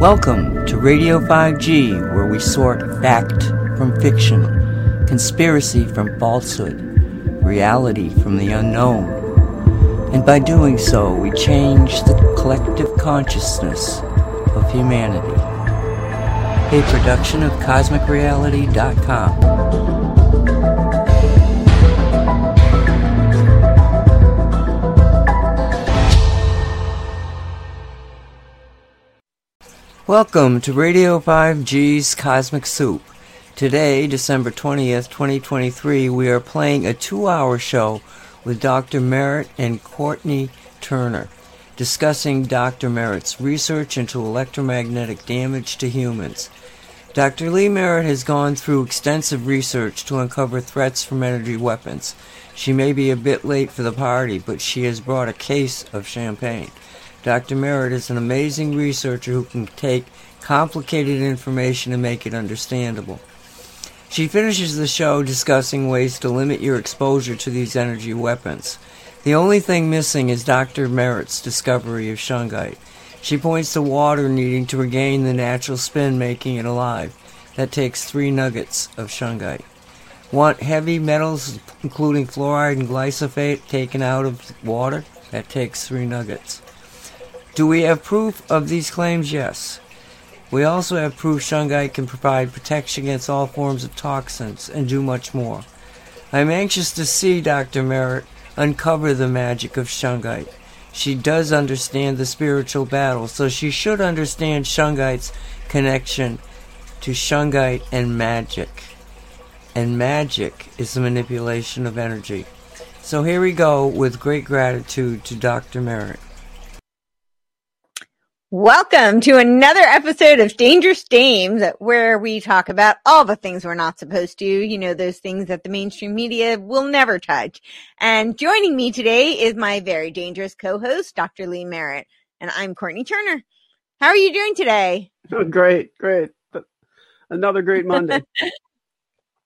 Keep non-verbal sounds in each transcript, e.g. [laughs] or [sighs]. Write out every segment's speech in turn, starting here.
Welcome to Radio 5G, where we sort fact from fiction, conspiracy from falsehood, reality from the unknown. And by doing so, we change the collective consciousness of humanity. A production of CosmicReality.com. Welcome to Radio 5G's Cosmic Soup. Today, December 20th, 2023, we are playing a two hour show with Dr. Merritt and Courtenay Turner, discussing Dr. Merritt's research into electromagnetic damage to humans. Dr. Lee Merritt has gone through extensive research to uncover threats from energy weapons. She may be a bit late for the party, but she has brought a case of champagne. Dr. Merritt is an amazing researcher who can take complicated information and make it understandable. She finishes the show discussing ways to limit your exposure to these energy weapons. The only thing missing is Dr. Merritt's discovery of shungite. She points to water needing to regain the natural spin, making it alive. That takes three nuggets of shungite. Want heavy metals, including fluoride and glyphosate, taken out of water? That takes three nuggets. Do we have proof of these claims? Yes. We also have proof shungite can provide protection against all forms of toxins and do much more. I am anxious to see Dr. Merritt uncover the magic of shungite. She does understand the spiritual battle, so she should understand shungite's connection to shungite and magic. And magic is the manipulation of energy. So here we go with great gratitude to Dr. Merritt. Welcome to another episode of Dangerous Dames, where we talk about all the things we're not supposed to. You know, those things that the mainstream media will never touch. And joining me today is my very dangerous co-host, Dr. Lee Merritt, and I'm Courtenay Turner. How are you doing today? Oh, [laughs] great, great. Another great Monday. [laughs]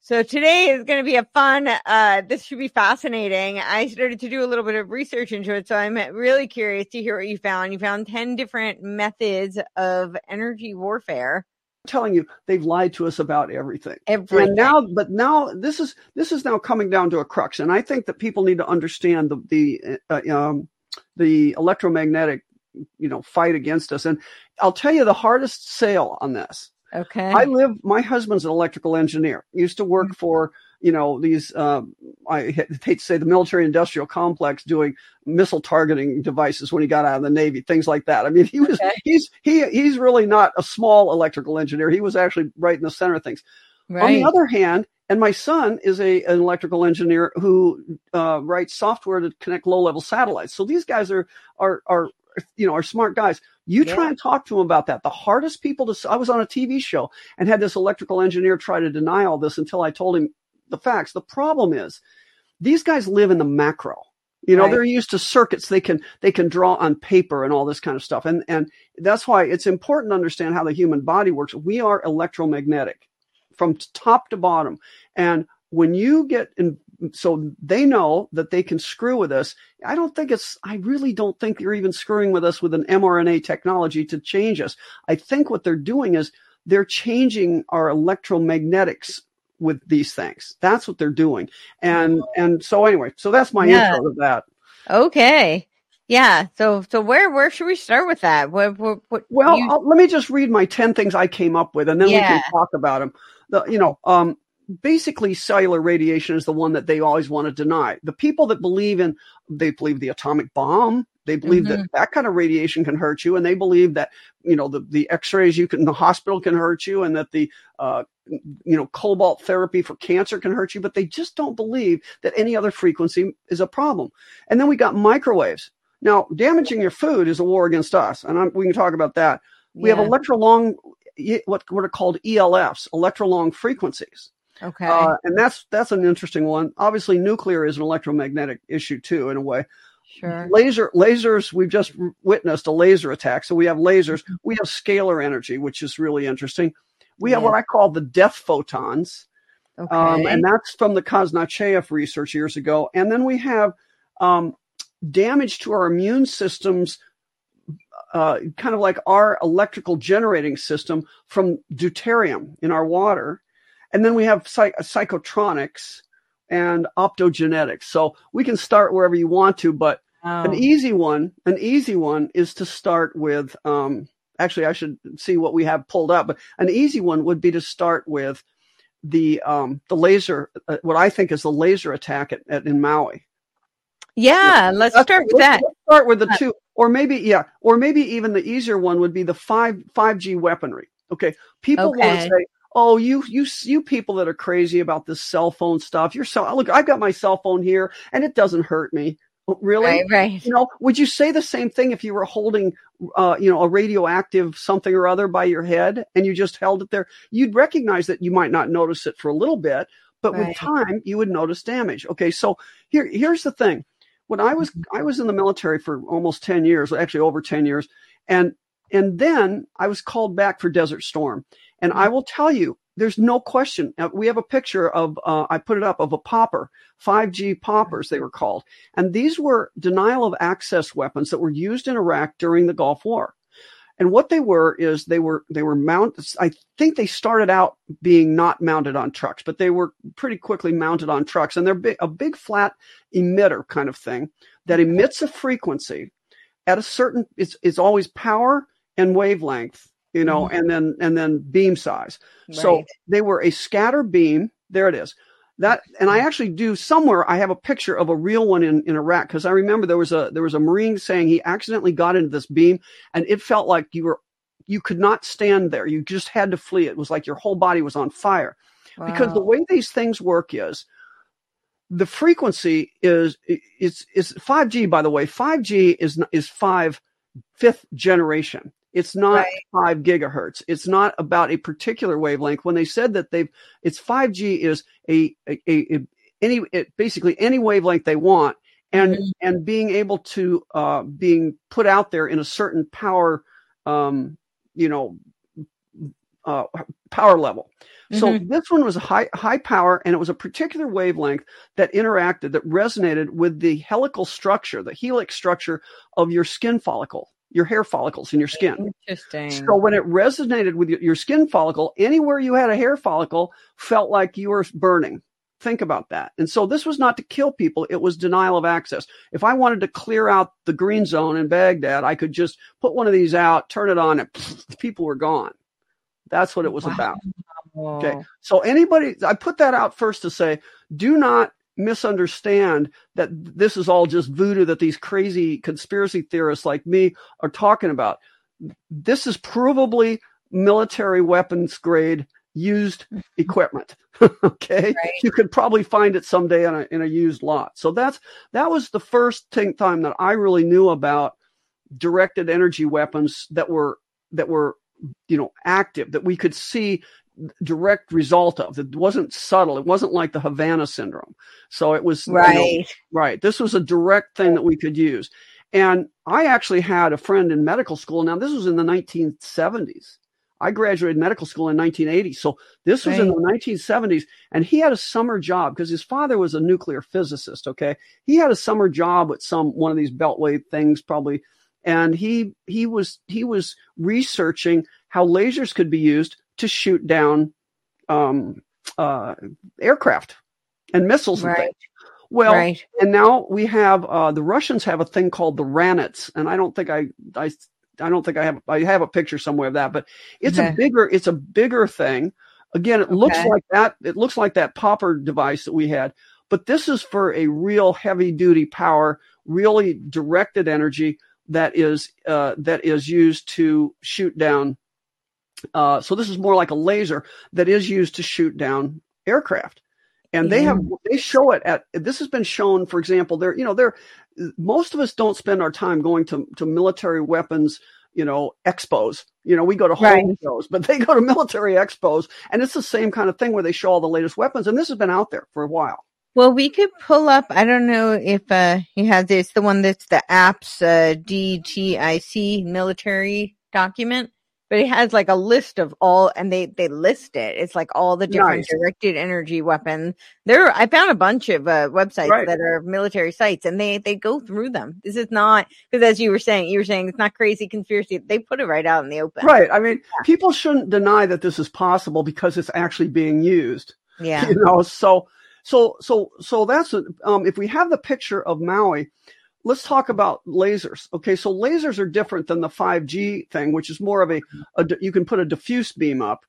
So today is going to be a fun, uh, this should be fascinating. I started to do a little bit of research into it. So I'm really curious to hear what you found. You found 10 different methods of energy warfare. I'm telling you, they've lied to us about everything. Everything. And now, but now this is, this is now coming down to a crux. And I think that people need to understand the, the, uh, um, the electromagnetic, you know, fight against us. And I'll tell you the hardest sale on this Okay. I live. My husband's an electrical engineer. Used to work for you know these. Uh, I hate to say the military-industrial complex doing missile targeting devices when he got out of the Navy, things like that. I mean, he was. Okay. He's he he's really not a small electrical engineer. He was actually right in the center of things. On the other hand, and my son is a an electrical engineer who uh, writes software to connect low-level satellites. So these guys are are are you know are smart guys. You Yeah. try and talk to them about that. The hardest people to, I was on a TV show and had this electrical engineer try to deny all this until I told him the facts. The problem is these guys live in the macro. You know, Right. they're used to circuits they can they can draw on paper and all this kind of stuff. And and that's why it's important to understand how the human body works. We are electromagnetic from top to bottom. And when you get in so they know that they can screw with us. I don't think it's I really don't think they're even screwing with us with an mRNA technology to change us. I think what they're doing is they're changing our electromagnetics with these things. That's what they're doing. And and so anyway, so that's my Yeah. intro to that. Okay. Yeah. So, so where, where should we start with that? What, what, what Well, you- let me just read my 10 things I came up with and then we can talk about them. The, you know, um, basically cellular radiation is the one that they always want to deny. The people that believe in, they believe the atomic bomb, they believe that that kind of radiation can hurt you and they believe that, you know, the, the x-rays you can, in the hospital can hurt you and that the, uh, you know, cobalt therapy for cancer can hurt you, but they just don't believe that any other frequency is a problem. And then we got microwaves. Now, damaging your food is a war against us, and I'm, we can talk about that. We yeah. have electrolong, what what are called ELFs, electrolong frequencies, okay. uh, and that's that's an interesting one. Obviously, nuclear is an electromagnetic issue too, in a way. sure. Laser lasers, we've just witnessed a laser attack, so we have lasers. We have scalar energy, which is really interesting. We have what I call the death photons, Okay. um, and that's from the Kaznacheyev research years ago. And then we have um, damage to our immune systems uh, kind of like our electrical generating system from deuterium in our water. And then we have psych- psychotronics and optogenetics. So we can start wherever you want to, but oh. an easy one, an easy one is to start with, um, actually, I should see what we have pulled up, but an easy one would be to start with the, um, the laser, uh, what I think is the laser attack at, at in Maui. Yeah, let's start with that. Let's start with the two, or maybe yeah, or maybe even the easier one would be the five five G weaponry. Okay, people okay. want to say, "Oh, you you you people that are crazy about this cell phone stuff. You're so look, I've got my cell phone here, and it doesn't hurt me." Oh, really? Right, right. You know, would you say the same thing if you were holding, uh, you know, a radioactive something or other by your head and you just held it there? You'd recognize that you might not notice it for a little bit, but right. with time you would notice damage. Okay, so here here's the thing when I was I was in the military for almost 10 years, actually over 10 years, and and then I was called back for Desert Storm. And I will tell you, there's no question. We have a picture of uh, I put it up of a popper, 5G poppers they were called, and these were denial of access weapons that were used in Iraq during the Gulf War. And what they were is they were they were mounted. I think they started out being not mounted on trucks, but they were pretty quickly mounted on trucks. And they're big, a big flat emitter kind of thing that emits a frequency at a certain. It's it's always power and wavelength, you know, mm-hmm. and then and then beam size. Right. So they were a scatter beam. There it is that and i actually do somewhere i have a picture of a real one in, in iraq because i remember there was a there was a marine saying he accidentally got into this beam and it felt like you were you could not stand there you just had to flee it was like your whole body was on fire wow. because the way these things work is the frequency is is is 5g by the way 5g is is 5 fifth generation it's not right. five gigahertz. It's not about a particular wavelength. When they said that they've, it's 5G is a, a, a, a any, it, basically any wavelength they want and, mm-hmm. and being able to, uh, being put out there in a certain power, um, you know, uh, power level. So mm-hmm. this one was high high power, and it was a particular wavelength that interacted, that resonated with the helical structure, the helix structure of your skin follicle your hair follicles in your skin. Interesting. So when it resonated with your skin follicle, anywhere you had a hair follicle felt like you were burning. Think about that. And so this was not to kill people, it was denial of access. If I wanted to clear out the green zone in Baghdad, I could just put one of these out, turn it on, and pff, [laughs] people were gone. That's what it was wow. about. Okay. So anybody, I put that out first to say, do not misunderstand that this is all just voodoo that these crazy conspiracy theorists like me are talking about. This is provably military weapons grade used mm-hmm. equipment. [laughs] okay. Right. You could probably find it someday in a, in a used lot. So that's, that was the first thing, time that I really knew about directed energy weapons that were, that were, you know, active that we could see direct result of. It wasn't subtle. It wasn't like the Havana syndrome. So it was right. You know, right. This was a direct thing that we could use. And I actually had a friend in medical school. Now this was in the 1970s. I graduated medical school in 1980. So this was right. in the 1970s. And he had a summer job because his father was a nuclear physicist. Okay. He had a summer job at some, one of these beltway things probably. And he, he was, he was researching how lasers could be used to shoot down um, uh, aircraft and missiles right. things. Well, right. and now we have uh, the Russians have a thing called the Ranets, and I don't think I I I don't think I have I have a picture somewhere of that, but it's okay. a bigger it's a bigger thing. Again, it okay. looks like that it looks like that popper device that we had, but this is for a real heavy duty power, really directed energy that is uh, that is used to shoot down uh, so this is more like a laser that is used to shoot down aircraft. And they have they show it at this has been shown, for example, there, you know, there most of us don't spend our time going to, to military weapons, you know, expos. You know, we go to home right. shows, but they go to military expos, and it's the same kind of thing where they show all the latest weapons. And this has been out there for a while. Well, we could pull up. I don't know if uh, he has this. The one that's the apps uh, DTIC military document. But it has like a list of all, and they they list it. It's like all the different Nice. directed energy weapons. There, I found a bunch of uh, websites Right. that are military sites, and they they go through them. This is not because, as you were saying, you were saying it's not crazy conspiracy. They put it right out in the open. Right. I mean, people shouldn't deny that this is possible because it's actually being used. Yeah. [laughs] You know, so so so so that's um if we have the picture of Maui, let's talk about lasers. Okay, so lasers are different than the 5G thing, which is more of a—you can put a diffuse beam up,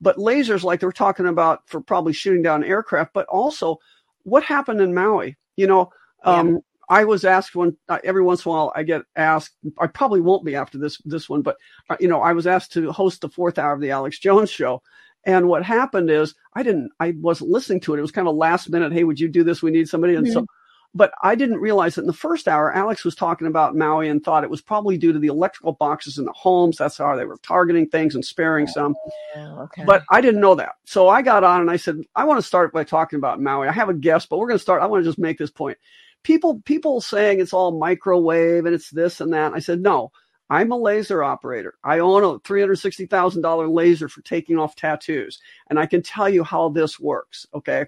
but lasers like they're talking about for probably shooting down aircraft, but also what happened in Maui? You know, um, I was asked when uh, every once in a while I get asked. I probably won't be after this this one, but uh, you know I was asked to host the fourth hour of the Alex Jones show, and what happened is I didn't I wasn't listening to it. It was kind of last minute. Hey, would you do this? We need somebody, and so. But I didn't realize that in the first hour, Alex was talking about Maui and thought it was probably due to the electrical boxes in the homes. That's how they were targeting things and sparing oh, some. Oh, okay. But I didn't know that. So I got on and I said, I want to start by talking about Maui. I have a guest, but we're going to start. I want to just make this point. People, people saying it's all microwave and it's this and that. I said, no, I'm a laser operator. I own a $360,000 laser for taking off tattoos. And I can tell you how this works. Okay.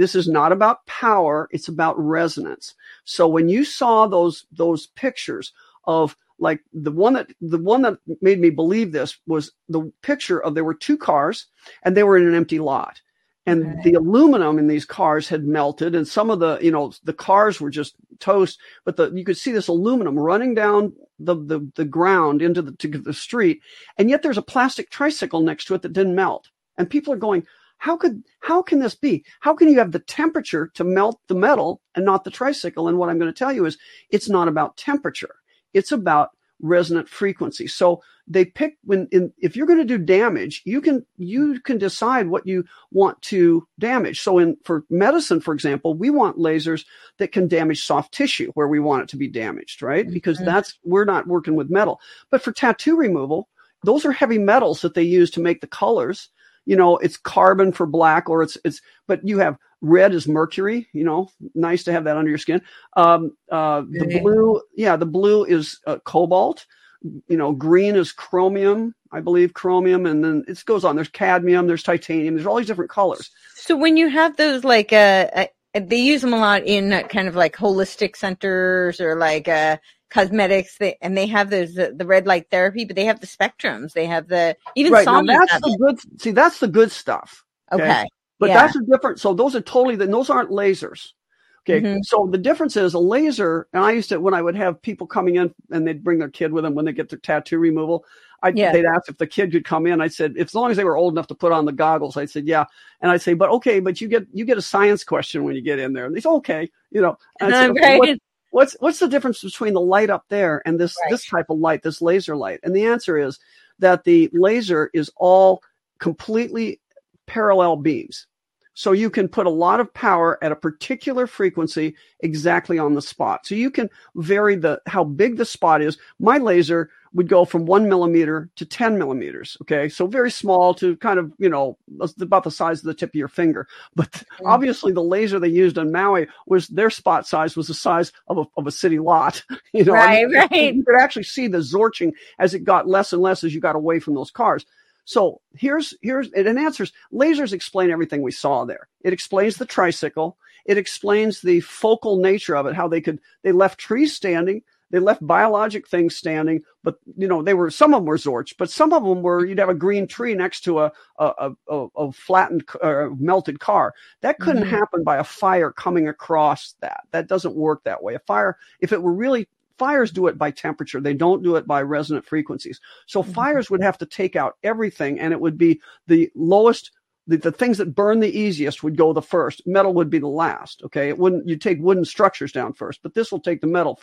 This is not about power. It's about resonance. So when you saw those, those pictures of like the one that the one that made me believe this was the picture of there were two cars and they were in an empty lot and Okay. the aluminum in these cars had melted and some of the you know the cars were just toast but the you could see this aluminum running down the the, the ground into the to the street and yet there's a plastic tricycle next to it that didn't melt and people are going how could how can this be how can you have the temperature to melt the metal and not the tricycle and what i'm going to tell you is it's not about temperature it's about resonant frequency. So they pick when in, if you're going to do damage, you can you can decide what you want to damage. So in for medicine, for example, we want lasers that can damage soft tissue where we want it to be damaged, right? Because Mhm. that's we're not working with metal. But for tattoo removal, those are heavy metals that they use to make the colors. You know, it's carbon for black, or it's it's. But you have red is mercury. You know, nice to have that under your skin. Um, uh, the Yeah. blue, yeah, the blue is uh, cobalt. You know, green is chromium, I believe, chromium, and then it goes on. There's cadmium, there's titanium, there's all these different colors. So when you have those, like, uh, uh, they use them a lot in uh, kind of like holistic centers or like uh, cosmetics, they, and they have those uh, the red light therapy, but they have the spectrums. They have the even right now, that's the good. See, that's the good stuff. Okay, okay. But Yeah. that's a different. So those are totally. Then those aren't lasers. Okay. Mhm. So the difference is a laser, and I used to when I would have people coming in and they'd bring their kid with them when they get their tattoo removal. I Yeah. they'd ask if the kid could come in. I said, as long as they were old enough to put on the goggles, I said, yeah. And I'd say, but okay, but you get you get a science question when you get in there. And they said, okay, you know. And I'd say, okay, [laughs] right. What's what's the difference between the light up there and this Right. this type of light, this laser light? And the answer is that the laser is all completely parallel beams. So you can put a lot of power at a particular frequency exactly on the spot. So you can vary the how big the spot is. My laser would go from one millimeter to 10 millimeters. Okay. So very small to kind of, you know, about the size of the tip of your finger. But Mm. obviously the laser they used on Maui was their spot size was the size of a, of a city lot. [laughs] You know, I mean, Right, right. you could actually see the zorching as it got less and less as you got away from those cars. So here's here's it answers. Lasers explain everything we saw there. It explains the tricycle. It explains the focal nature of it. How they could they left trees standing. They left biologic things standing, but you know they were some of them were zorch, but some of them were you'd have a green tree next to a a, a, a flattened uh, melted car. That couldn't Mhm. happen by a fire coming across that. That doesn't work that way. A fire, if it were really fires do it by temperature they don't do it by resonant frequencies so Mhm. fires would have to take out everything and it would be the lowest the, the things that burn the easiest would go the first metal would be the last okay it wouldn't you take wooden structures down first but this will take the metal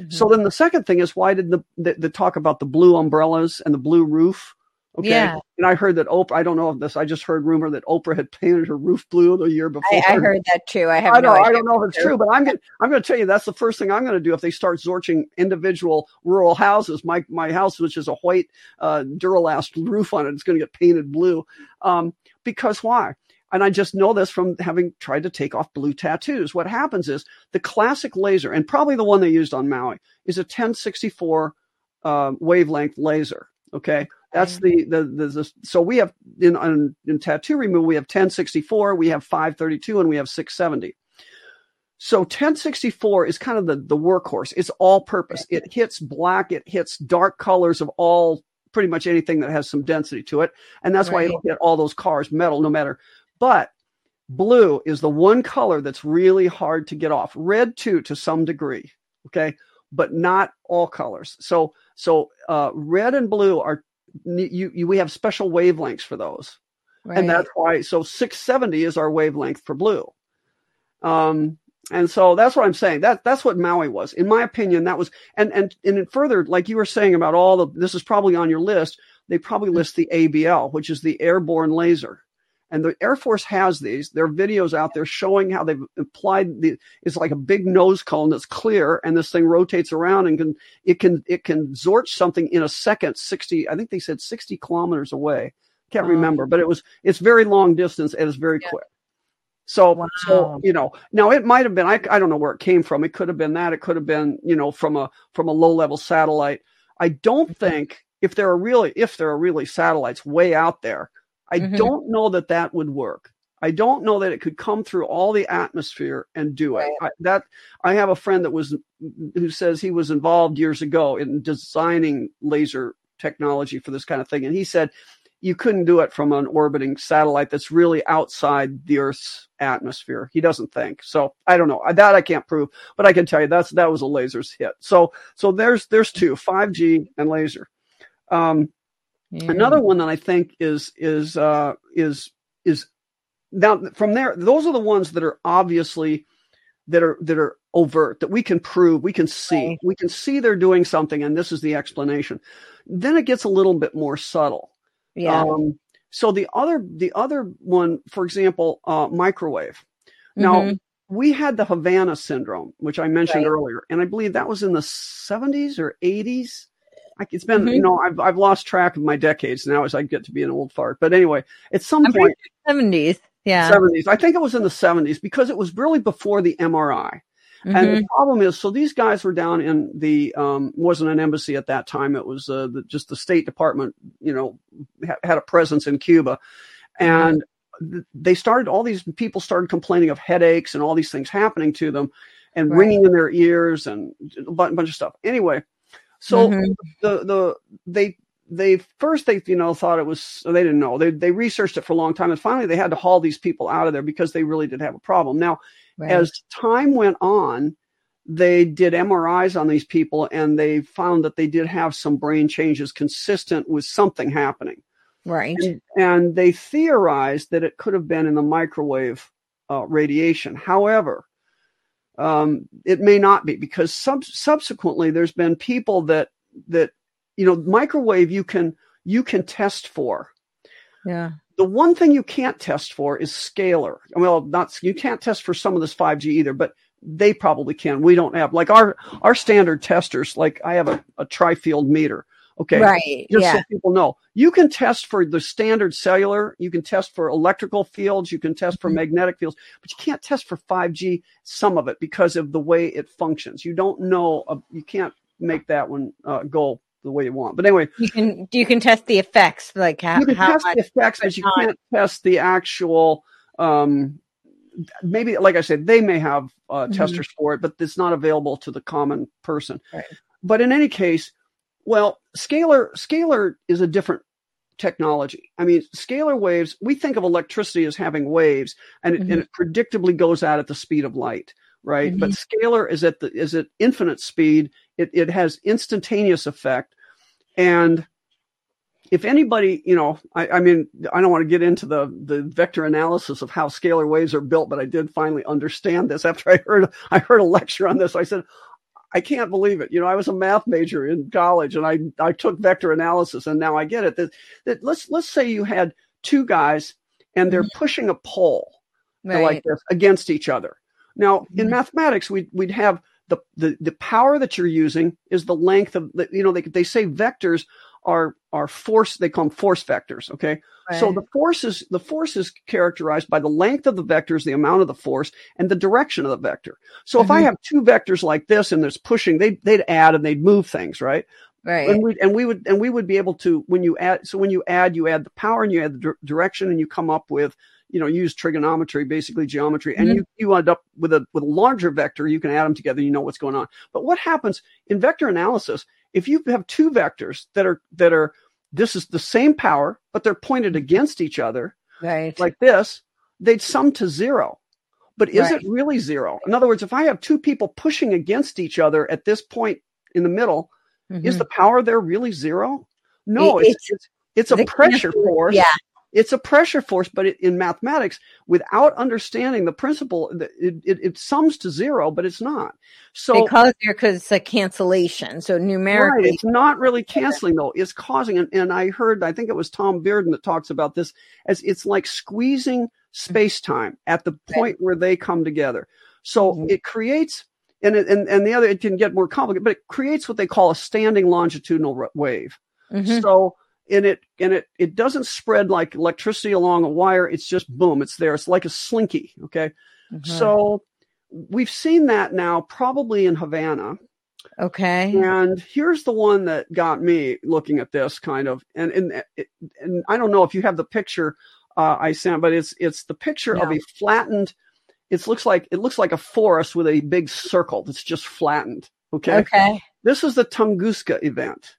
1st so then the second thing is why did the, the the talk about the blue umbrellas and the blue roof okay Yeah. and i heard that oprah i don't know if this i just heard rumor that oprah had painted her roof blue the year before I, I heard that too. I have I no know. idea. I don't know if it's true, but I'm going. I'm going to tell you that's the first thing I'm going to do if they start zorching individual rural houses. My my house, which is a white uh, Duro-Last roof on it, it's going to get painted blue. Um, because why? And I just know this from having tried to take off blue tattoos. What happens is the classic laser, and probably the one they used on Maui, is a 1064 uh, wavelength laser. Okay, That's the, the, the, the, so we have in, in, in tattoo removal, we have 1064, we have 532, and we have 670. So 1064 is kind of the, the workhorse. It's all purpose. It hits black. It hits dark colors of all pretty much anything that has some density to it. And that's right. why it'll hit all those cars, metal, no matter. But blue is the one color that's really hard to get off. Red too, to some degree. Okay. But not all colors. So, so, uh, red and blue are, you, you, we have special wavelengths for those. Right. And that's why, so 670 is our wavelength for blue. Um, and so that's what I'm saying. That that's what Maui was, in my opinion. That was, and and and further, like you were saying about all the. This is probably on your list. They probably list the ABL, which is the airborne laser, and the Air Force has these. There are videos out there showing how they've applied the. It's like a big nose cone that's clear, and this thing rotates around and can it can it can zorch something in a second. Sixty, I think they said sixty kilometers away. Can't remember, but it was it's very long distance and it's very yeah. quick. So, wow. so you know, now it might have been I, I don't know where it came from. It could have been that. It could have been you know from a from a low level satellite. I don't mm-hmm. think if there are really if there are really satellites way out there, I mm-hmm. don't know that that would work. I don't know that it could come through all the atmosphere and do it. I, that I have a friend that was who says he was involved years ago in designing laser technology for this kind of thing, and he said you couldn't do it from an orbiting satellite that's really outside the Earth's atmosphere. He doesn't think. So I don't know that I can't prove, but I can tell you that's that was a laser's hit. So so there's there's two 5G and laser. Um, yeah. Another one that I think is is uh, is is now from there. Those are the ones that are obviously that are that are overt that we can prove we can see right. we can see they're doing something and this is the explanation then it gets a little bit more subtle yeah. Um, so the other the other one, for example, uh, microwave. Now mm-hmm. we had the Havana syndrome, which I mentioned right. earlier, and I believe that was in the 70s or 80s. It's been, mm-hmm. you know, I've I've lost track of my decades now as I get to be an old fart. But anyway, at some I'm point, seventies, yeah, seventies. I think it was in the seventies because it was really before the MRI. Mm-hmm. And the mm-hmm. problem is, so these guys were down in the um, wasn't an embassy at that time. It was uh, the, just the State Department. You know, ha- had a presence in Cuba, and mm-hmm. they started. All these people started complaining of headaches and all these things happening to them, and right. ringing in their ears and a bunch of stuff. Anyway, so mm-hmm. the the they they first they you know thought it was they didn't know they they researched it for a long time and finally they had to haul these people out of there because they really did have a problem. Now Right. As time went on, they did MRIs on these people and they found that they did have some brain changes consistent with something happening. Right. And, and they theorized that it could have been in the microwave uh, radiation. However, um, it may not be because sub- subsequently there's been people that that you know microwave you can you can test for. Yeah. The one thing you can't test for is scalar. Well, not you can't test for some of this 5G either, but they probably can. We don't have like our our standard testers. Like I have a, a tri-field meter. Okay, right. Just yeah. so people know, you can test for the standard cellular. You can test for electrical fields. You can test for mm-hmm. magnetic fields, but you can't test for 5G. Some of it because of the way it functions. You don't know. Uh, you can't make that one uh, go the way you want. But anyway, you can you can test the effects, like how you can how test the effects, but you can't test the actual. Um, maybe, like I said, they may have uh, mm-hmm. testers for it, but it's not available to the common person. Right. But in any case, well, scalar scalar is a different technology. I mean, scalar waves. We think of electricity as having waves, and, mm-hmm. it, and it predictably goes out at the speed of light right? Mm-hmm. But scalar is at the is at infinite speed. It it has instantaneous effect, and if anybody, you know, I, I mean, I don't want to get into the the vector analysis of how scalar waves are built, but I did finally understand this [laughs] after I heard I heard a lecture on this. I said, I can't believe it. You know, I was a math major in college and I, I took vector analysis and now I get it. That, that let's, let's say you had two guys and they're mm-hmm. pushing a pole right. like this against each other. Now, mm-hmm. in mathematics, we'd, we'd have the, the, the power that you're using is the length of the, you know, they, they say vectors are, are force, they call them force vectors. Okay. Right. So the force is, the force is characterized by the length of the vectors, the amount of the force and the direction of the vector. So mm-hmm. if I mm-hmm. have two vectors like this and there's pushing, they, they'd add and they'd move things, right? Right. And we and we would and we would be able to when you add so when you add you add the power and you add the dir- direction and you come up with you know use trigonometry basically geometry and Mhm. you you end up with a with a larger vector you can add them together you know what's going on but what happens in vector analysis if you have two vectors that are that are this is the same power but they're pointed against each other Right. like this they'd sum to zero but is Right. it really zero in other words if i have two people pushing against each other at this point in the middle is Mhm. the power there really zero? No, It- it's it's, it's a pressure force. yeah. It's a pressure force, but it, in mathematics, without understanding the principle, it, it, it sums to zero, but it's not. So they call it there because it's a cancellation. So right, numerically, it's not really [laughs] canceling though. It's causing, and, and I heard, I think it was Tom Bearden that talks about this as it's like squeezing space time at the point where they come together. So Mhm. it creates, and it, and and the other, it can get more complicated, but it creates what they call a standing longitudinal wave. Mhm. So and it and it it doesn't spread like electricity along a wire. It's just boom, it's there. It's like a slinky. Okay. Mhm. So we've seen that now probably in Havana. okay. And here's the one that got me looking at this kind of and and and I don't know if you have the picture uh, I sent, but it's it's the picture of a flattened. It looks like it looks like a forest with a big circle that's just flattened. Okay Okay. this is the Tunguska event,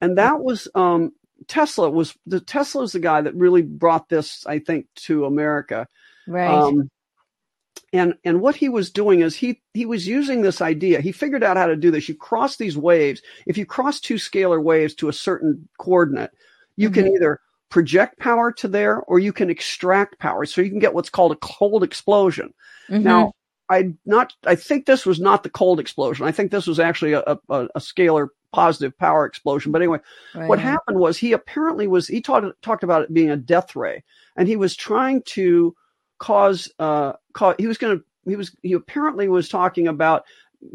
and that was um, Tesla was the Tesla is the guy that really brought this, I think, to America. Right. Um, and and what he was doing is he he was using this idea. He figured out how to do this. You cross these waves. If you cross two scalar waves to a certain coordinate, you can Mhm. either project power to there or you can extract power. So you can get what's called a cold explosion. Mhm. Now, I not I think this was not the cold explosion. I think this was actually a, a, a scalar positive power explosion. But anyway, Right. what happened was he apparently was he talked talked about it being a death ray, and he was trying to cause uh cause, he was going to he was he apparently was talking about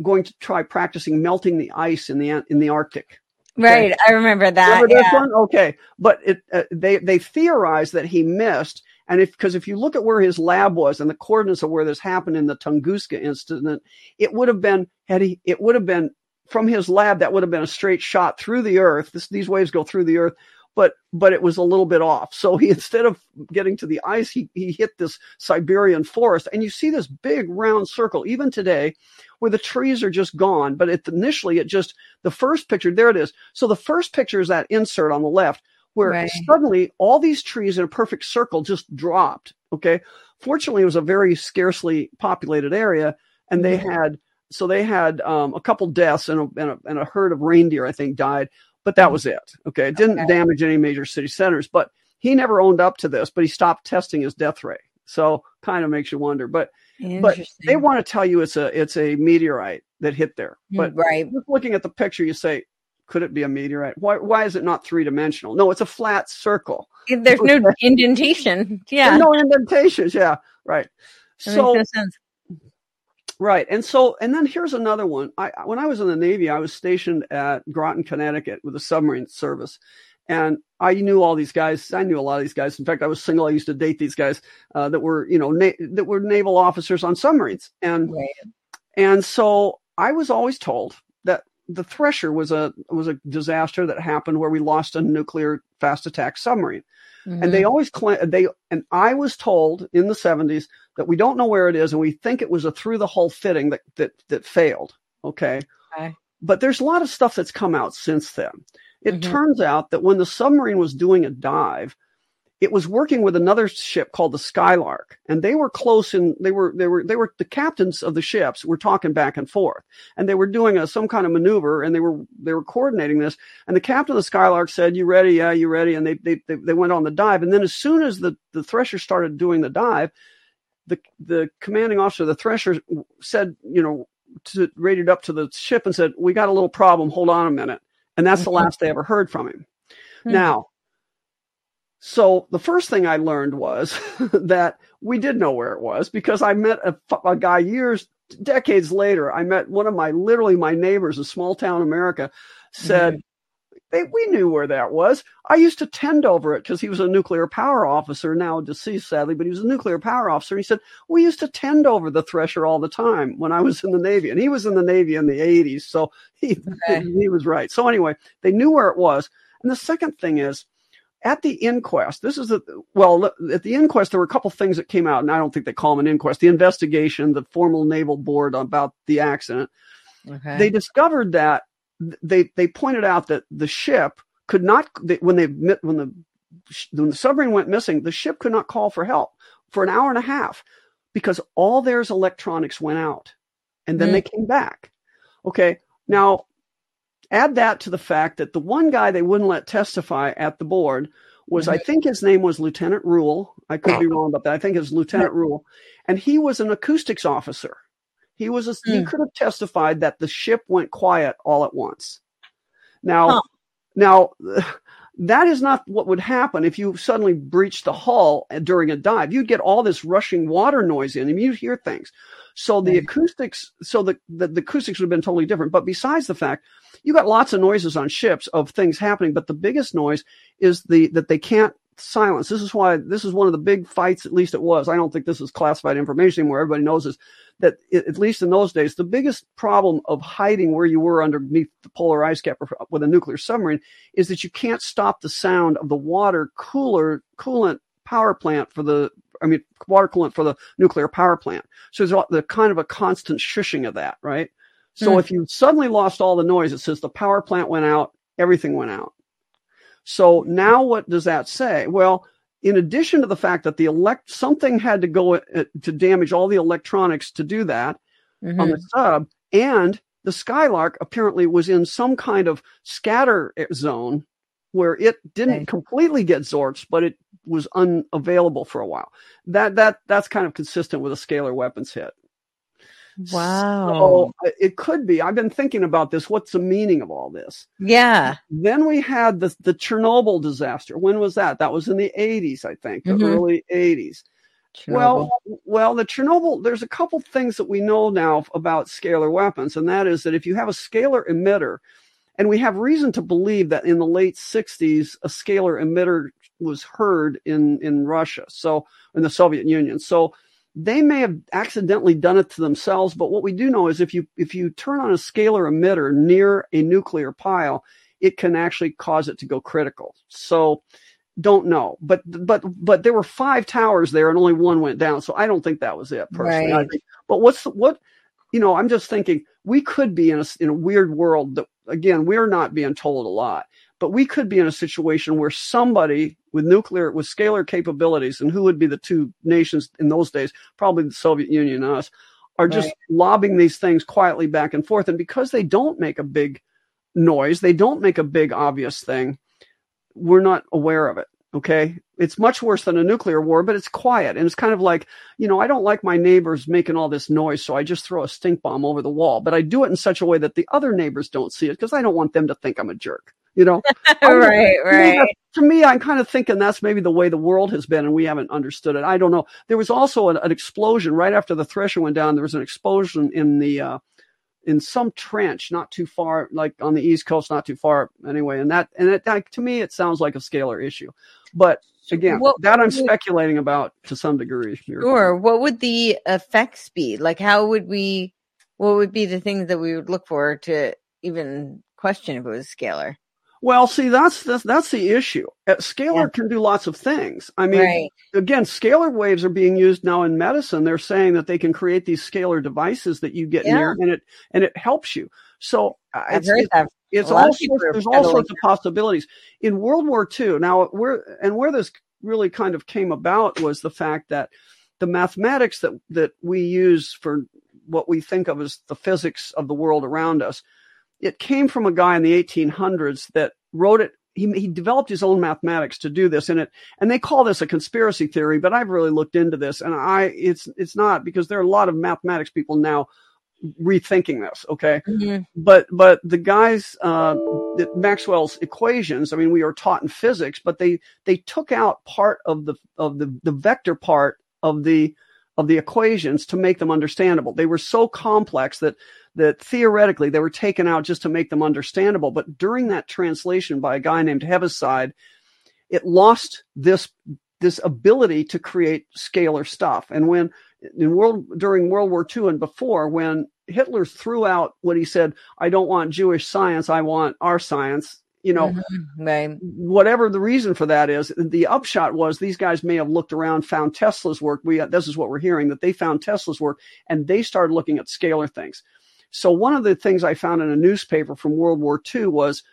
going to try practicing melting the ice in the in the Arctic. Right. I remember that. Remember yeah. one? Okay, but it uh, they they theorized that he missed, and if because if you look at where his lab was and the coordinates of where this happened in the Tunguska incident, it would have been had he it would have been from his lab that would have been a straight shot through the Earth. This, these waves go through the Earth, but but it was a little bit off. So he [laughs] instead of getting to the ice, he he hit this Siberian forest, and you see this big round circle even today, where the trees are just gone. But it, initially, it just the first picture there it is. So the first picture is that insert on the left, where Right. suddenly all these trees in a perfect circle just dropped. Okay, fortunately, it was a very scarcely populated area, and they Mhm. had so they had um, a couple deaths and a, and a and a herd of reindeer, I think, died. But that was it. Okay, it didn't Okay. damage any major city centers. But he never owned up to this. But he stopped testing his death ray. So kind of makes you wonder. But but they want to tell you it's a it's a meteorite that hit there. But right. just looking at the picture, you say, could it be a meteorite? Why why is it not three dimensional? No, it's a flat circle. There's no indentation. Yeah. No indentations. Yeah, right. That So makes no sense. Right. And so, and then here's another one. I, when I was in the Navy, I was stationed at Groton, Connecticut with a submarine service. And I knew all these guys. I knew a lot of these guys. In fact, I was single. I used to date these guys uh, that were, you know, na- that were naval officers on submarines. And Right. and so I was always told the Thresher was a was a disaster that happened where we lost a nuclear fast attack submarine and they always claim they and I was told in the 70s that we don't know where it is and we think it was a through the hull fitting that that that failed okay Okay. but there's a lot of stuff that's come out since then it Mhm. turns out that when the submarine was doing a dive it was working with another ship called the Skylark and they were close and they were they were they were the captains of the ships were talking back and forth and they were doing a, some kind of maneuver and they were they were coordinating this and the captain of the Skylark said, "You ready? Yeah, you ready?" And they they they, they went on the dive. And then as soon as the the Thresher started doing the dive, the the commanding officer of the Thresher said, you know, to, rated up to the ship and said, "We got a little problem. Hold on a minute." And that's the Mhm. last they ever heard from him. Hmm. Now, so the first thing I learned was [laughs] that we did know where it was because I met a, a guy years, decades later. I met one of my literally my neighbors in small town America. Said mm-hmm. they, we knew where that was. I used to tend over it because he was a nuclear power officer, now deceased sadly, but he was a nuclear power officer. He said, we used to tend over the thresher all the time when I was in the Navy. And he was in the Navy in the 80s. So he, [laughs] okay. he was right. So anyway, they knew where it was. And the second thing is, at the inquest, this is a, well, at the inquest, there were a couple things that came out, and I don't think they call them an inquest. The investigation, the formal naval board about the accident, okay. they discovered that they they pointed out that the ship could not they, when they when the when the submarine went missing, the ship could not call for help for an hour and a half because all theirs electronics went out, and then mm. they came back. Okay, now add that to the fact that the one guy they wouldn't let testify at the board was I mm-hmm. think his name was Lieutenant Rule. I could be wrong about that. I think it was Lieutenant Rule, and he was an acoustics officer. He was a, mm. he could have testified that the ship went quiet all at once. Now, huh. now [sighs] that is not what would happen if you suddenly breached the hull during a dive. You'd get all this rushing water noise in, and you'd hear things. So the acoustics, so the, the, the acoustics would have been totally different. But besides the fact, you got lots of noises on ships of things happening, but the biggest noise is the that they can't silence. This is why this is one of the big fights, at least it was. I don't think this is classified information anymore. Everybody knows this that at least in those days, the biggest problem of hiding where you were underneath the polar ice cap with a nuclear submarine is that you can't stop the sound of the water cooler coolant power plant for the I mean water coolant for the nuclear power plant. So there's the kind of a constant shushing of that, right? So mm. if you suddenly lost all the noise, it says the power plant went out, everything went out. So now what does that say? Well, in addition to the fact that the elect something had to go uh, to damage all the electronics to do that mm-hmm. on the mm-hmm. sub and the skylark apparently was in some kind of scatter uh, zone where it didn't okay. completely get zorts but it was unavailable for a while that that that's kind of consistent with a scalar weapons hit Wow. So it could be. I've been thinking about this. What's the meaning of all this? Yeah. Then we had the, the Chernobyl disaster. When was that? That was in the 80s, I think, mm-hmm. the early 80s. Chernobyl. Well, well, the Chernobyl, there's a couple things that we know now about scalar weapons, and that is that if you have a scalar emitter, and we have reason to believe that in the late 60s, a scalar emitter was heard in, in Russia, so in the Soviet Union. So they may have accidentally done it to themselves, but what we do know is if you if you turn on a scalar emitter near a nuclear pile, it can actually cause it to go critical. So don't know, but but but there were five towers there and only one went down, so I don't think that was it personally. Right. Think, but what's the, what you know? I'm just thinking we could be in a in a weird world that again we're not being told a lot but we could be in a situation where somebody with nuclear, with scalar capabilities, and who would be the two nations in those days? Probably the Soviet Union and us, are just right. lobbing these things quietly back and forth. And because they don't make a big noise, they don't make a big obvious thing, we're not aware of it. Okay. It's much worse than a nuclear war, but it's quiet. And it's kind of like, you know, I don't like my neighbors making all this noise, so I just throw a stink bomb over the wall. But I do it in such a way that the other neighbors don't see it because I don't want them to think I'm a jerk you know [laughs] right right to me i'm kind of thinking that's maybe the way the world has been and we haven't understood it i don't know there was also an, an explosion right after the thresher went down there was an explosion in the uh, in some trench not too far like on the east coast not too far anyway and that and it, that, to me it sounds like a scalar issue. But again what, that i'm speculating about to some degree Here. sure. What would the effects be? Like how would we what would be the things that we would look for to even question if it was scalar well, see, that's that's, that's the issue. Uh, scalar yeah. can do lots of things. I mean, right. again, scalar waves are being used now in medicine. They're saying that they can create these scalar devices that you get yeah. near, and it and it helps you. So uh, it's, it's, it's all sorts, there's all sorts of possibilities in World War II. Now, where and where this really kind of came about was the fact that the mathematics that that we use for what we think of as the physics of the world around us it came from a guy in the 1800s that wrote it. He, he developed his own mathematics to do this, and it and they call this a conspiracy theory. But I've really looked into this, and I it's it's not because there are a lot of mathematics people now rethinking this okay mm-hmm. but but the guys uh maxwell's equations i mean we are taught in physics but they they took out part of the of the the vector part of the of the equations to make them understandable they were so complex that that theoretically they were taken out just to make them understandable. But during that translation by a guy named Heaviside, it lost this this ability to create scalar stuff. And when in world during World War II and before, when Hitler threw out what he said, I don't want Jewish science, I want our science. You know, mm-hmm. right. whatever the reason for that is, the upshot was these guys may have looked around, found Tesla's work. We this is what we're hearing that they found Tesla's work, and they started looking at scalar things. So one of the things I found in a newspaper from World War II was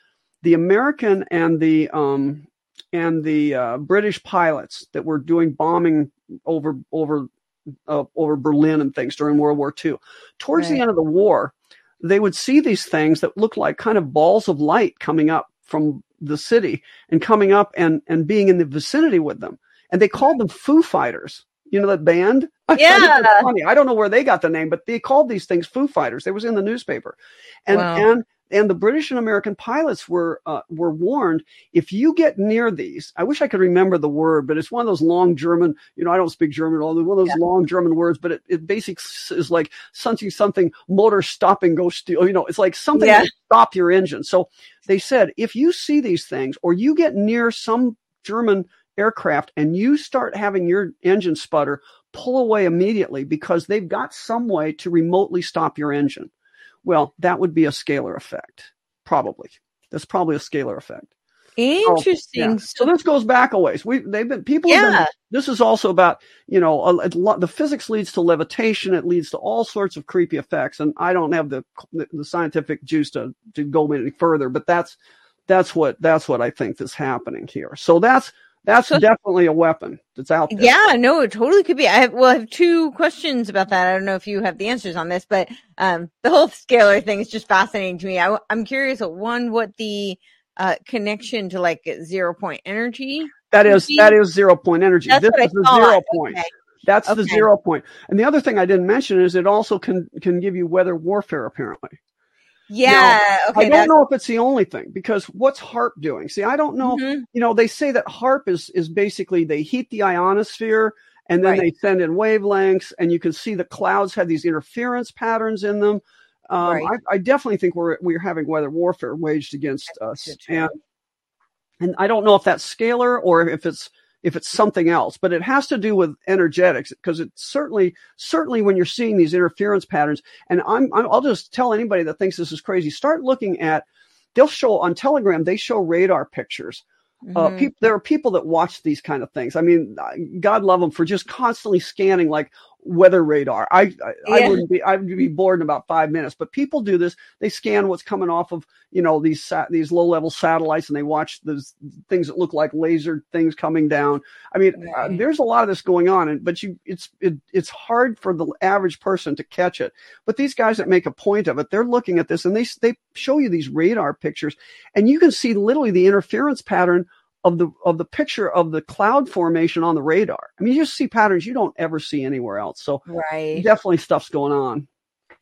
the American and the um, and the uh, British pilots that were doing bombing over over uh, over Berlin and things during World War II. Towards right. the end of the war, they would see these things that looked like kind of balls of light coming up from the city and coming up and and being in the vicinity with them, and they called them Foo Fighters. You know that band? Yeah. I, funny. I don't know where they got the name, but they called these things Foo Fighters. It was in the newspaper, and wow. and and the British and American pilots were uh, were warned if you get near these. I wish I could remember the word, but it's one of those long German. You know, I don't speak German at all. One of those yeah. long German words, but it, it basically is like something something motor stopping go steal. You know, it's like something yeah. to stop your engine. So they said if you see these things or you get near some German aircraft and you start having your engine sputter, pull away immediately because they've got some way to remotely stop your engine. Well, that would be a scalar effect, probably. That's probably a scalar effect. Interesting. So, yeah. so this goes back a ways. We they've been people. Yeah. Been, this is also about you know a, a the physics leads to levitation. It leads to all sorts of creepy effects, and I don't have the the scientific juice to to go any further. But that's that's what that's what I think is happening here. So that's that's definitely a weapon that's out there. Yeah, no, it totally could be. I have, well, I have two questions about that. I don't know if you have the answers on this, but um, the whole scalar thing is just fascinating to me. I, am curious, one, what the uh, connection to like zero point energy. That is that is zero point energy. That's this is the zero point. Okay. That's okay. the zero point. And the other thing I didn't mention is it also can can give you weather warfare apparently. Yeah. Now, okay, I don't know if it's the only thing because what's HAARP doing? See, I don't know. Mm-hmm. You know, they say that HAARP is is basically they heat the ionosphere and then right. they send in wavelengths, and you can see the clouds have these interference patterns in them. Um, right. I, I, definitely think we're we're having weather warfare waged against that's us, and and I don't know if that's scalar or if it's if it's something else, but it has to do with energetics because it's certainly, certainly when you're seeing these interference patterns, and I'm, i will just tell anybody that thinks this is crazy, start looking at, they'll show on Telegram, they show radar pictures. Uh, mm-hmm. Uh, people, there are people that watch these kind of things. I mean, God love them for just constantly scanning, like, weather radar. I I, yeah. I, wouldn't be I would be bored in about five minutes. But people do this. They scan what's coming off of you know these sat, these low level satellites, and they watch those things that look like laser things coming down. I mean, uh, right. uh, there's a lot of this going on, and but you it's it, it's hard for the average person to catch it. But these guys that make a point of it, they're looking at this and they they show you these radar pictures, and you can see literally the interference pattern of the of the picture of the cloud formation on the radar. I mean, you just see patterns you don't ever see anywhere else. So right. definitely stuff's going on.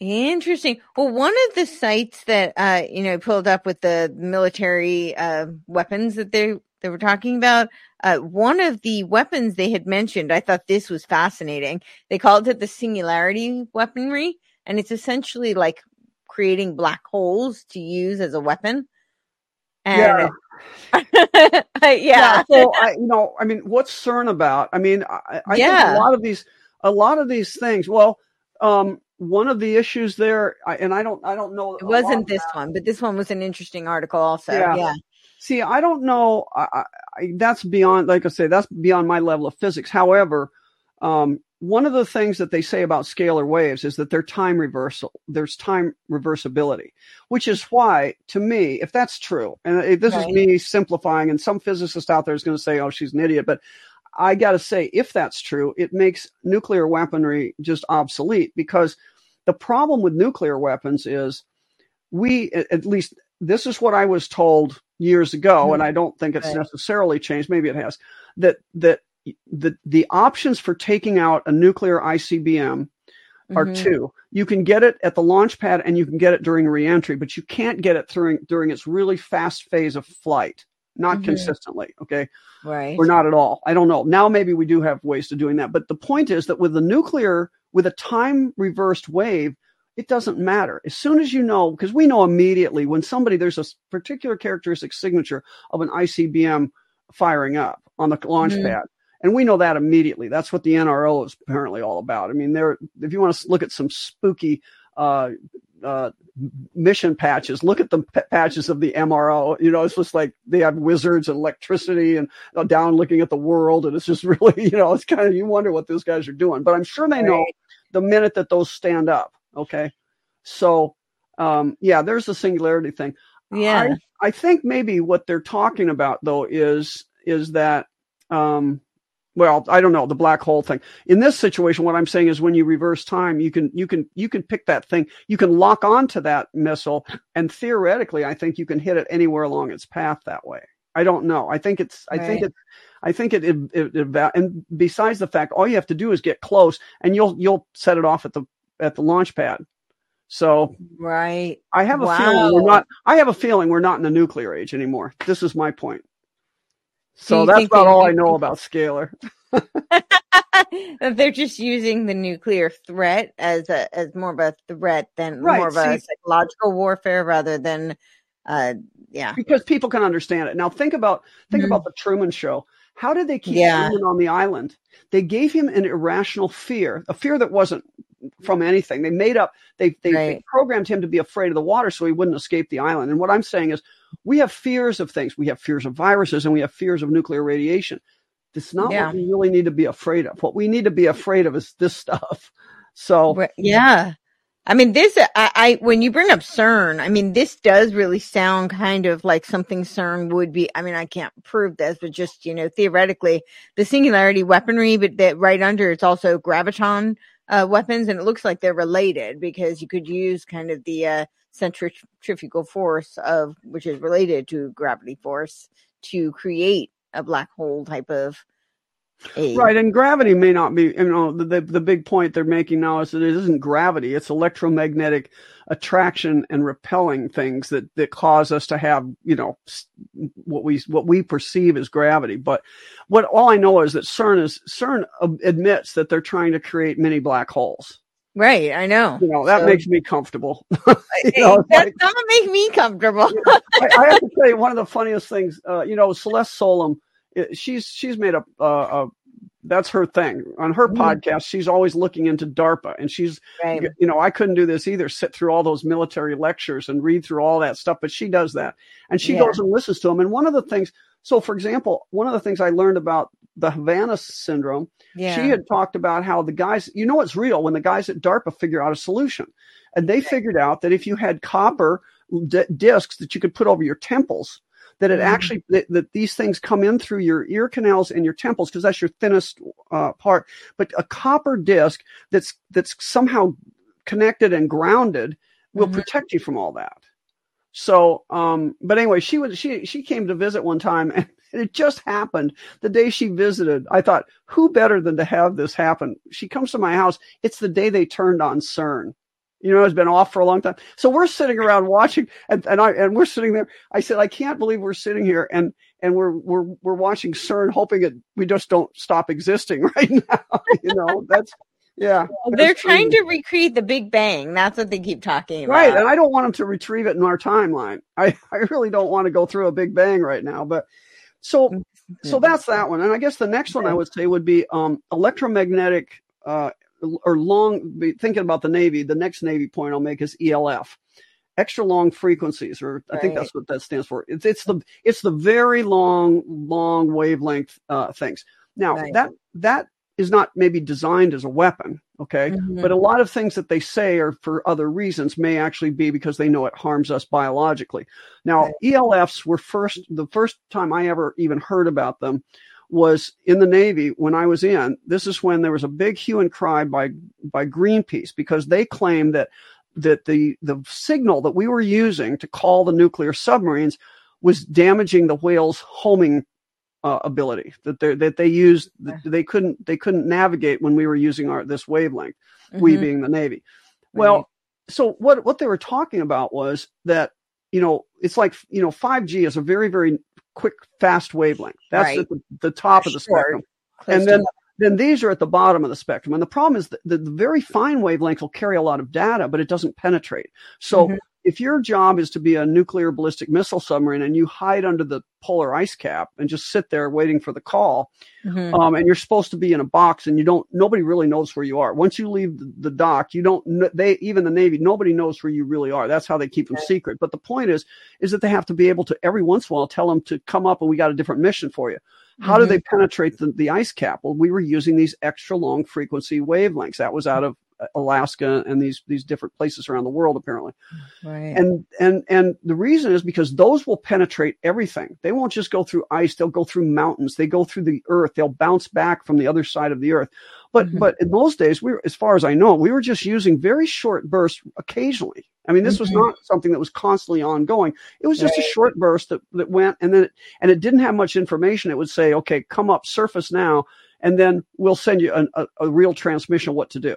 Interesting. Well, one of the sites that uh, you know pulled up with the military uh, weapons that they they were talking about, uh, one of the weapons they had mentioned, I thought this was fascinating. They called it the singularity weaponry, and it's essentially like creating black holes to use as a weapon. And yeah. [laughs] yeah. So I, you know, I mean, what's CERN about? I mean, I, I yeah. think a lot of these, a lot of these things. Well, um, one of the issues there, and I don't, I don't know. It wasn't this one, but this one was an interesting article, also. Yeah. yeah. See, I don't know. I, I, that's beyond, like I say, that's beyond my level of physics. However, um, one of the things that they say about scalar waves is that they're time reversal. There's time reversibility, which is why, to me, if that's true, and this right. is me simplifying, and some physicist out there is going to say, "Oh, she's an idiot," but I got to say, if that's true, it makes nuclear weaponry just obsolete because the problem with nuclear weapons is we, at least, this is what I was told years ago, and hmm. I don't think it's right. necessarily changed. Maybe it has. That that the the options for taking out a nuclear ICBM are mm-hmm. two. You can get it at the launch pad and you can get it during reentry, but you can't get it during during its really fast phase of flight. Not mm-hmm. consistently, okay? Right. Or not at all. I don't know. Now maybe we do have ways to doing that, but the point is that with the nuclear with a time reversed wave, it doesn't matter. As soon as you know, because we know immediately when somebody, there's a particular characteristic signature of an ICBM firing up on the launch mm-hmm. pad. And we know that immediately. That's what the NRO is apparently all about. I mean, there, if you want to look at some spooky, uh, uh, mission patches. Look at the p- patches of the NRO. You know, it's just like they have wizards and electricity and uh, down looking at the world. And it's just [laughs] really, you know, it's kind of, you wonder what those guys are doing. But I'm sure they know the minute that those stand up. Okay. So, um, yeah, there's the singularity thing. Yeah. I, I think maybe what they're talking about though is, is that, um, well, I don't know the black hole thing. In this situation, what I'm saying is when you reverse time, you can you can you can pick that thing, you can lock onto that missile, and theoretically, I think you can hit it anywhere along its path that way. I don't know. I think it's I right. think it I think it, it, it, it, and besides the fact, all you have to do is get close, and you'll you'll set it off at the at the launch pad. So right, I have a wow. feeling we're not. I have a feeling we're not in the nuclear age anymore. This is my point. So that's about all I know about scalar. [laughs] they're just using the nuclear threat as a as more of a threat than right. more of a psychological warfare rather than uh yeah because people can understand it now think about think mm-hmm. about the truman show how did they keep yeah. truman on the island they gave him an irrational fear a fear that wasn't from anything they made up they they, right. they programmed him to be afraid of the water so he wouldn't escape the island and what i'm saying is we have fears of things. We have fears of viruses and we have fears of nuclear radiation. It's not yeah. what we really need to be afraid of. What we need to be afraid of is this stuff. So yeah. I mean, this, I, I, when you bring up CERN, I mean, this does really sound kind of like something CERN would be. I mean, I can't prove this, but just, you know, theoretically, the singularity weaponry, but that right under it's also graviton uh, weapons. And it looks like they're related because you could use kind of the, uh, centrifugal force of which is related to gravity force to create a black hole type of a... right and gravity may not be you know the, the, the big point they're making now is that it isn't gravity it's electromagnetic attraction and repelling things that that cause us to have you know what we what we perceive as gravity but what all i know is that cern is cern admits that they're trying to create many black holes Right, I know. You know that so, makes me comfortable. [laughs] you know, that like, doesn't make me comfortable. [laughs] I, I, have to tell you one of the funniest things. Uh, you know, Celeste Solum, she's she's made a, uh, a that's her thing on her mm podcast. She's always looking into DARPA, and she's right. you know I couldn't do this either. Sit through all those military lectures and read through all that stuff, but she does that, and she yeah. goes and listens to them. And one of the things, so for example, one of the things I learned about the Havana syndrome, yeah. she had talked about how the guys, you know, it's real when the guys at DARPA figure out a solution. And they figured out that if you had copper d- discs that you could put over your temples, that it mm-hmm. actually that, that, these things come in through your ear canals and your temples because that's your thinnest uh, part. But a copper disc that's that's somehow connected and grounded will mm-hmm. protect you from all that. So, um, but anyway, she was she she came to visit one time, [laughs] and it just happened the day she visited. I thought, who better than to have this happen? She comes to my house. It's the day they turned on CERN. You know, it's been off for a long time. So we're sitting around watching, and, and I and we're sitting there. I said, I can't believe we're sitting here and and we're we're we're watching CERN, hoping it we just don't stop existing [laughs] right now. [laughs] you know, that's yeah. They're trying to recreate the Big Bang. That's what they keep talking about. Right. And I don't want them to retrieve it in our timeline. I, [laughs] I really don't want to go through a Big Bang right now. But so mm, so that's that one. And I guess the next one I would say would be um, electromagnetic uh, or long thinking about the Navy, the next Navy point I'll make is ELF. Extra long frequencies, or I think that's what that stands for. It's it's the it's the very long, long wavelength uh, things. Now right. that that is not maybe designed as a weapon, okay? Mm-hmm. But a lot of things that they say are for other reasons may actually be because they know it harms us biologically. Now, right. ELFs were first, the first time I ever even heard about them was in the Navy when I was in. This is when there was a big hue and cry by, by Greenpeace because they claimed that, that the, the signal that we were using to call the nuclear submarines was damaging the whales' homing uh, ability that they that they used they couldn't they couldn't navigate when we were using our this wavelength mm-hmm. we being the navy well right. so what what they were talking about was that you know it's like you know 5g is a very very quick fast wavelength that's right. at the, the top of the spectrum and then then these are at the bottom of the spectrum. And the problem is that the, the very fine wavelength will carry a lot of data, but it doesn't penetrate. So mm-hmm. If your job is to be a nuclear ballistic missile submarine and you hide under the polar ice cap and just sit there waiting for the call, mm-hmm. um, and you're supposed to be in a box and you don't, nobody really knows where you are. Once you leave the, dock, you don't, they, even the Navy, nobody knows where you really are. That's how they keep them secret. But the point is, is that they have to be able to every once in a while tell them to come up and we got a different mission for you. How mm-hmm. do they penetrate the, the ice cap? Well, we were using these extra long frequency wavelengths. That was out of Alaska and these these different places around the world apparently. Right. And and and the reason is because those will penetrate everything. They won't just go through ice, they'll go through mountains, they go through the earth, they'll bounce back from the other side of the earth. But mm-hmm. but in those days, we were, as far as I know, we were just using very short bursts occasionally. I mean, this mm-hmm. was not something that was constantly ongoing. It was just right. a short burst that, that went and then, it, and it didn't have much information. It would say, okay, come up surface now, and then we'll send you an, a, a real transmission of what to do.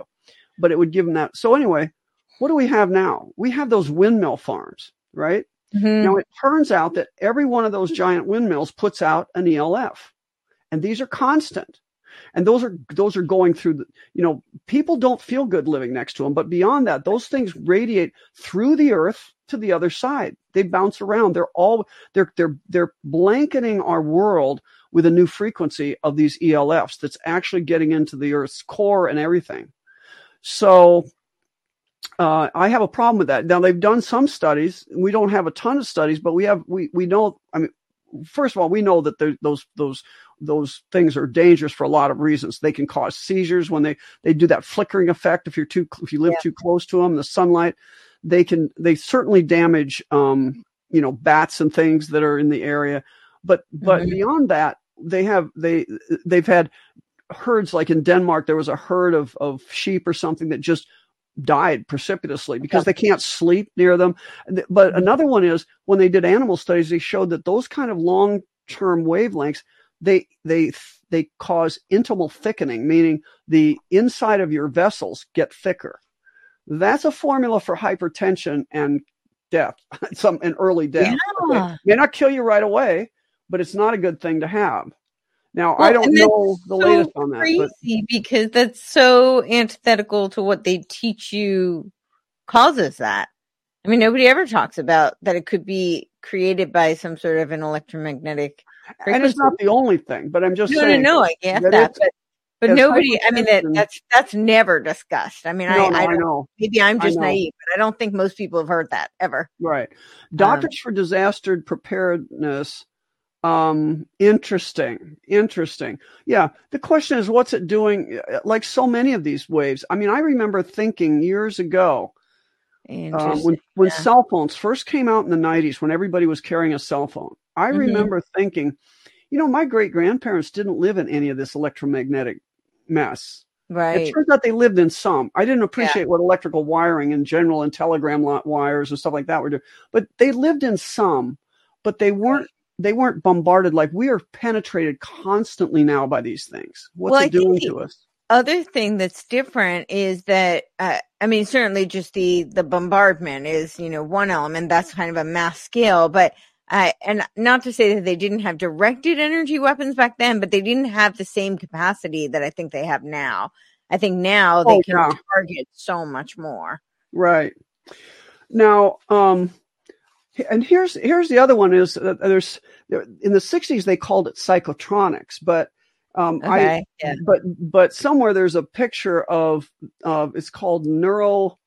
But it would give them that. So anyway, what do we have now? We have those windmill farms, right? Mm-hmm. Now it turns out that every one of those giant windmills puts out an ELF, and these are constant and those are those are going through the, you know people don't feel good living next to them but beyond that those things radiate through the earth to the other side they bounce around they're all they're they're they're blanketing our world with a new frequency of these ELFs that's actually getting into the earth's core and everything so uh, I have a problem with that. Now they've done some studies. We don't have a ton of studies, but we have we we know. I mean, first of all, we know that those those those things are dangerous for a lot of reasons. They can cause seizures when they they do that flickering effect. If you're too if you live yeah. too close to them, the sunlight, they can they certainly damage um, you know bats and things that are in the area. But but mm-hmm. beyond that, they have they they've had herds like in Denmark. There was a herd of of sheep or something that just died precipitously because they can't sleep near them. But mm-hmm. another one is when they did animal studies, they showed that those kind of long term wavelengths they they they cause intimal thickening, meaning the inside of your vessels get thicker. That's a formula for hypertension and death, [laughs] some an early death. Yeah. Okay. May not kill you right away, but it's not a good thing to have. Now well, I don't know the so latest on that. Crazy but, because that's so antithetical to what they teach you causes that. I mean, nobody ever talks about that it could be created by some sort of an electromagnetic. Frequency. And it's not the only thing, but I'm just no, saying. No, no, I get that, that but, but nobody. I mean, that, that's that's never discussed. I mean, no, I, no, I, I, know. Maybe I'm just naive, but I don't think most people have heard that ever. Right. Doctors um, for Disaster Preparedness um, interesting. Interesting. Yeah. The question is, what's it doing? Uh, like so many of these waves. I mean, I remember thinking years ago, um, when when yeah. cell phones first came out in the 90s, when everybody was carrying a cell phone, I mm-hmm. remember thinking, you know, my great grandparents didn't live in any of this electromagnetic mess. Right. It turns out they lived in some. I didn't appreciate yeah. what electrical wiring in general and telegram wires and stuff like that were doing, but they lived in some, but they weren't they weren't bombarded like we are penetrated constantly now by these things. What's well, it doing to us? Other thing that's different is that uh, I mean certainly just the the bombardment is you know one element that's kind of a mass scale, but uh, and not to say that they didn't have directed energy weapons back then, but they didn't have the same capacity that I think they have now. I think now they oh, can yeah. target so much more. Right. Now, um, and here's here's the other one is that there's in the 60s they called it psychotronics but um, okay, I, yeah. but but somewhere there's a picture of uh, it's called neural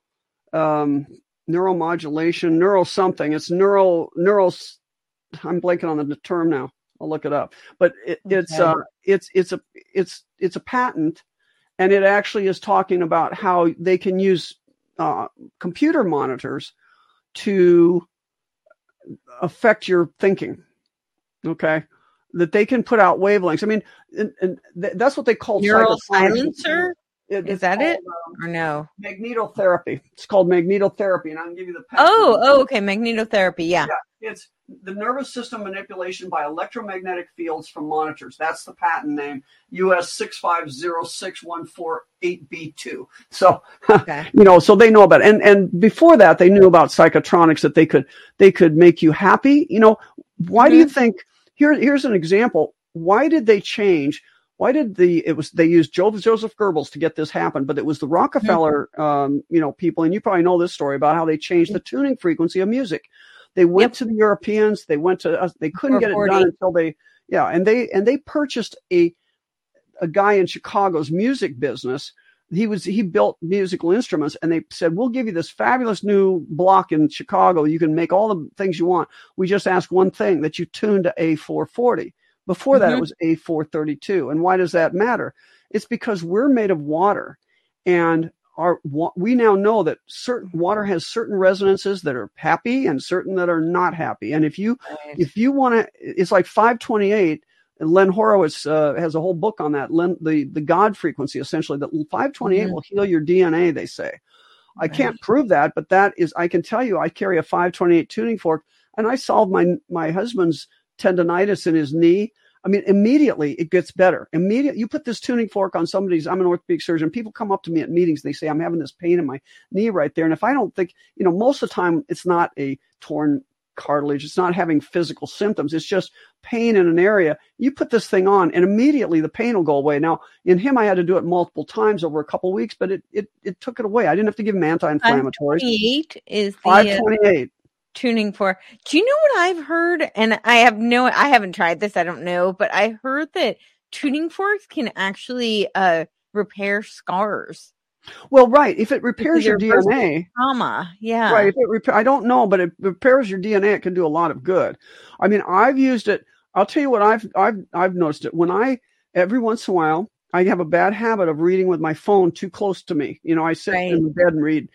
um, neuromodulation neural something it's neural neural I'm blanking on the term now I'll look it up but it, okay. it's uh, it's it's a it's it's a patent and it actually is talking about how they can use uh, computer monitors to affect your thinking. Okay. That they can put out wavelengths. I mean, and, and th- that's what they call neural silencer. Is that called, it um, or no? Magnetotherapy. It's called magnetotherapy, and I can give you the. Oh, oh, okay, magnetotherapy. Yeah. yeah. It's the nervous system manipulation by electromagnetic fields from monitors. That's the patent name, US six five zero six one four eight B two. So, okay. [laughs] you know, so they know about it. and and before that, they knew about psychotronics that they could they could make you happy. You know, why mm-hmm. do you mm-hmm. think? Here, here's an example. Why did they change why did the it was they used Joseph Goebbels to get this happen, but it was the Rockefeller um, you know people, and you probably know this story about how they changed the tuning frequency of music. They went Yep. to the Europeans, they went to us, they couldn't get it done until they yeah, and they and they purchased a a guy in Chicago's music business. He was he built musical instruments, and they said, "We'll give you this fabulous new block in Chicago. You can make all the things you want. We just ask one thing that you tune to A440." Before that, it Mhm. was A432. And why does that matter? It's because we're made of water, and our we now know that certain water has certain resonances that are happy and certain that are not happy. And if you Right. if you want to, it's like 528. And Len Horowitz uh, has a whole book on that. Len, the the God frequency, essentially, that 528 Mhm. will heal your DNA. They say. I can't prove that, but that is. I can tell you, I carry a 528 tuning fork, and I solved my my husband's tendonitis in his knee. I mean, immediately it gets better. Immediate, you put this tuning fork on somebody's. I'm an orthopedic surgeon. People come up to me at meetings. They say I'm having this pain in my knee right there, and if I don't think, you know, most of the time it's not a torn cartilage. It's not having physical symptoms. It's just pain in an area. You put this thing on, and immediately the pain will go away. Now, in him, I had to do it multiple times over a couple weeks, but it it it took it away. I didn't have to give him anti-inflammatories. 28 is the uh, 528. Tuning for. Do you know what I've heard? And I have no, I haven't tried this. I don't know, but I heard that tuning forks can actually uh repair scars, Well, right. If it repairs your. DNA, trauma. Yeah. right. If it repair, I don't know, but it repairs your DNA. It can do a lot of good. I mean, I've used it. I'll tell you what I've I've I've noticed it when I every once in a while I have a bad habit of reading with my phone too close to me. You know, I sit Right. in the bed and read,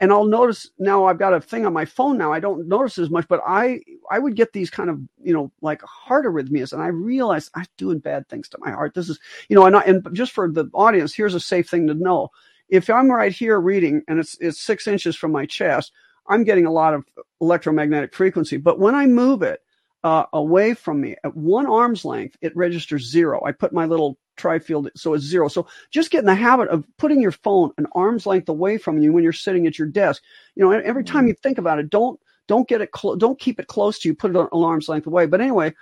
and I'll notice now I've got a thing on my phone now. I don't notice as much, but I I would get these kind of you know like heart arrhythmias, and I realized I'm doing bad things to my heart. This is you know, and I, and just for the audience, here's a safe thing to know. If I'm right here reading and it's it's six inches from my chest, I'm getting a lot of electromagnetic frequency. But when I move it uh, away from me at one arm's length, it registers zero. I put my little tri-field, so it's zero. So just get in the habit of putting your phone an arm's length away from you when you're sitting at your desk. You know, every time you think about it, don't don't get it clo- don't keep it close to you. Put it an arm's length away. But anyway,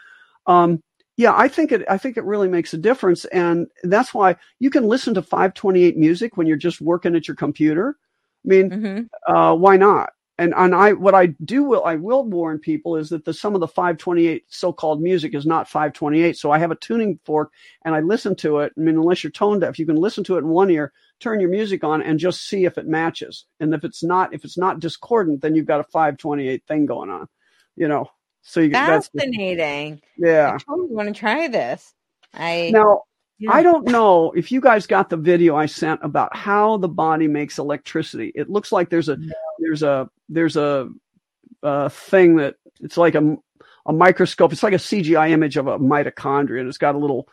um, yeah, I think it I think it really makes a difference, and that's why you can listen to 528 music when you're just working at your computer. I mean, hmm uh, why not? And and I what I do will I will warn people is that the some of the 528 so-called music is not 528. So I have a tuning fork and I listen to it. I mean, unless you're tone deaf, you can listen to it in one ear, turn your music on, and just see if it matches. And if it's not if it's not discordant, then you've got a 528 thing going on. You know, so you that's Fascinating. yeah. I totally want to try this. I Now yeah. I don't know if you guys got the video I sent about how the body makes electricity. It looks like there's a there's a there's a, a thing that it's like a a microscope. It's like a CGI image of a mitochondria, and it's got a little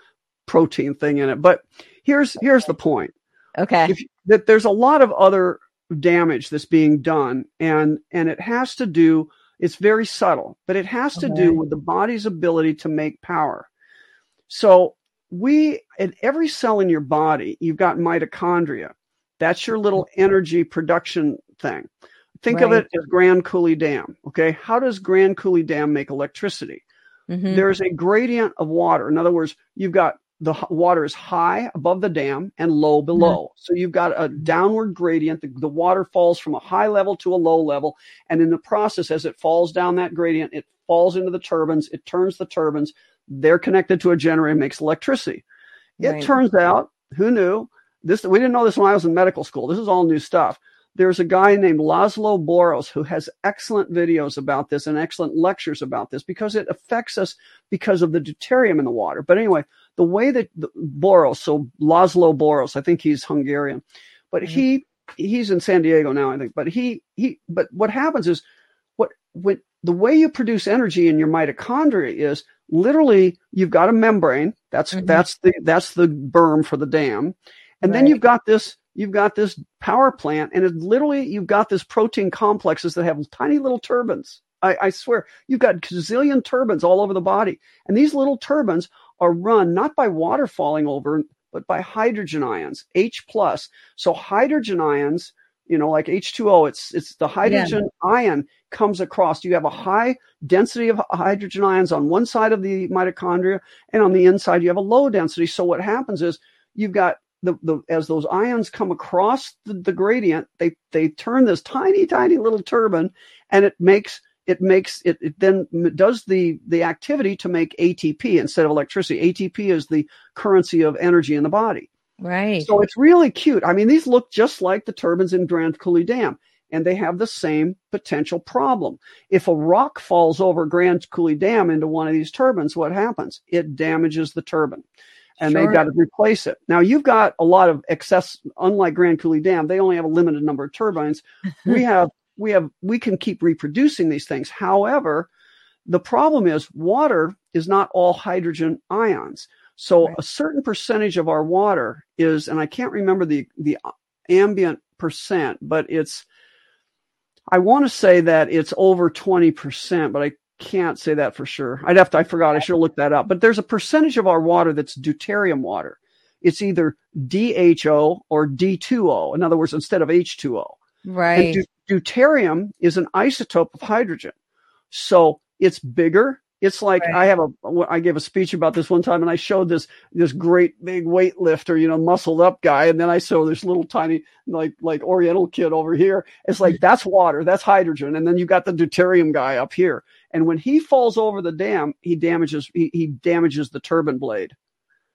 protein thing in it. But here's here's the point: okay. if, that there's a lot of other damage that's being done, and and it has to do. It's very subtle, but it has to do with the body's ability to make power. So we in every cell in your body, you've got mitochondria. That's your little energy production thing. Think of it as Grand Coulee Dam. Okay. How does Grand Coulee Dam make electricity? Mhm. There's a gradient of water. In other words, you've got the water is high above the dam and low below. So you've got a downward gradient. The, the water falls from a high level to a low level. And in the process, as it falls down that gradient, it falls into the turbines. It turns the turbines. They're connected to a generator, makes electricity. It Right. turns out, who knew? This we didn't know this when I was in medical school. This is all new stuff. There's a guy named Laszlo Boros who has excellent videos about this and excellent lectures about this because it affects us because of the deuterium in the water. But anyway, the way that the, Boros, so Laszlo Boros, I think he's Hungarian, but mm-hmm. he he's in San Diego now, I think. But he he but what happens is what when the way you produce energy in your mitochondria is literally you've got a membrane. That's Mhm. that's the that's the berm for the dam. And then you've got this you've got this power plant and it literally you've got this protein complexes that have tiny little turbines. I, I swear you've got gazillion turbines all over the body. And these little turbines are run not by water falling over but by hydrogen ions h plus. So hydrogen ions you know, like H2O, it's it's the hydrogen yeah. ion comes across. You have a high density of hydrogen ions on one side of the mitochondria, and on the inside you have a low density. So what happens is you've got the, the as those ions come across the, the gradient, they they turn this tiny, tiny little turbine, and it makes it makes it, it then does the the activity to make ATP instead of electricity. ATP is the currency of energy in the body. Right. So it's really cute. I mean, these look just like the turbines in Grand Coulee Dam, and they have the same potential problem. If a rock falls over Grand Coulee Dam into one of these turbines, what happens? It damages the turbine. And sure. they've got to replace it. Now you've got a lot of excess, unlike Grand Coulee Dam, they only have a limited number of turbines. [laughs] we have, we have, we can keep reproducing these things. However, the problem is water is not all hydrogen ions. So right. a certain percentage of our water is, and I can't remember the the uh, ambient percent, but it's I want to say that it's over 20%, but I can't say that for sure. I'd have to, I forgot, I should have looked that up. But there's a percentage of our water that's deuterium water. It's either DHO or D2O. In other words, instead of H2O. Right. And deuterium is an isotope of hydrogen. So it's bigger, it's like right. I have a I gave a speech about this one time and I showed this this great big weightlifter, you know, muscled up guy, and then I saw this little tiny like like Oriental kid over here. It's like mm-hmm. that's water, that's hydrogen, and then you got the deuterium guy up here. And when he falls over the dam, he damages he, he damages the turbine blade.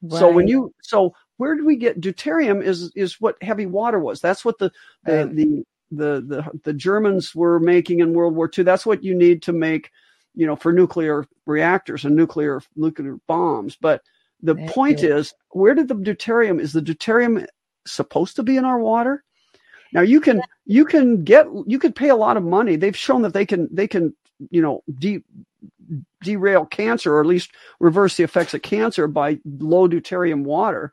Right. So when you so where did we get deuterium is is what heavy water was. That's what the the, right. the the the the Germans were making in World War II. That's what you need to make you know, for nuclear reactors and nuclear nuclear bombs. But the point is, where did the deuterium? Is the deuterium supposed to be in our water? Now you can you can get you could pay a lot of money. They've shown that they can they can you know de, derail cancer or at least reverse the effects of cancer by low deuterium water,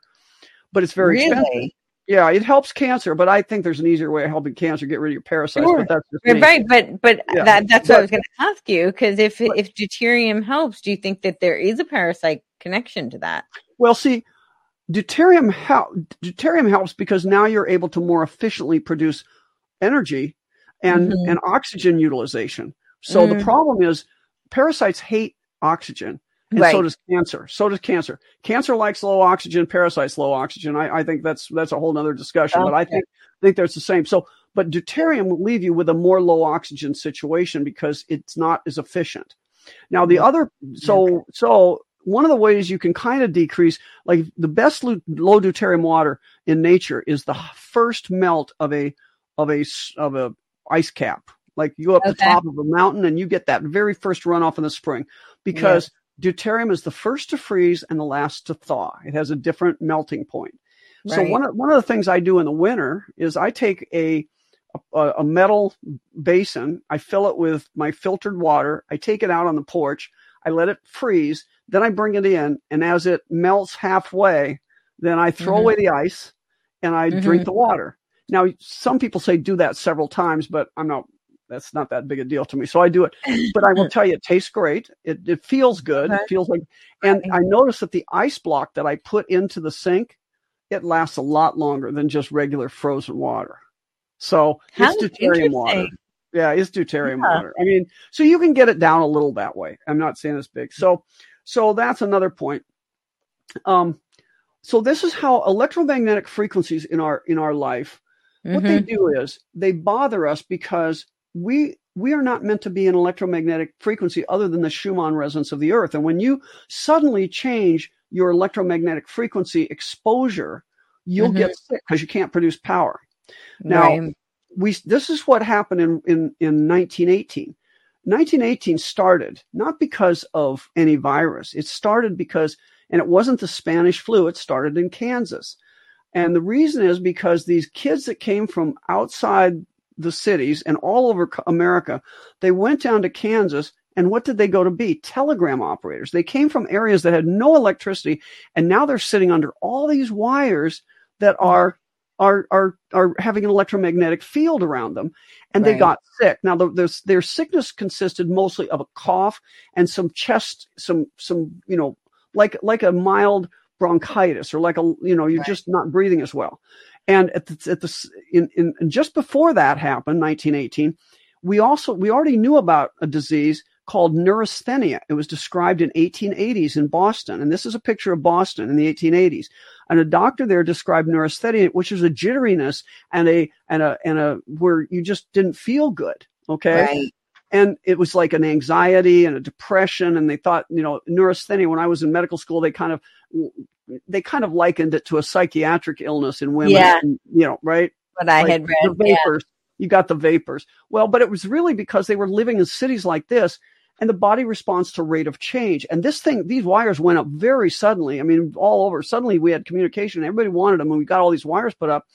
but it's very really? expensive. Yeah, it helps cancer, but I think there's an easier way of helping cancer get rid of your parasites. Sure. But that's just right. But but yeah. that that's but, what I was going to ask you because if but, if deuterium helps, do you think that there is a parasite connection to that? Well, see, deuterium help, deuterium helps because now you're able to more efficiently produce energy and mm-hmm. and oxygen utilization. So mm-hmm. the problem is parasites hate oxygen and right. so does cancer. So does cancer. Cancer likes low oxygen. Parasites low oxygen. I, I think that's that's a whole other discussion. Okay. But I think I think there's the same. So, but deuterium will leave you with a more low oxygen situation because it's not as efficient. Now the other so okay. so one of the ways you can kind of decrease like the best low deuterium water in nature is the first melt of a of a of a ice cap. Like you go up okay. the top of a mountain and you get that very first runoff in the spring because deuterium is the first to freeze and the last to thaw. It has a different melting point. Right. So one of, one of the things I do in the winter is I take a, a, a metal basin, I fill it with my filtered water, I take it out on the porch, I let it freeze, then I bring it in, and as it melts halfway, then I throw mm-hmm. away the ice and I mm-hmm. drink the water. Now, some people say do that several times, but I'm not that's not that big a deal to me. So I do it. But I will [laughs] tell you, it tastes great. It, it feels good. Okay. It feels like, and I noticed that the ice block that I put into the sink, it lasts a lot longer than just regular frozen water. So How it's deuterium water. Yeah, it's deuterium yeah. water. I mean, so you can get it down a little that way. I'm not saying it's big. So, so that's another point. Um, so this is how electromagnetic frequencies in our in our life what mm-hmm. they do is they bother us because we we are not meant to be an electromagnetic frequency other than the Schumann resonance of the earth. And when you suddenly change your electromagnetic frequency exposure, you'll mm-hmm. get sick because you can't produce power. Now, right. we this is what happened in, in, in 1918. 1918 started not because of any virus. It started because, and it wasn't the Spanish flu, it started in Kansas. And the reason is because these kids that came from outside the cities and all over America. They went down to Kansas and what did they go to be? Telegram operators. They came from areas that had no electricity and now they're sitting under all these wires that are are are are having an electromagnetic field around them and right. they got sick. Now the, their sickness consisted mostly of a cough and some chest some some you know like like a mild bronchitis or like a you know you're right. just not breathing as well And at the, at the in, in just before that happened, 1918, we also we already knew about a disease called neurasthenia. It was described in 1880s in Boston, and this is a picture of Boston in the 1880s. And a doctor there described neurasthenia, which is a jitteriness and a and a and a where you just didn't feel good. Okay. Right. And it was like an anxiety and a depression. And they thought, you know, neurasthenia, when I was in medical school, they kind of they kind of likened it to a psychiatric illness in women. Yeah. And, you know, right? What I Like had read. The yeah. vapors. You got the vapors. Well, but it was really because they were living in cities like this and the body responds to rate of change. And this thing, these wires went up very suddenly. I mean, all over. Suddenly we had communication. Everybody wanted them and we got all these wires put up.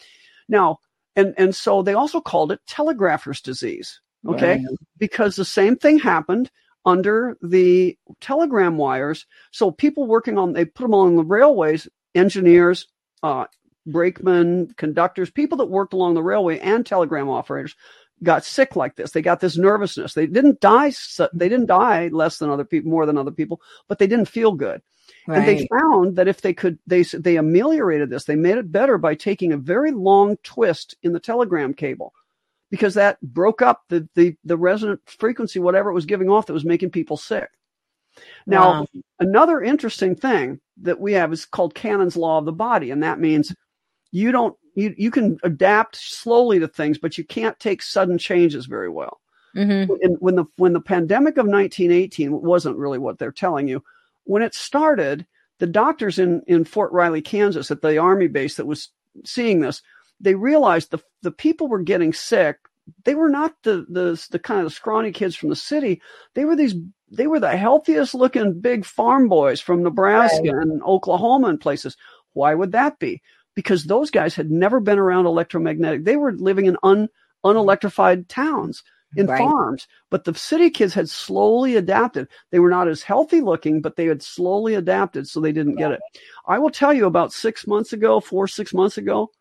Now, and, and so they also called it telegrapher's disease. Okay. Right. Because the same thing happened under the telegram wires. So people working on, they put them on the railways, engineers, uh, brakemen, conductors, people that worked along the railway and telegram operators got sick like this. They got this nervousness. They didn't die. They didn't die less than other people, more than other people, but they didn't feel good. And they found that if they could, they they ameliorated this. They made it better by taking a very long twist in the telegram cable, because that broke up the the the resonant frequency, whatever it was giving off, that was making people sick. Now, Wow. another interesting thing that we have is called Cannon's law of the body, and that means you don't you you can adapt slowly to things, but you can't take sudden changes very well Mhm. when, when the when the pandemic of 1918 wasn't really what they're telling you when it started the doctors in in Fort Riley Kansas at the army base that was seeing this they realized the the people were getting sick they were not the the the kind of scrawny kids from the city they were these they were the healthiest looking big farm boys from Nebraska Right. and Oklahoma and places why would that be because those guys had never been around electromagnetic they were living in un unelectrified towns in Right. farms. But the city kids had slowly adapted. They were not as healthy looking, but they had slowly adapted, so they didn't get it. I will tell you about six months ago, four, six months ago,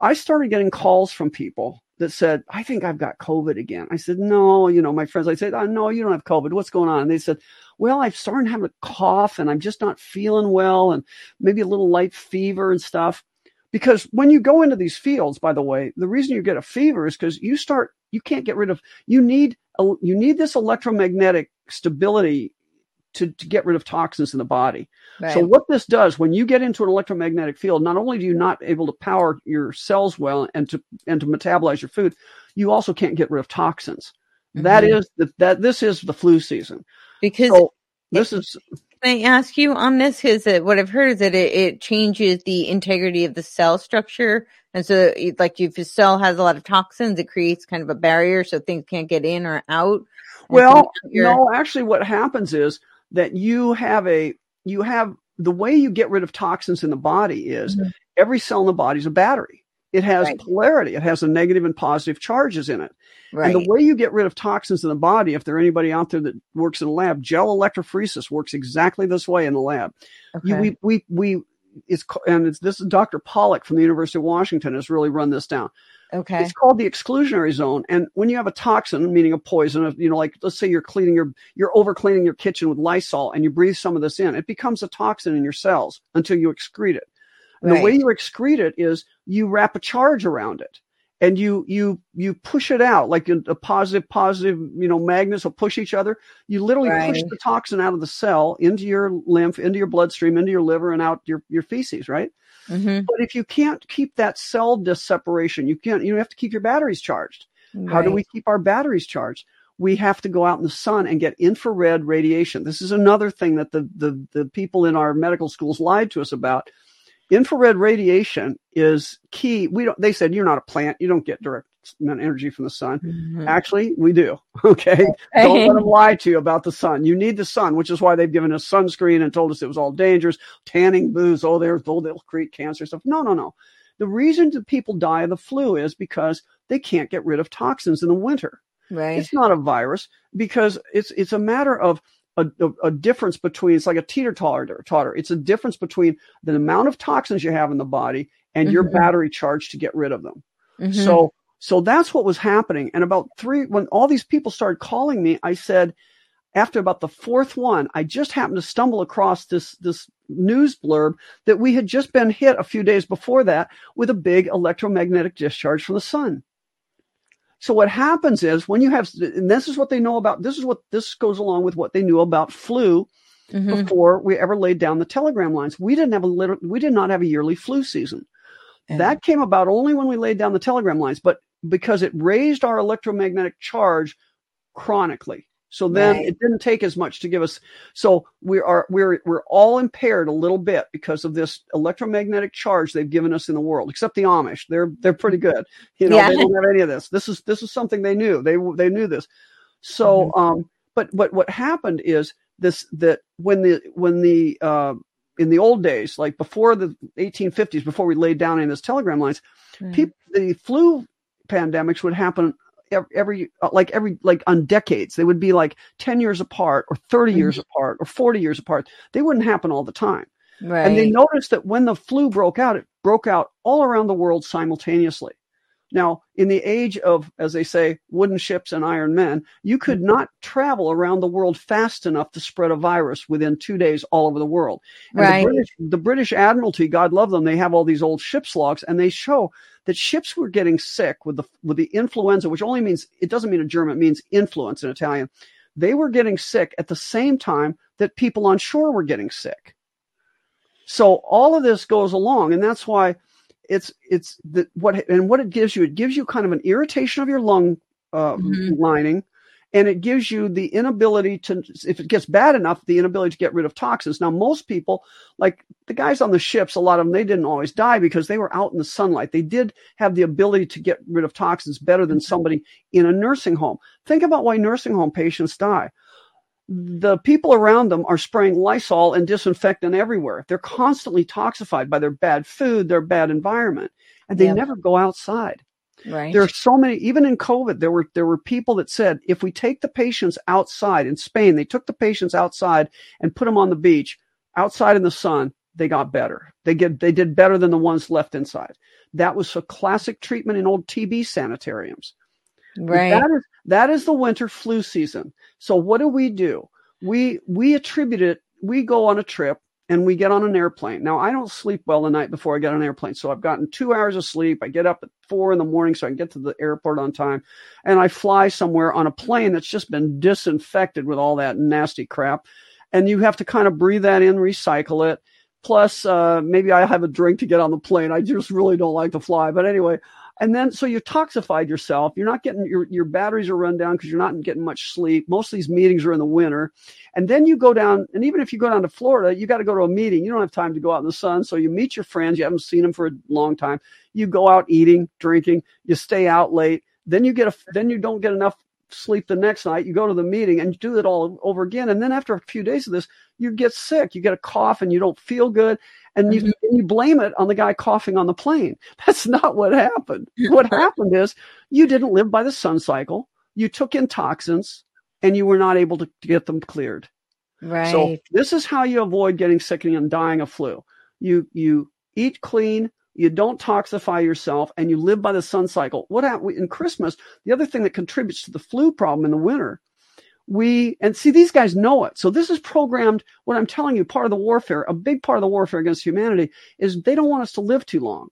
I started getting calls from people that said, I think I've got COVID again. I said, No, you know, my friends, I said, oh, No, you don't have COVID. What's going on? And they said, Well, I've started having a cough and I'm just not feeling well and maybe a little light fever and stuff. Because when you go into these fields, by the way, the reason you get a fever is because you start, you can't get rid of, you need, you need this electromagnetic stability to, to get rid of toxins in the body. Right. So what this does, when you get into an electromagnetic field, not only do you not able to power your cells well and to and to metabolize your food, you also can't get rid of toxins. That Mhm. is the, that this is the flu season. because So this is Can I ask you on this? Because uh, what I've heard is that it, it changes the integrity of the cell structure, and so it- like if a cell has a lot of toxins, it creates kind of a barrier so things can't get in or out. Well, no, actually, what happens is that you have a you have the way you get rid of toxins in the body is Mhm. every cell in the body is a battery. It has Right. polarity. It has a negative and positive charges in it. right. And the way you get rid of toxins in the body, if there anybody out there that works in a lab, gel electrophoresis works exactly this way in the lab. You, we, we, we, it's, and it's, this is Dr. Pollack from the University of Washington has really run this down. Okay. It's called the exclusionary zone. And when you have a toxin, meaning a poison, you know, like let's say you're cleaning your, you're over cleaning your kitchen with Lysol and you breathe some of this in, it becomes a toxin in your cells until you excrete it. And the way you excrete it is you wrap a charge around it and you you you push it out like a, a positive positive you know magnets will push each other you literally push the toxin out of the cell into your lymph into your bloodstream into your liver and out your your feces right Mhm. but if you can't keep that cell dis separation you can't you have to keep your batteries charged. How do we keep our batteries charged? We have to go out in the sun and get infrared radiation. This is another thing that the the, the people in our medical schools lied to us about. Infrared radiation is key. We don't they said you're not a plant. You don't get direct energy from the sun Mhm. actually we do [laughs] okay don't let them lie to you about the sun you need the sun which is why they've given us sunscreen and told us it was all dangerous tanning booths oh they're oh, they'll create cancer stuff no no no the reason that people die of the flu is because they can't get rid of toxins in the winter Right. it's not a virus because it's it's a matter of a, a, a difference between it's like a teeter totter totter. It's a difference between the amount of toxins you have in the body and your Mhm. battery charge to get rid of them. Mhm. So so that's what was happening. And about three when all these people started calling me, I said, after about the fourth one, I just happened to stumble across this, this news blurb that we had just been hit a few days before that with a big electromagnetic discharge from the sun. So what happens is when you have, and this is what they know about, this is what, this goes along with what they knew about flu mm-hmm. before we ever laid down the telegram lines. We didn't have a little, we did not have a yearly flu season. And that came about only when we laid down the telegram lines, but because it raised our electromagnetic charge chronically. So then right. it didn't take as much to give us. So we are we're we're all impaired a little bit because of this electromagnetic charge they've given us in the world. Except the Amish, they're they're pretty good. You know, yeah. they don't have any of this. This is this is something they knew. They they knew this. So, mm-hmm. um, but but what happened is this that when the when the uh, in the old days, like before the 1850s, before we laid down in this telegram lines, mm-hmm. people the flu pandemics would happen every like every like on decades they would be like 10 years apart or 30 mm-hmm. years apart or 40 years apart they wouldn't happen all the time right. and they noticed that when the flu broke out it broke out all around the world simultaneously now in the age of as they say wooden ships and iron men you could mm-hmm. not travel around the world fast enough to spread a virus within two days all over the world and right. the, british, the british admiralty god love them they have all these old ship's logs and they show that ships were getting sick with the with the influenza, which only means it doesn't mean a German, it means influence in Italian. They were getting sick at the same time that people on shore were getting sick. So all of this goes along, and that's why it's it's the, what and what it gives you. It gives you kind of an irritation of your lung uh, mm-hmm. lining and it gives you the inability to if it gets bad enough the inability to get rid of toxins now most people like the guys on the ships a lot of them they didn't always die because they were out in the sunlight they did have the ability to get rid of toxins better than mm-hmm. somebody in a nursing home think about why nursing home patients die the people around them are spraying Lysol and disinfectant everywhere. They're constantly toxified by their bad food, their bad environment, and they yep. never go outside. Right. There are so many, even in COVID, there were there were people that said if we take the patients outside in Spain, they took the patients outside and put them on the beach, outside in the sun, they got better. They get they did better than the ones left inside. That was a classic treatment in old TB sanitariums. Right. That is that is the winter flu season. So what do we do? We we attribute it. We go on a trip and we get on an airplane. Now, I don't sleep well the night before I get on an airplane. So I've gotten two hours of sleep. I get up at four in the morning so I can get to the airport on time. And I fly somewhere on a plane that's just been disinfected with all that nasty crap. And you have to kind of breathe that in, recycle it. Plus, uh, maybe I have a drink to get on the plane. I just really don't like to fly. But anyway, and then, so you toxified yourself. You're not getting your, your batteries are run down because you're not getting much sleep. Most of these meetings are in the winter. And then you go down, and even if you go down to Florida, you got to go to a meeting. You don't have time to go out in the sun. So you meet your friends. You haven't seen them for a long time. You go out eating, drinking, you stay out late. Then you get a, then you don't get enough sleep the next night. You go to the meeting and you do it all over again. And then after a few days of this, you get sick. You get a cough and you don't feel good and you, mm-hmm. you blame it on the guy coughing on the plane. [laughs] That's not what happened. what happened is you didn't live by the sun cycle. You took in toxins and you were not able to, to get them cleared. Right. So this is how you avoid getting sick and dying of flu. You you eat clean, you don't toxify yourself, and you live by the sun cycle. What happened in Christmas? The other thing that contributes to the flu problem in the winter we and see these guys know it so this is programmed what i'm telling you part of the warfare a big part of the warfare against humanity is they don't want us to live too long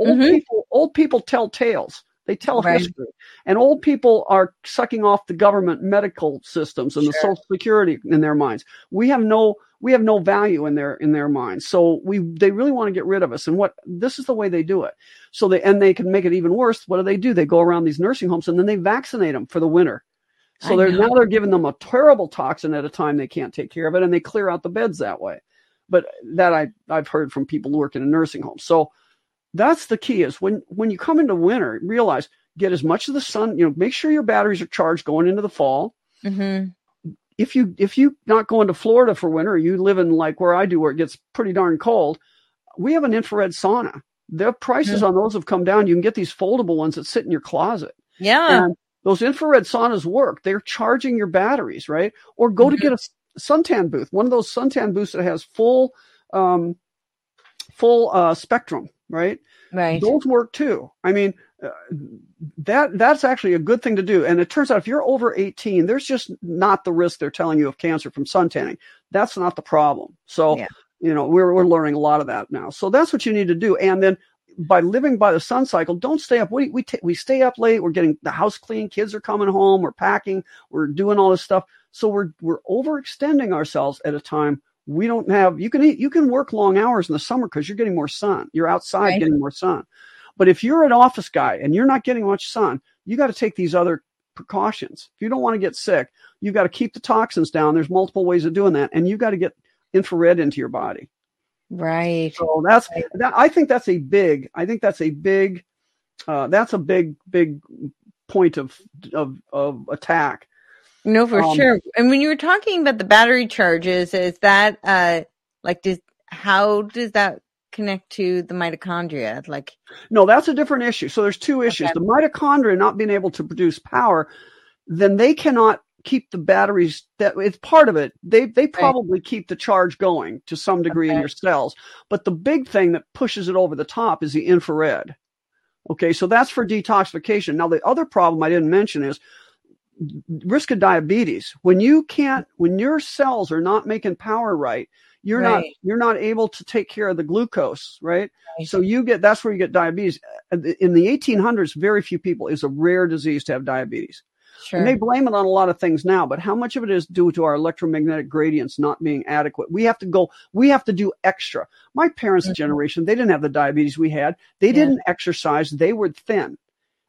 old mm-hmm. people old people tell tales they tell right. history and old people are sucking off the government medical systems and sure. the social security in their minds we have no we have no value in their in their minds so we they really want to get rid of us and what this is the way they do it so they and they can make it even worse what do they do they go around these nursing homes and then they vaccinate them for the winter so they're now they're giving them a terrible toxin at a time they can't take care of it, and they clear out the beds that way. But that I I've heard from people who work in a nursing home. So that's the key is when when you come into winter, realize get as much of the sun. You know, make sure your batteries are charged going into the fall. Mm-hmm. If you if you not going to Florida for winter, you live in like where I do, where it gets pretty darn cold. We have an infrared sauna. The prices mm-hmm. on those have come down. You can get these foldable ones that sit in your closet. Yeah. And those infrared saunas work. They're charging your batteries, right? Or go mm-hmm. to get a suntan booth, one of those suntan booths that has full, um, full uh, spectrum right? Right. Those work too. I mean, uh, that that's actually a good thing to do. And it turns out if you're over 18, there's just not the risk they're telling you of cancer from sun tanning. That's not the problem. So, Yeah. you know, we're we're learning a lot of that now. So that's what you need to do. And then by living by the sun cycle, don't stay up. We we ta- we stay up late. We're getting the house clean. Kids are coming home. We're packing. We're doing all this stuff. So we're we're overextending ourselves at a time we don't have. You can eat, you can work long hours in the summer because you're getting more sun. You're outside Right. getting more sun. But if you're an office guy and you're not getting much sun, you got to take these other precautions. If you don't want to get sick, you've got to keep the toxins down. There's multiple ways of doing that, and you've got to get infrared into your body. Right. So that's Right. that. I think that's a big. I think that's a big. Uh, that's a big, big point of of of attack. No, for Um, sure. And when you were talking about the battery charges, is that uh like does how does that connect to the mitochondria? Like No, that's a different issue. So there's two issues. Okay. The mitochondria not being able to produce power, then they cannot keep the batteries that it's part of it. They they probably keep the charge going to some degree in your cells. But the big thing that pushes it over the top is the infrared. Okay, so that's for detoxification. Now the other problem I didn't mention is risk of diabetes. When you can't when your cells are not making power right, you're not you're not able to take care of the glucose, right? Right. So you get that's where you get diabetes. Uh, In the 1800s, very few people. is a rare disease to have diabetes. sure. And they blame it on a lot of things now, but how much of it is due to our electromagnetic gradients not being adequate? We have to go, we have to do extra. My parents' Mhm. generation, they didn't have the diabetes we had. They Yeah. didn't exercise. They were thin.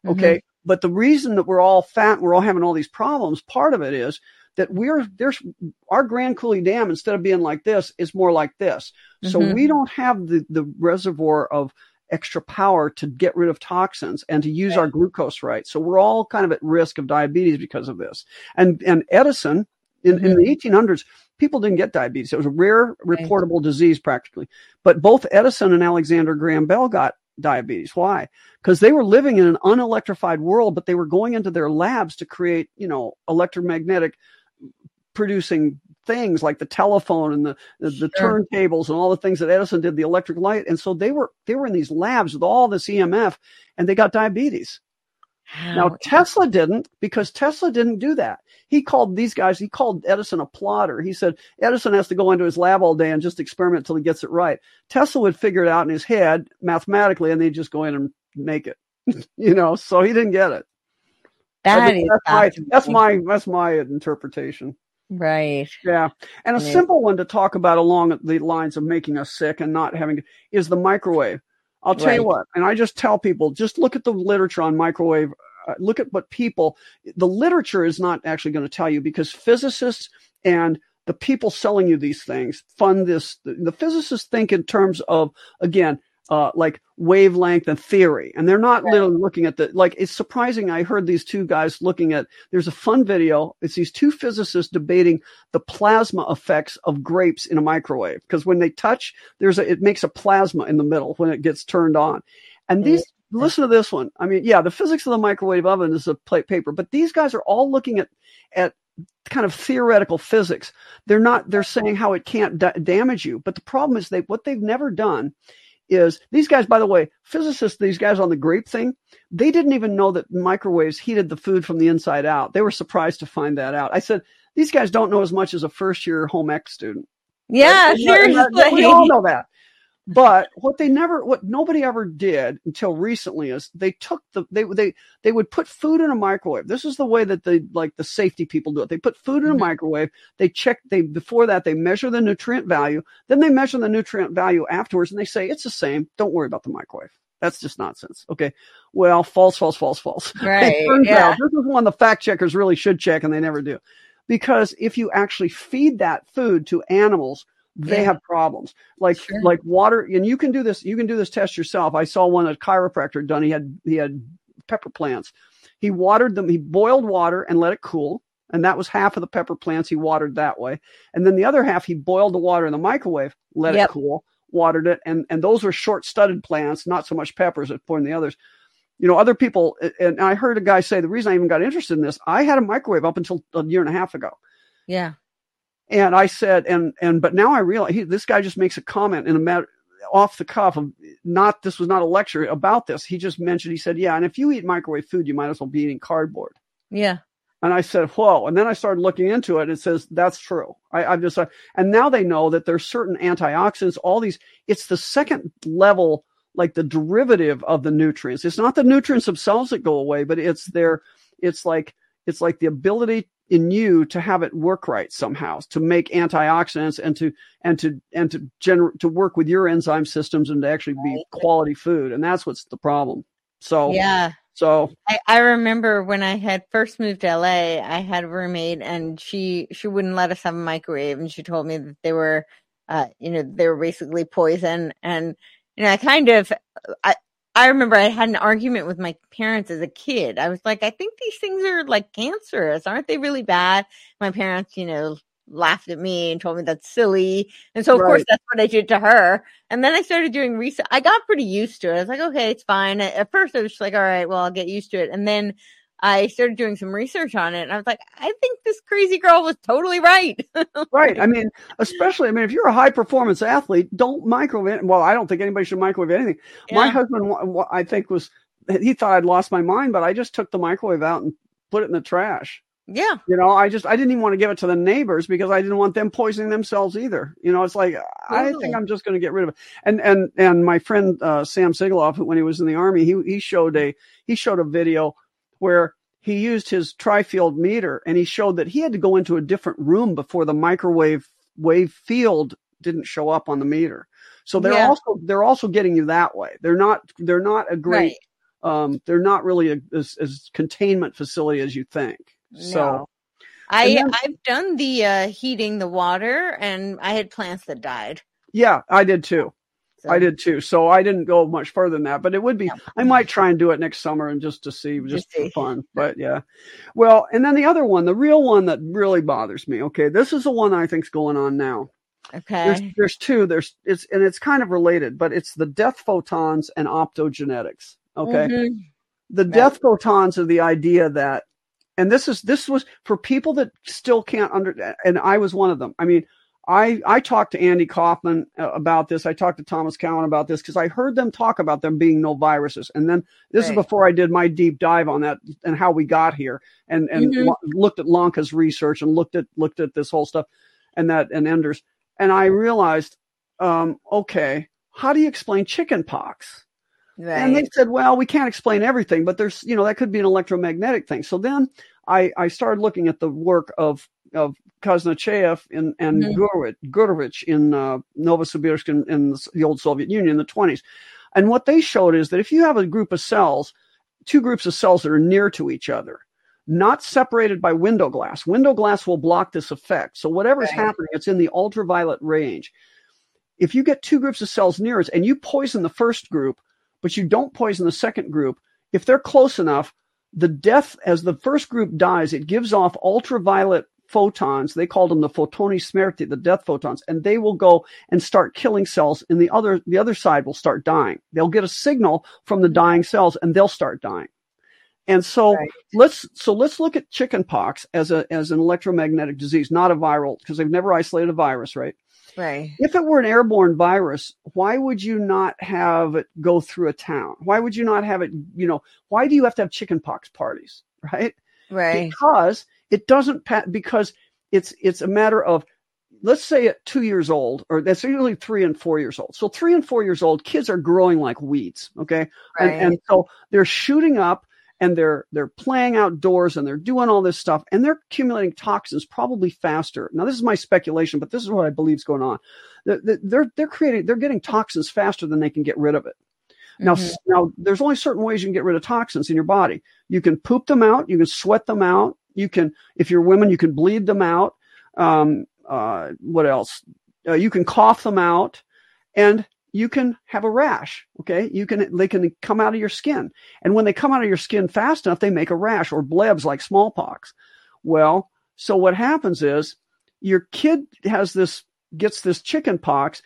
Mhm. Okay. But the reason that we're all fat, we're all having all these problems, part of it is that we're there's our Grand Coulee Dam, instead of being like this, is more like this. So Mhm. we don't have the, the reservoir of extra power to get rid of toxins and to use our glucose right. So we're all kind of at risk of diabetes because of this. And and Edison in, in the 1800s, people didn't get diabetes. It was a rare reportable disease practically. But both Edison and Alexander Graham Bell got diabetes. Why? Because they were living in an unelectrified world, but they were going into their labs to create, you know, electromagnetic producing things like the telephone and the, the, the Sure. turntables and all the things that Edison did, the electric light. And so they were they were in these labs with all this EMF and they got diabetes. Now Tesla didn't because Tesla didn't do that. He called these guys, he called Edison a plotter. He said Edison has to go into his lab all day and just experiment till he gets it right. Tesla would figure it out in his head mathematically and they'd just go in and make it. [laughs] you know, so he didn't get it. That is that's my that's my that's my interpretation. Right. Yeah. And a Yeah. simple one to talk about along the lines of making us sick and not having is the microwave. I'll tell you what, and I just tell people just look at the literature on microwave. Uh, look at what people, the literature is not actually going to tell you because physicists and the people selling you these things fund this. The, the physicists think in terms of, again, uh, like wavelength and theory. And they're not literally looking at the, like, it's surprising. I heard these two guys looking at, there's a fun video. It's these two physicists debating the plasma effects of grapes in a microwave. Because when they touch, there's a, it makes a plasma in the middle when it gets turned on. And these, listen to this one. I mean, yeah, the physics of the microwave oven is a plate paper, but these guys are all looking at, at kind of theoretical physics. They're not, they're saying how it can't da- damage you. But the problem is they, what they've never done is these guys, by the way, physicists, these guys on the grape thing, they didn't even know that microwaves heated the food from the inside out. They were surprised to find that out. I said, these guys don't know as much as a first year home ec student. Yeah, Right? And that- and that- seriously. we all know that. But what they never, what nobody ever did until recently is they took the, they, they, they would put food in a microwave. This is the way that they, like the safety people do it. They put food in a Mhm. microwave. They check, they, before that, they measure the nutrient value. Then they measure the nutrient value afterwards and they say, it's the same. Don't worry about the microwave. That's just nonsense. Okay. Well, false, false, false, false. [laughs] Right, It turns yeah. out this is one the fact checkers really should check and they never do. Because if you actually feed that food to animals, they Yeah. have problems like Sure. like water and you can do this you can do this test yourself i saw one a chiropractor done he had he had pepper plants he watered them he boiled water and let it cool and that was half of the pepper plants he watered that way and then the other half he boiled the water in the microwave let Yep. it cool watered it and and those were short studded plants not so much peppers as pouring the others you know other people and i heard a guy say the reason i even got interested in this i had a microwave up until a year and a half ago Yeah. And I said, and and but now I realize he, this guy just makes a comment in a matter off the cuff of not this was not a lecture about this. He just mentioned he said, "Yeah, and if you eat microwave food, you might as well be eating cardboard." Yeah. And I said, "Whoa!" And then I started looking into it. And it says that's true. I, I've just uh, and now they know that there's certain antioxidants. All these, it's the second level, like the derivative of the nutrients. It's not the nutrients themselves that go away, but it's their, it's like it's like the ability in you to have it work right somehow to make antioxidants and to and to and to generate to work with your enzyme systems and to actually be quality food and that's what's the problem. So yeah. so I, I remember when I had first moved to LA, I had a roommate and she she wouldn't let us have a microwave and she told me that they were uh you know they were basically poison and you know I kind of I I remember I had an argument with my parents as a kid. I was like, I think these things are like cancerous. Aren't they really bad? My parents, you know, laughed at me and told me that's silly. And so, of right. course, that's what I did to her. And then I started doing research. I got pretty used to it. I was like, okay, it's fine. At first, I was just like, all right, well, I'll get used to it. And then I started doing some research on it and I was like, I think this crazy girl was totally right. [laughs] right. I mean, especially, I mean, if you're a high performance athlete, don't microwave. Well, I don't think anybody should microwave anything. Yeah. My husband, I think, was, he thought I'd lost my mind, but I just took the microwave out and put it in the trash. Yeah. You know, I just, I didn't even want to give it to the neighbors because I didn't want them poisoning themselves either. You know, it's like, totally. I think I'm just going to get rid of it. And, and, and my friend, uh, Sam Sigaloff, when he was in the army, he, he showed a, he showed a video where he used his tri-field meter and he showed that he had to go into a different room before the microwave wave field didn't show up on the meter. So they're yeah. also they're also getting you that way. They're not they're not a great right. um they're not really a, as, as containment facility as you think. No. So I then, I've done the uh heating the water and I had plants that died. Yeah, I did too. So. I did too. So I didn't go much further than that, but it would be, yeah. I might try and do it next summer and just to see, just for fun. But yeah. Well, and then the other one, the real one that really bothers me. Okay. This is the one I think's going on now. Okay. There's, there's two. There's, it's, and it's kind of related, but it's the death photons and optogenetics. Okay. Mm-hmm. The right. death photons are the idea that, and this is, this was for people that still can't under, and I was one of them. I mean, I, I talked to Andy Kaufman uh, about this. I talked to Thomas Cowan about this because I heard them talk about them being no viruses. And then this right. is before I did my deep dive on that and how we got here and, and mm-hmm. lo- looked at Lanka's research and looked at, looked at this whole stuff and that and Enders. And I realized, um, okay, how do you explain chicken pox? Right. And they said, well, we can't explain everything, but there's, you know, that could be an electromagnetic thing. So then I, I started looking at the work of of Kaznacheyev and, and mm-hmm. Gurevich in uh, Novosibirsk in, in, the old Soviet Union in the 20s. And what they showed is that if you have a group of cells, two groups of cells that are near to each other, not separated by window glass, window glass will block this effect. So whatever's right. happening, it's in the ultraviolet range. If you get two groups of cells near us and you poison the first group, but you don't poison the second group, if they're close enough, the death as the first group dies, it gives off ultraviolet photons. They called them the photoni smerti, the death photons, and they will go and start killing cells, and the other the other side will start dying. They'll get a signal from the dying cells, and they'll start dying. And so right. let's so let's look at chickenpox as a as an electromagnetic disease, not a viral, because they've never isolated a virus, right? Right. If it were an airborne virus, why would you not have it go through a town? Why would you not have it, you know, why do you have to have chickenpox parties, [laughs] right? Right. Because it doesn't because it's it's a matter of let's say at two years old, or that's usually three and four years old. So three and four years old, kids are growing like weeds. Okay. Right. And, and so they're shooting up and they're they're playing outdoors and they're doing all this stuff and they're accumulating toxins probably faster. Now this is my speculation, but this is what I believe is going on. They're they're creating they're getting toxins faster than they can get rid of it. Now, mm-hmm. now there's only certain ways you can get rid of toxins in your body. You can poop them out, you can sweat them out, you can, if you're women, you can bleed them out. Um, uh, what else? Uh, you can cough them out and you can have a rash. Okay. You can, they can come out of your skin. And when they come out of your skin fast enough, they make a rash or blebs like smallpox. Well, so what happens is your kid has this, gets this chicken pox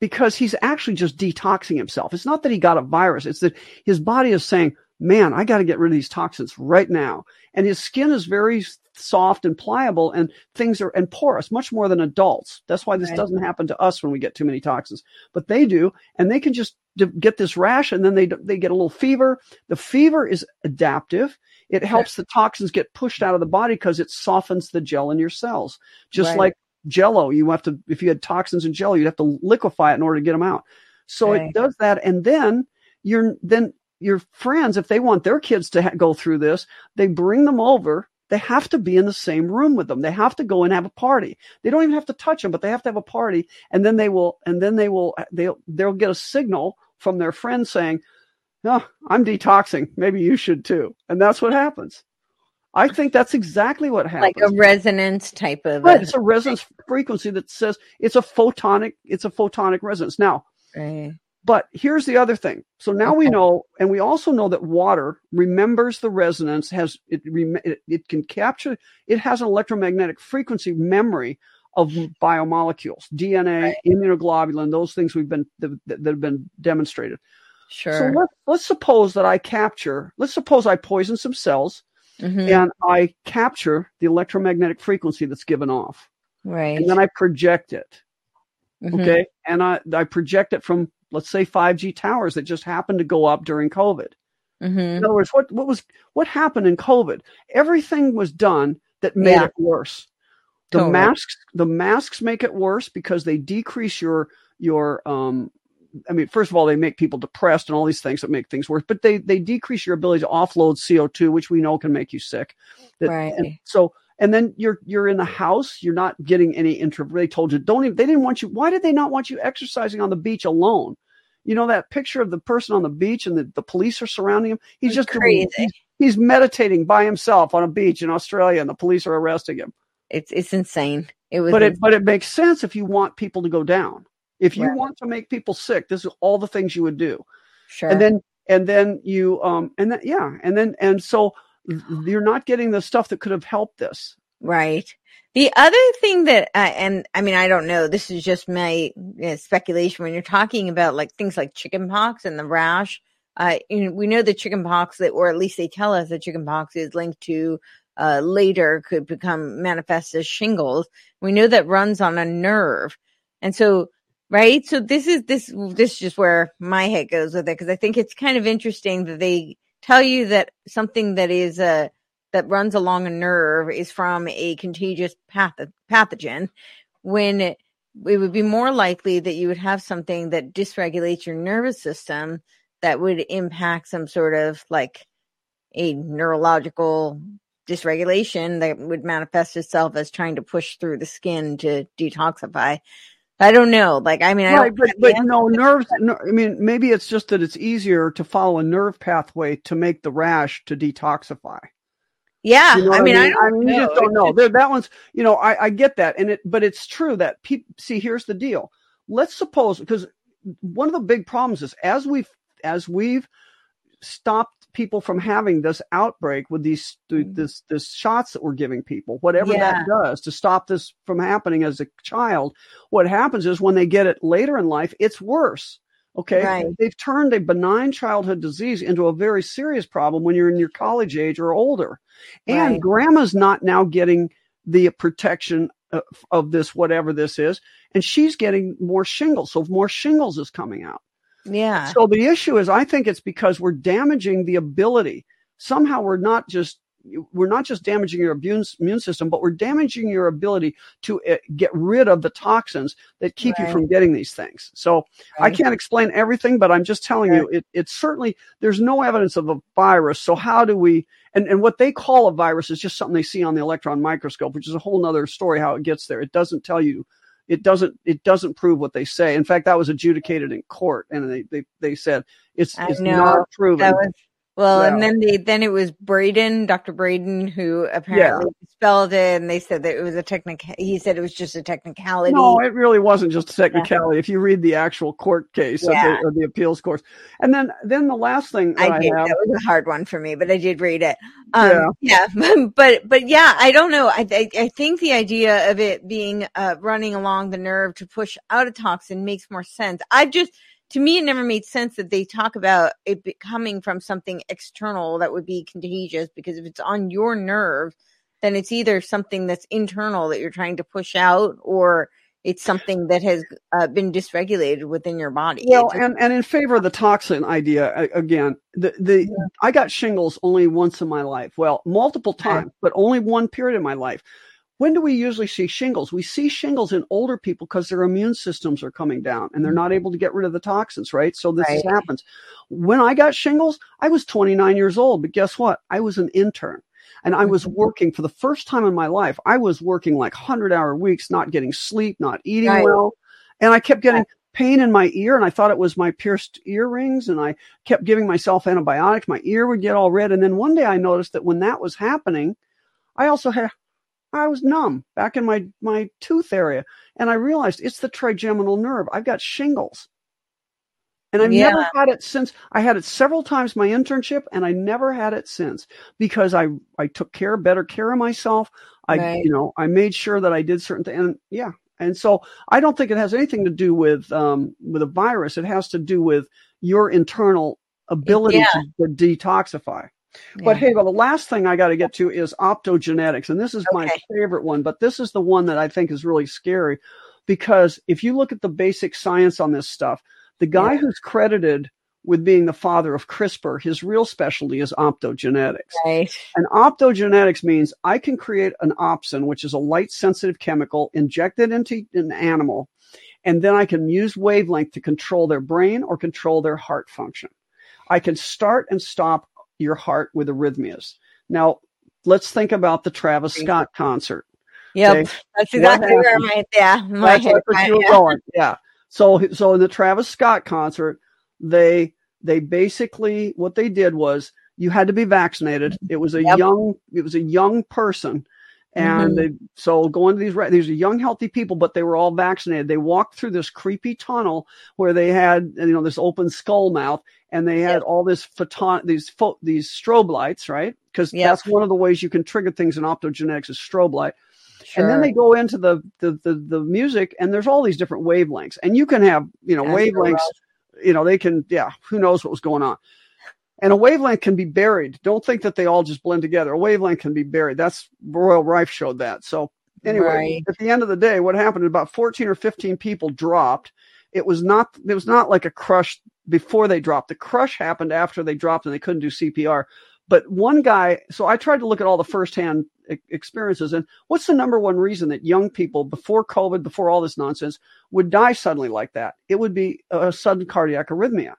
because he's actually just detoxing himself. It's not that he got a virus. It's that his body is saying, man, I got to get rid of these toxins right now. And his skin is very soft and pliable and things are and porous much more than adults. That's why this Right. doesn't happen to us when we get too many toxins, but they do, and they can just get this rash and then they they get a little fever. The fever is adaptive. It helps the toxins get pushed out of the body because it softens the gel in your cells. Just Right. like jello, you have to if you had toxins in jello, you'd have to liquefy it in order to get them out. So Right. it does that, and then you're then your friends, if they want their kids to ha- go through this, they bring them over. They have to be in the same room with them. They have to go and have a party. They don't even have to touch them, but they have to have a party, and then they will, and then they will, they'll they'll get a signal from their friend saying, "Oh, I'm detoxing. Maybe you should too." And that's what happens. I think that's exactly what happens. Like a resonance type of. Right, it's a resonance frequency that says it's a photonic. It's a photonic resonance. Now, right. But here's the other thing. So now we know, and we also know that water remembers the resonance. Has it, it? It can capture. It has an electromagnetic frequency memory of biomolecules, DNA, Right. immunoglobulin, those things we've been that, that have been demonstrated. Sure. So let, let's suppose that I capture. Let's suppose I poison some cells Mhm. and I capture the electromagnetic frequency that's given off, Right. and then I project it. Mhm. Okay. And I, I project it from, let's say, 5G towers that just happened to go up during COVID. Mhm. In other words, what, what was what happened in COVID? Everything was done that made Yeah. it worse. The Totally. masks, the masks make it worse because they decrease your your um I mean, first of all, they make people depressed and all these things that make things worse, but they they decrease your ability to offload CO2, which we know can make you sick. That- Right. So and then you're you're in the house, you're not getting any intra they told you don't even they didn't want you why did they not want you exercising on the beach alone? You know that picture of the person on the beach and the, the police are surrounding him? He's It's just crazy. he's, he's meditating by himself on a beach in Australia and the police are arresting him. It's it's insane. It was. But it but it makes sense if you want people to go down. If you Right. want to make people sick, this is all the things you would do. sure. And then and then you um and then yeah, and then and so you're not getting the stuff that could have helped this. Right. The other thing that, uh, and I mean, I don't know, this is just my uh, speculation when you're talking about like things like chickenpox and the rash. Uh, you know, we know that chickenpox, that, or at least they tell us that chickenpox is linked to uh, later could become manifest as shingles. We know that runs on a nerve. And so, right. So this is, this, this is just where my head goes with it. Cause I think it's kind of interesting that they tell you that something that is, uh, that runs along a nerve is from a contagious path- pathogen when it, it would be more likely that you would have something that dysregulates your nervous system that would impact some sort of like a neurological dysregulation that would manifest itself as trying to push through the skin to detoxify. I don't know. Like, I mean, I Right, don't but, but no nerves. No, I mean, maybe it's just that it's easier to follow a nerve pathway to make the rash to detoxify. yeah. You know I what mean, I don't you know. just don't know. There, that one's, you know, I, I get that, and it, but it's true that people see. Here's the deal. Let's suppose because one of the big problems is as we've as we've stopped people from having this outbreak with these th- mm. this this shots that we're giving people, whatever. Yeah. that does to stop this from happening as a child. What happens is when they get it later in life, it's worse. Okay. Right. They've turned a benign childhood disease into a very serious problem when you're in your college age or older. And Right. grandma's not now getting the protection of, of this, whatever this is, and she's getting more shingles. So more shingles is coming out. Yeah. So the issue is, I think it's because we're damaging the ability. Somehow we're not just we're not just damaging your immune, immune system, but we're damaging your ability to uh, get rid of the toxins that keep you from getting these things. So I can't explain everything, but I'm just telling you, it, it's certainly there's no evidence of a virus. So how do we? And and what they call a virus is just something they see on the electron microscope, which is a whole nother story how it gets there. It doesn't tell you. It doesn't. It doesn't prove what they say. In fact, that was adjudicated in court, and they they, they said it's I it's know. not proven. That was well, and then they then it was Braden, Dr. Braden, who apparently spelled it, and they said that it was a technic. He said it was just a technicality. No, it really wasn't just a technicality. If you read the actual court case of Yeah. the, of the appeals course, and then then the last thing I I, did. have, That was a hard one for me, but I did read it. Um, yeah, [laughs] but but yeah, I don't know. I I, I think the idea of it being uh, running along the nerve to push out a toxin makes more sense. I just to me it never made sense that they talk about it coming from something external that would be contagious because if it's on your nerve, then it's either something that's internal that you're trying to push out or it's something that has uh, been dysregulated within your body. Well, and, and in favor of the toxin idea, again, the, the yeah. I got shingles only once in my life. Well, multiple times, but only one period in my life. When do we usually see shingles? We see shingles in older people because their immune systems are coming down and they're not able to get rid of the toxins, right? So this right. happens. When I got shingles, I was 29 years old, but guess what? I was an intern and I was mm-hmm. working for the first time in my life. I was working like 100 hour weeks, not getting sleep, not eating right. well. And I kept getting pain in my ear and I thought it was my pierced earrings and I kept giving myself antibiotics. My ear would get all red. And then one day I noticed that when that was happening, I also had I was numb back in my, my tooth area. And I realized it's the trigeminal nerve. I've got shingles. And I've yeah. never had it since. I had it several times my internship, and I never had it since because I I took care, better care of myself. I right. you know I made sure that I did certain things. And yeah, and so I don't think it has anything to do with um, with a virus. It has to do with your internal ability yeah. to, to detoxify. But hey, well, the last thing I got to get to is optogenetics. And this is okay. my favorite one, but this is the one that I think is really scary because if you look at the basic science on this stuff, the guy yeah. who's credited with being the father of CRISPR, his real specialty is optogenetics. Right. And optogenetics means I can create an opsin, which is a light sensitive chemical, inject it into an animal, and then I can use wavelength to control their brain or control their heart function. I can start and stop your heart with arrhythmias. Now, let's think about the Travis Scott concert. Yep, okay? that's exactly where my yeah my that's where you were going. Yeah. So so in the Travis Scott concert, they they basically what they did was you had to be vaccinated. It was a yep. young it was a young person. And mm-hmm. they, so going to these, these are young, healthy people, but they were all vaccinated. They walked through this creepy tunnel where they had, you know, this open skull mouth and they had yep. all this photon, these pho- these strobe lights, right? Because yep. that's one of the ways you can trigger things in optogenetics is strobe light. Sure. And then they go into the, the, the the music, and there's all these different wavelengths, and you can have you know wavelengths. You know they can yeah. Who knows what was going on? And a wavelength can be buried. Don't think that they all just blend together. A wavelength can be buried. That's Royal Rife showed that. So anyway, right. at the end of the day, what happened? About 14 or 15 people dropped. It was not. It was not like a crush before they dropped. The crush happened after they dropped and they couldn't do CPR. But one guy, so I tried to look at all the firsthand experiences. And what's the number one reason that young people before COVID, before all this nonsense, would die suddenly like that? It would be a sudden cardiac arrhythmia.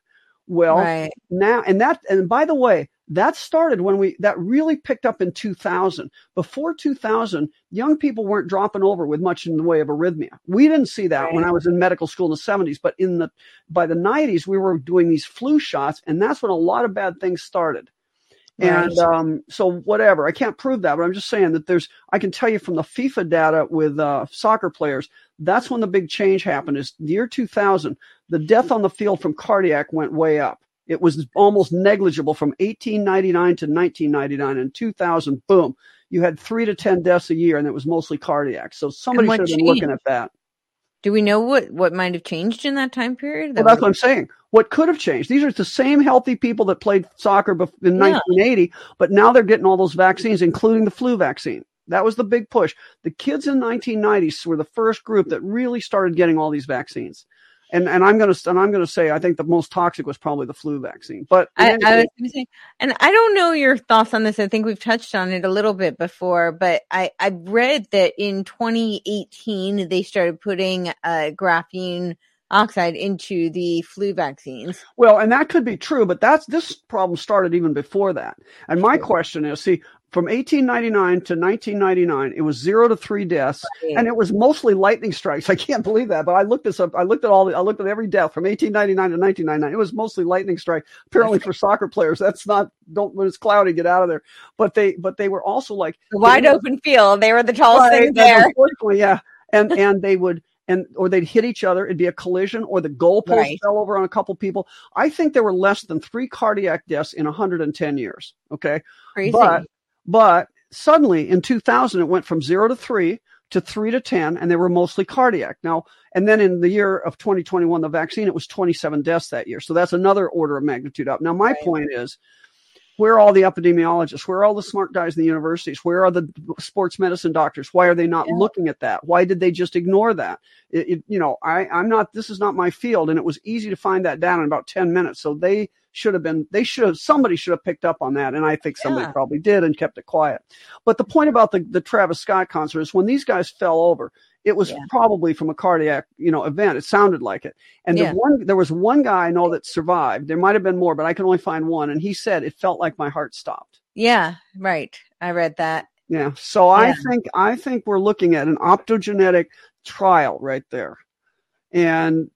Well, right. now, and that, and by the way, that started when we, that really picked up in 2000. Before 2000, young people weren't dropping over with much in the way of arrhythmia. We didn't see that right. when I was in medical school in the 70s, but in the, by the 90s, we were doing these flu shots, and that's when a lot of bad things started. Right. And um, so, whatever, I can't prove that, but I'm just saying that there's, I can tell you from the FIFA data with uh, soccer players, that's when the big change happened. Is the year 2000, the death on the field from cardiac went way up. It was almost negligible from 1899 to 1999. and 2000, boom, you had three to 10 deaths a year, and it was mostly cardiac. So somebody should have been looking at that. Do we know what, what might have changed in that time period? That well, that's what I'm saying. What could have changed? These are the same healthy people that played soccer in yeah. 1980, but now they're getting all those vaccines, including the flu vaccine. That was the big push. The kids in 1990s were the first group that really started getting all these vaccines and and I'm gonna and I'm gonna say I think the most toxic was probably the flu vaccine. But I, I was gonna say, and I don't know your thoughts on this. I think we've touched on it a little bit before, but I I read that in 2018 they started putting uh, graphene oxide into the flu vaccines. Well, and that could be true, but that's this problem started even before that. And my question is, see, from 1899 to 1999, it was zero to three deaths, right. and it was mostly lightning strikes. [laughs] I can't believe that, but I looked this up. I looked at all the, I looked at every death from 1899 to 1999. It was mostly lightning strike. Apparently, for soccer players, that's not don't when it's cloudy, get out of there. But they, but they were also like the wide open field. They were the tallest right, things there. Unfortunately, yeah, and and they would and or they'd hit each other. It'd be a collision, or the goalpost right. fell over on a couple people. I think there were less than three cardiac deaths in 110 years. Okay, crazy. But but suddenly in 2000, it went from zero to three to three to 10, and they were mostly cardiac. Now, and then in the year of 2021, the vaccine, it was 27 deaths that year. So that's another order of magnitude up. Now, my right. point is, Where are all the epidemiologists? Where are all the smart guys in the universities? Where are the sports medicine doctors? Why are they not Yeah. looking at that? Why did they just ignore that? It, it, you know, I, I'm not, this is not my field. And it was easy to find that down in about 10 minutes. So they should have been, they should have, somebody should have picked up on that. And I think somebody Yeah. probably did and kept it quiet. But the point about the, the Travis Scott concert is when these guys fell over, it was Yeah. probably from a cardiac, you know, event. It sounded like it. And Yeah. the one, there was one guy I know that survived. There might have been more, but I can only find one. And he said it felt like my heart stopped. Yeah, right. I read that. Yeah. So I think I think we're looking at an optogenetic trial right there. And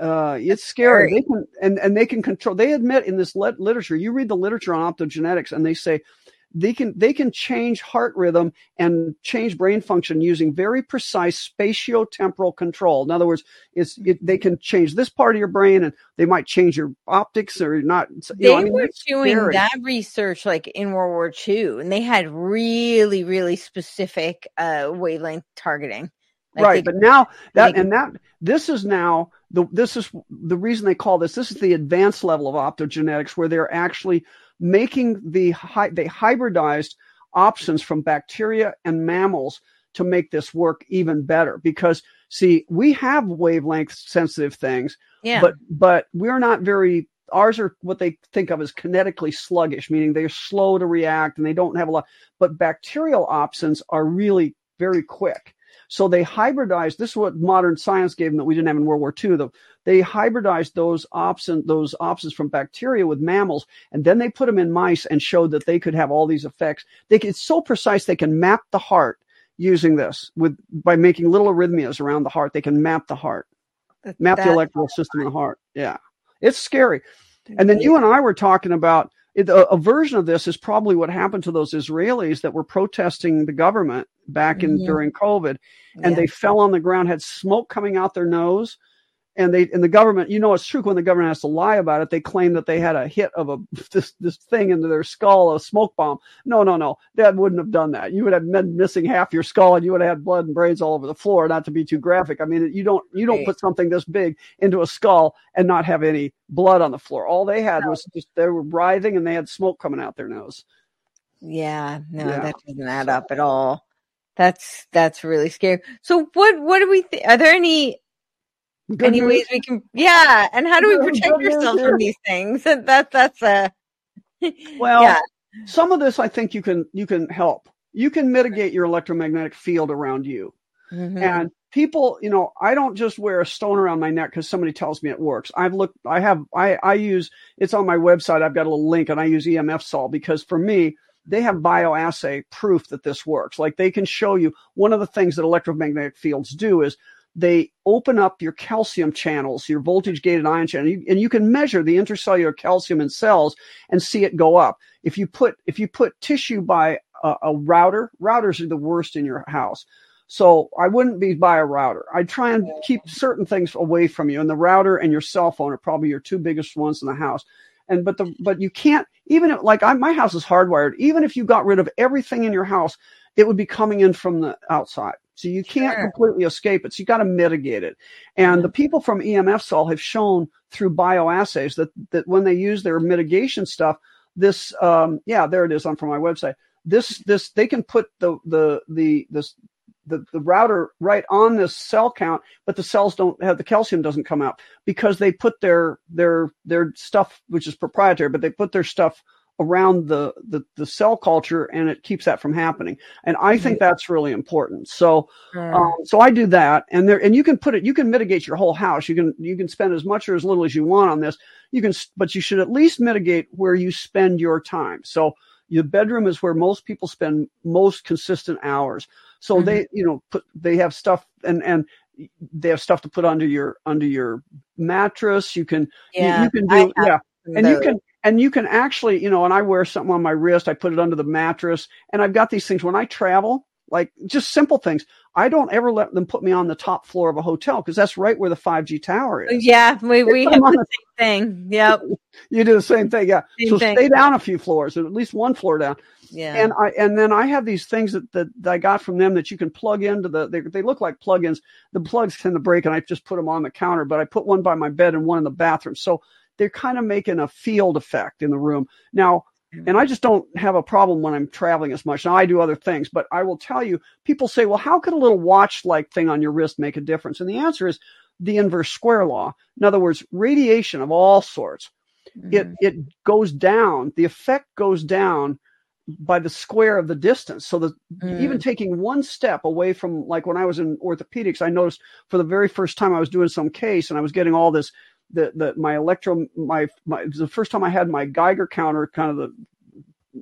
uh, it's scary. They can and, and they can control. They admit in this lit- literature. You read the literature on optogenetics, and they say they can they can change heart rhythm and change brain function using very precise spatiotemporal control. In other words, it's it, they can change this part of your brain, and they might change your optics or not. You They know, I mean, were doing scary. that research like in World War II, and they had really, really specific uh, wavelength targeting. Like right they- but now that they and that this is now the this is the reason they call this this is the advanced level of optogenetics where they're actually making the hy- they hybridized opsins from bacteria and mammals to make this work even better. Because see we have wavelength sensitive things yeah, but but we're not very ours are what they think of as kinetically sluggish meaning they're slow to react and they don't have a lot but bacterial opsins are really very quick so they hybridized this is what modern science gave them that we didn't have in world war ii though. They hybridized those opsin those opsins from bacteria with mammals and then they put them in mice and showed that they could have all these effects. They it's so precise they can map the heart using this with by making little arrhythmias around the heart they can map the heart. That- map the electrical system in the heart. Yeah, it's scary. And then you and I were talking about it, a, a version of this is probably what happened to those Israelis that were protesting the government back in Mhm. during COVID, and yeah. they fell on the ground, had smoke coming out their nose. And they and the government, you know, it's true when the government has to lie about it. They claim that they had a hit of a [laughs] this this thing into their skull, a smoke bomb. No, no, no, that wouldn't have done that. You would have been missing half your skull, and you would have had blood and brains all over the floor. Not to be too graphic, I mean, you don't you don't put something this big into a skull and not have any blood on the floor. All they had was just they were writhing and they had smoke coming out their nose. Yeah, no, Yeah. that doesn't add up at all. That's that's really scary. So what what do we think? Are there any Good any news. ways we can? Yeah, and how do we protect news ourselves from these things? That [laughs] that that's a [laughs] Well, yeah. some of this I think you can you can help. You can mitigate your electromagnetic field around you. Mhm. And people, you know, I don't just wear a stone around my neck because somebody tells me it works. I've looked, I have, I, I use, it's on my website. I've got a little link and I use EMF Sol because for me, they have bioassay proof that this works. Like they can show you one of the things that electromagnetic fields do is they open up your calcium channels, your voltage gated ion channel, and you can measure the intercellular calcium in cells and see it go up. If you put if you put tissue by a, a router, routers are the worst in your house. So I wouldn't be by a router. I'd try and keep certain things away from you. And the router and your cell phone are probably your two biggest ones in the house. And but the but you can't even if, like I, my house is hardwired. Even if you got rid of everything in your house, it would be coming in from the outside. So you can't Sure. completely escape it. So you got to mitigate it. And the people from EMF Sol have shown through bioassays that that when they use their mitigation stuff, this um, yeah, there it is on from my website. This this they can put the the the this the, the router right on this cell count, but the cells don't have the calcium doesn't come out because they put their their their stuff, which is proprietary, but they put their stuff around the, the the cell culture and it keeps that from happening. And I think that's really important. So um, so I do that, and there, and you can put it, you can mitigate your whole house. You can, you can spend as much or as little as you want on this. You can, but you should at least mitigate where you spend your time. So your bedroom is where most people spend most consistent hours. So Mhm. they, you know, put, they have stuff and, and they have stuff to put under your, under your mattress. You can, you- yeah, you, can I do, yeah and you can and you can actually you know and i wear something on my wrist i put it under the mattress and i've got these things when i travel like just simple things i don't ever let them put me on the top floor of a hotel because that's right where the 5g tower is Yeah, we we have the same thing. Yep. [laughs] you do the same thing yeah Same so thing. stay down a few floors or at least one floor down Yeah. and i and then i have these things that, that, that i got from them that you can plug into the they, they look like plugins the plugs tend to break and i just put them on the counter but i put one by my bed and one in the bathroom so they're kind of making a field effect in the room now and I just don't have a problem when I'm traveling as much. Now I do other things, but I will tell you, people say, well, how could a little watch like thing on your wrist make a difference? And the answer is the inverse square law. In other words, radiation of all sorts, mm-hmm. it, it goes down, the effect goes down by the square of the distance. So that mm. even taking one step away from like when I was in orthopedics, I noticed for the very first time I was doing some case and I was getting all this the, the my electro my, my the first time I had my Geiger counter kind of the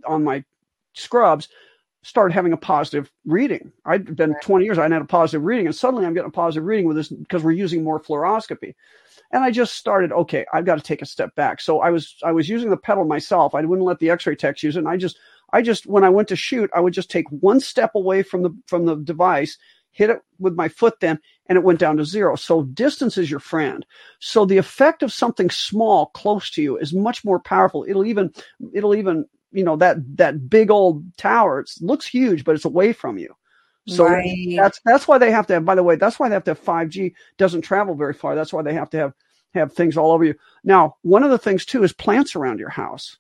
on my scrubs started having a positive reading. I'd been right. 20 years, I hadn't had a positive reading, and suddenly I'm getting a positive reading with this because we're using more fluoroscopy. And I just started, okay, I've got to take a step back. So I was I was using the pedal myself. I wouldn't let the X-ray techs use it. And I just I just when I went to shoot, I would just take one step away from the from the device, hit it with my foot then, and it went down to zero. So distance is your friend. So the effect of something small close to you is much more powerful. It'll even it'll even you know that that big old tower it looks huge but it's away from you so right. that's that's why they have to have by the way that's why they have to have 5g doesn't travel very far that's why they have to have have things all over you now one of the things too is plants around your house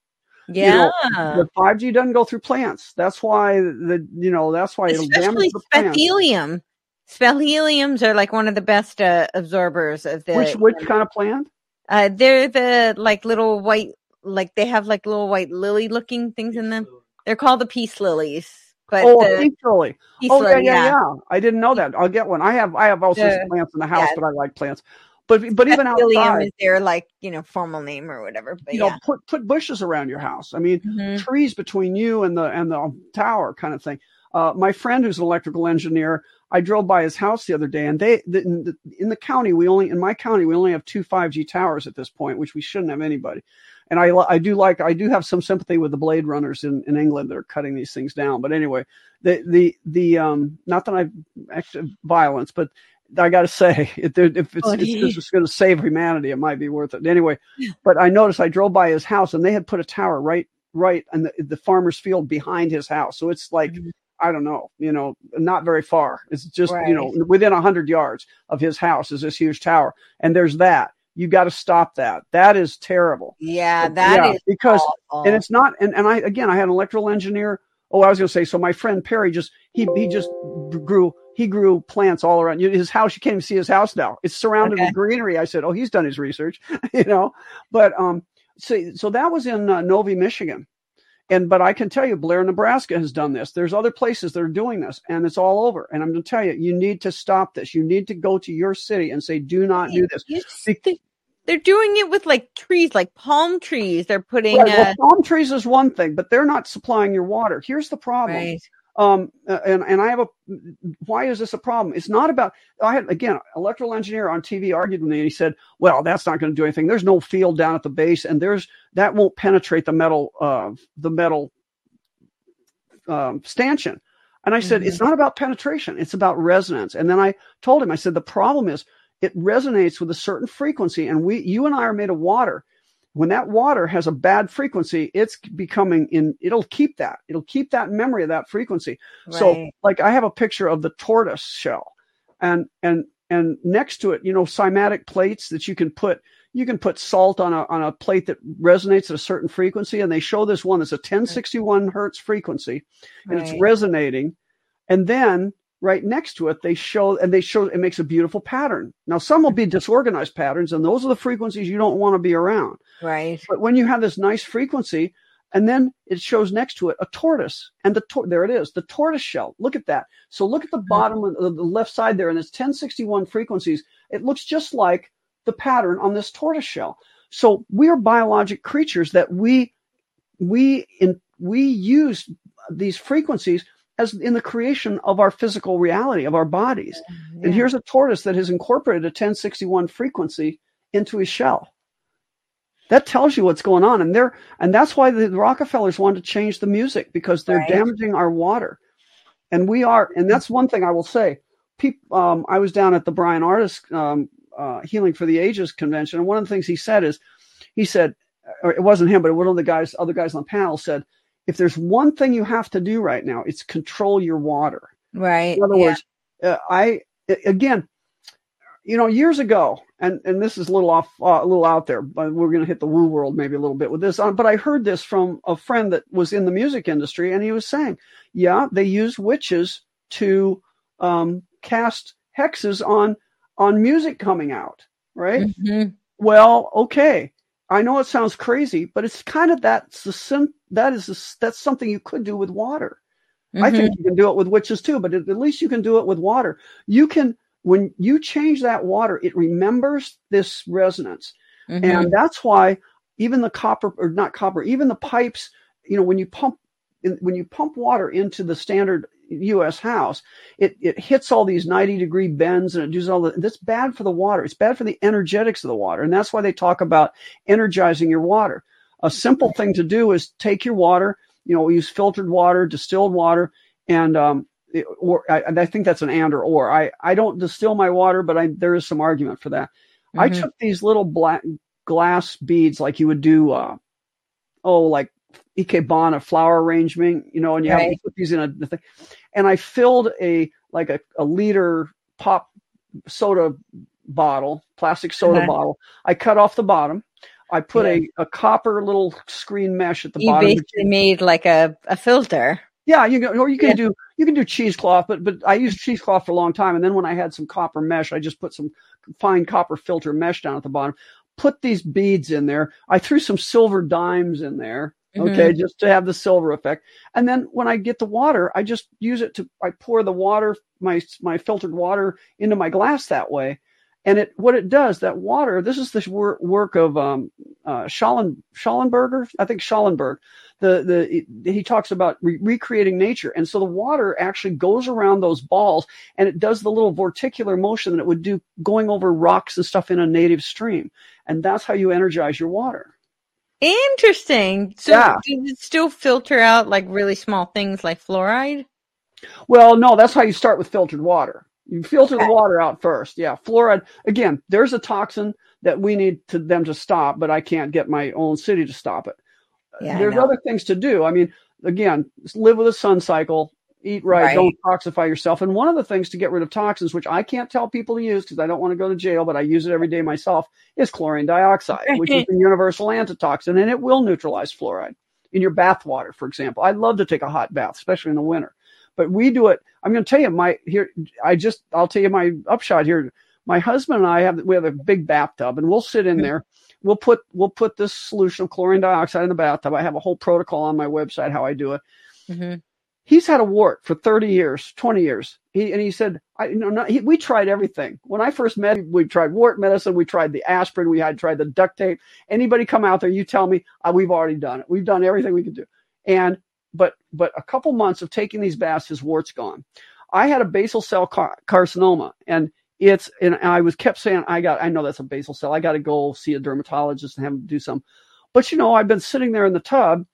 yeah you know, the 5g doesn't go through plants that's why the you know that's why it'll damage the helium Spathiphyllums are like one of the best uh, absorbers of the which which kind of plant uh, they're the like little white like they have like little white lily looking things in them. They're called the peace lilies. But oh, the, peace lily. Peace oh, lily, yeah, yeah, yeah, I didn't know that. I'll get one. I have I have all sorts of plants in the house, yeah. but I like plants. But but even outside, is their like you know formal name or whatever. But you yeah. know, put put bushes around your house. I mean, mm-hmm. trees between you and the and the tower kind of thing. Uh, my friend who's an electrical engineer, I drove by his house the other day, and they the, in, the, in the county we only in my county we only have two 5G towers at this point, which we shouldn't have anybody and I I do like I do have some sympathy with the Blade Runners in, in England that are cutting these things down. But anyway, the the the um not that I've actually violence, but I got to say, if, if it's, it's, going to save humanity, it might be worth it. Anyway, but I noticed I drove by his house and they had put a tower right right in the, the farmer's field behind his house. So it's like. Mm-hmm. I don't know, you know, not very far. It's just, right. you know, within a hundred yards of his house is this huge tower. And there's that you got to stop that. That is terrible. Yeah, that yeah, is because awful. and it's not. And, and I again, I had an electrical engineer. Oh, I was going to say. So my friend Perry just he he just grew he grew plants all around his house. You can't even see his house now. It's surrounded okay. with greenery. I said, oh, he's done his research, [laughs] you know. But um, so so that was in uh, Novi, Michigan. And but I can tell you, Blair, Nebraska has done this. There's other places that are doing this, and it's all over. And I'm going to tell you, you need to stop this. You need to go to your city and say, "Do not do this." They're doing it with like trees, like palm trees. They're putting right, well, uh, palm trees is one thing, but they're not supplying your water. Here's the problem. Right. Um, uh, and and I have a why is this a problem? It's not about I had again electrical engineer on TV argued with me and he said, well, that's not going to do anything. There's no field down at the base, and there's that won't penetrate the metal uh, the metal um, stanchion. And I said, mm-hmm. it's not about penetration, it's about resonance. And then I told him, I said, the problem is it resonates with a certain frequency. And we, you and I are made of water. When that water has a bad frequency, it's becoming in, it'll keep that. It'll keep that memory of that frequency. Right. So like I have a picture of the tortoise shell and, and, and next to it, you know, cymatic plates that you can put, you can put salt on a, on a plate that resonates at a certain frequency. And they show this one that's a 1061 hertz frequency and right. it's resonating. And then right next to it, they show and they show it makes a beautiful pattern. Now, some will be mm-hmm. disorganized patterns, and those are the frequencies you don't want to be around. Right. But when you have this nice frequency, and then it shows next to it a tortoise, and the tor- there it is, the tortoise shell. Look at that. So look at the mm-hmm. bottom of the left side there, and it's 1061 frequencies. It looks just like the pattern on this tortoise shell. So we are biologic creatures that we we in we use these frequencies as in the creation of our physical reality of our bodies. Yeah. And here's a tortoise that has incorporated a 1061 frequency into his shell. That tells you what's going on, and they're and that's why the Rockefellers wanted to change the music because they're right. damaging our water, and we are. And that's one thing I will say. People, um, I was down at the Bryan Ardis um, uh, Healing for the Ages convention, and one of the things he said is, he said, or it wasn't him, but one of the guys, other guys on the panel said, if there's one thing you have to do right now, it's control your water. Right. In other yeah. words, uh, I again, you know, years ago, and and this is a little off, uh, a little out there, but we're going to hit the woo world maybe a little bit with this. Um, but I heard this from a friend that was in the music industry, and he was saying, yeah, they use witches to um, cast hexes on on music coming out, right? Mhm. Well, okay. I know it sounds crazy, but it's kind of that's the sim- that is that's something you could do with water. I Mhm. think you can do it with witches too, but at least you can do it with water. You can when you change that water, it remembers this resonance, Mhm. and that's why even the copper or not copper, even the pipes, you know, when you pump in- when you pump water into the standard U.S. house, it it hits all these ninety degree bends and it does all the. That's bad for the water. It's bad for the energetics of the water, and that's why they talk about energizing your water. A simple thing to do is take your water. You know, we use filtered water, distilled water, and um, it- or I, I think that's an and or or. I I don't distill my water, but I there is some argument for that. I Mhm. took these little black glass beads like you would do, uh, oh, like ikebana flower arrangement, you know, and you have to put these in a thing. And I filled a like a, a liter pop soda bottle, plastic soda Uh-huh. bottle. I cut off the bottom. I put Yeah. a, a copper little screen mesh at the you bottom. You basically made like a, a filter. Yeah, you can, or you can Yeah. do you can do cheesecloth, but but I used cheesecloth for a long time, and then when I had some copper mesh, I just put some fine copper filter mesh down at the bottom. Put these beads in there. I threw some silver dimes in there, okay, just to have the silver effect. And then when I get the water, I just use it to I pour the water, my my filtered water into my glass that way. And it what it does that water. This is the work, work of um, uh, Schallen, Schallenberger, I think Schallenberg the the he talks about re- recreating nature and so the water actually goes around those balls and it does the little vorticular motion that it would do going over rocks and stuff in a native stream and that's how you energize your water Interesting. So Yeah. does it still filter out like really small things like fluoride? well no that's how you start with filtered water you filter the water out first yeah fluoride again there's a toxin that we need to them to stop but i can't get my own city to stop it Yeah, there's other things to do. I mean, again, live with a sun cycle, eat right, Right. don't toxify yourself. And one of the things to get rid of toxins, which I can't tell people to use because I don't want to go to jail, but I use it every day myself, is chlorine dioxide, which is the universal antitoxin, and it will neutralize fluoride in your bath water, for example. I love to take a hot bath, especially in the winter. But we do it. I'm going to tell you my here. I just I'll tell you my upshot here. My husband and I have we have a big bathtub, and we'll sit in Mhm. there we'll put we'll put this solution of chlorine dioxide in the bathtub. I have a whole protocol on my website how I do it. hmm He's had a wart for 30 years, 20 years. He, and he said, I, you know, not, he, we tried everything. When I first met him, we tried wart medicine. We tried the aspirin. We had tried the duct tape. Anybody come out there, you tell me, uh, we've already done it. We've done everything we could do. And, but, but a couple months of taking these baths, his wart's gone. I had a basal cell car- carcinoma and it's, and I was kept saying, I got, I know that's a basal cell. I got to go see a dermatologist and have him do some. But you know, I've been sitting there in the tub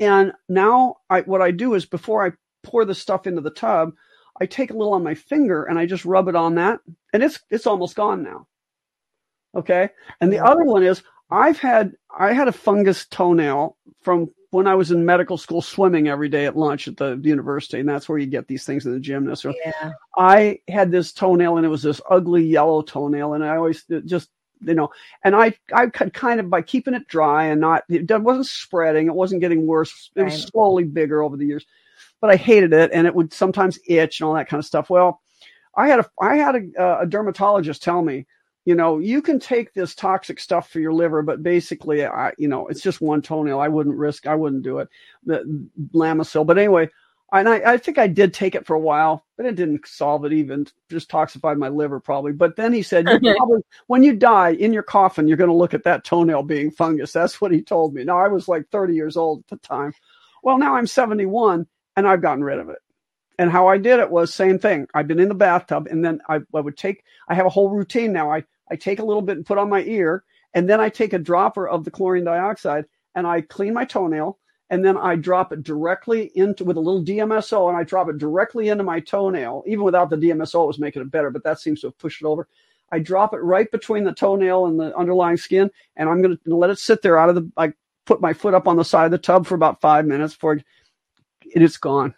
and now I, what I do is before I pour the stuff into the tub, I take a little on my finger and I just rub it on that and it's, it's almost gone now. Okay. And the other one is I've had, I had a fungus toenail from when I was in medical school swimming every day at lunch at the university. And that's where you get these things in the. So Yeah. I had this toenail and it was this ugly yellow toenail. And I always just, you know, and I, I could kind of by keeping it dry and not, it wasn't spreading. It wasn't getting worse. It was slowly bigger over the years, but I hated it and it would sometimes itch and all that kind of stuff. Well, I had a, I had a, uh, a dermatologist tell me, you know, you can take this toxic stuff for your liver, but basically, I, you know, it's just one toenail. I wouldn't risk, I wouldn't do it. The Lamisil. But anyway, and I, I think I did take it for a while, but it didn't solve it even. Just toxified my liver probably. But then he said, you probably, when you die in your coffin, you're going to look at that toenail being fungus. That's what he told me. Now I was like 30 years old at the time. Well, now I'm 71 and I've gotten rid of it. And how I did it was same thing. I've been in the bathtub and then I, I would take, I have a whole routine now. I, I take a little bit and put on my ear and then I take a dropper of the chlorine dioxide and I clean my toenail and then I drop it directly into with a little DMSO and I drop it directly into my toenail. Even without the DMSO, it was making it better, but that seems to have pushed it over. I drop it right between the toenail and the underlying skin, and I'm going to let it sit there out of the. I put my foot up on the side of the tub for about five minutes before it, it's gone.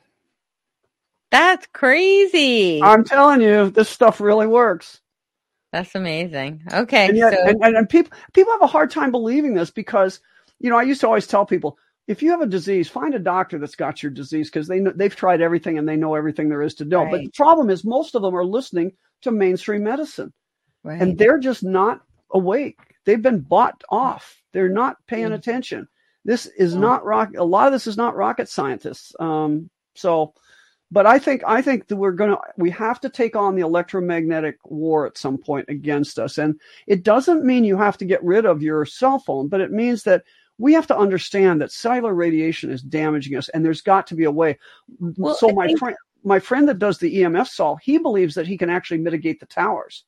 That's crazy. I'm telling you, this stuff really works. That's amazing. Okay. And, yet, so, and, and, and people people have a hard time believing this because, you know, I used to always tell people, if you have a disease, find a doctor that's got your disease because they know, they've tried everything and they know everything there is to know. Right. But the problem is most of them are listening to mainstream medicine right. and they're just not awake. They've been bought off. They're not paying Mm. attention. This is not rock. A lot of this is not rocket scientists. Um, so, but I think I think that we're gonna we have to take on the electromagnetic war at some point against us, and it doesn't mean you have to get rid of your cell phone, but it means that we have to understand that cellular radiation is damaging us, and there's got to be a way. Well, so I my think- friend, my friend that does the EMF saw, he believes that he can actually mitigate the towers.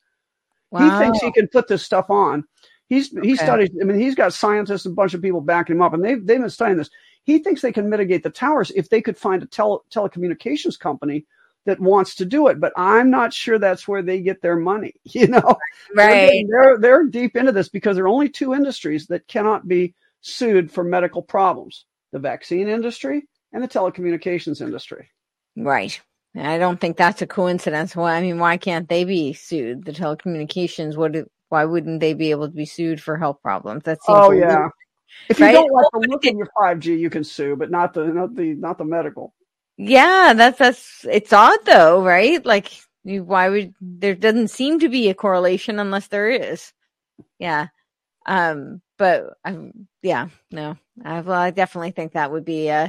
wow. He thinks he can put this stuff on. He's he Okay. studies. I mean, he's got scientists and a bunch of people backing him up, and they've they've been studying this. He thinks they can mitigate the towers if they could find a tele, telecommunications company that wants to do it. But I'm not sure that's where they get their money. [laughs] You know, They're right. They're they're deep into this because there are only two industries that cannot be sued for medical problems: the vaccine industry and the telecommunications industry. Right. I don't think that's a coincidence. Why? I mean, why can't they be sued? The telecommunications would. Why wouldn't they be able to be sued for health problems? That seems. Oh yeah. If you Right? don't like Well, the look of your 5G, you can sue, but not the not the not the medical. Yeah, that's that's. It's odd though, right? Like, you, why would there doesn't seem to be a correlation unless there is. Yeah. Um. But um. Yeah. No. I, well, I definitely think that would be uh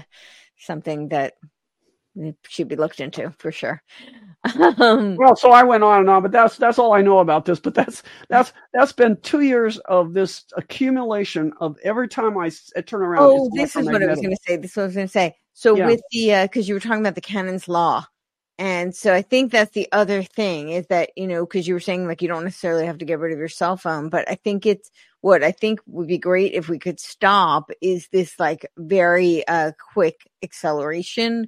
something that should be looked into for sure. [laughs] Um, Well, so I went on and on, but that's that's all I know about this. But that's that's that's been two years of this accumulation of every time I turn around. Oh, this is what I was going to say. This is what I was going to say. So Yeah. with the because you were talking about the Canon's law, and so I think that's the other thing is that you know because you were saying like you don't necessarily have to get rid of your cell phone, but I think it's what I think would be great if we could stop is this like very uh quick acceleration,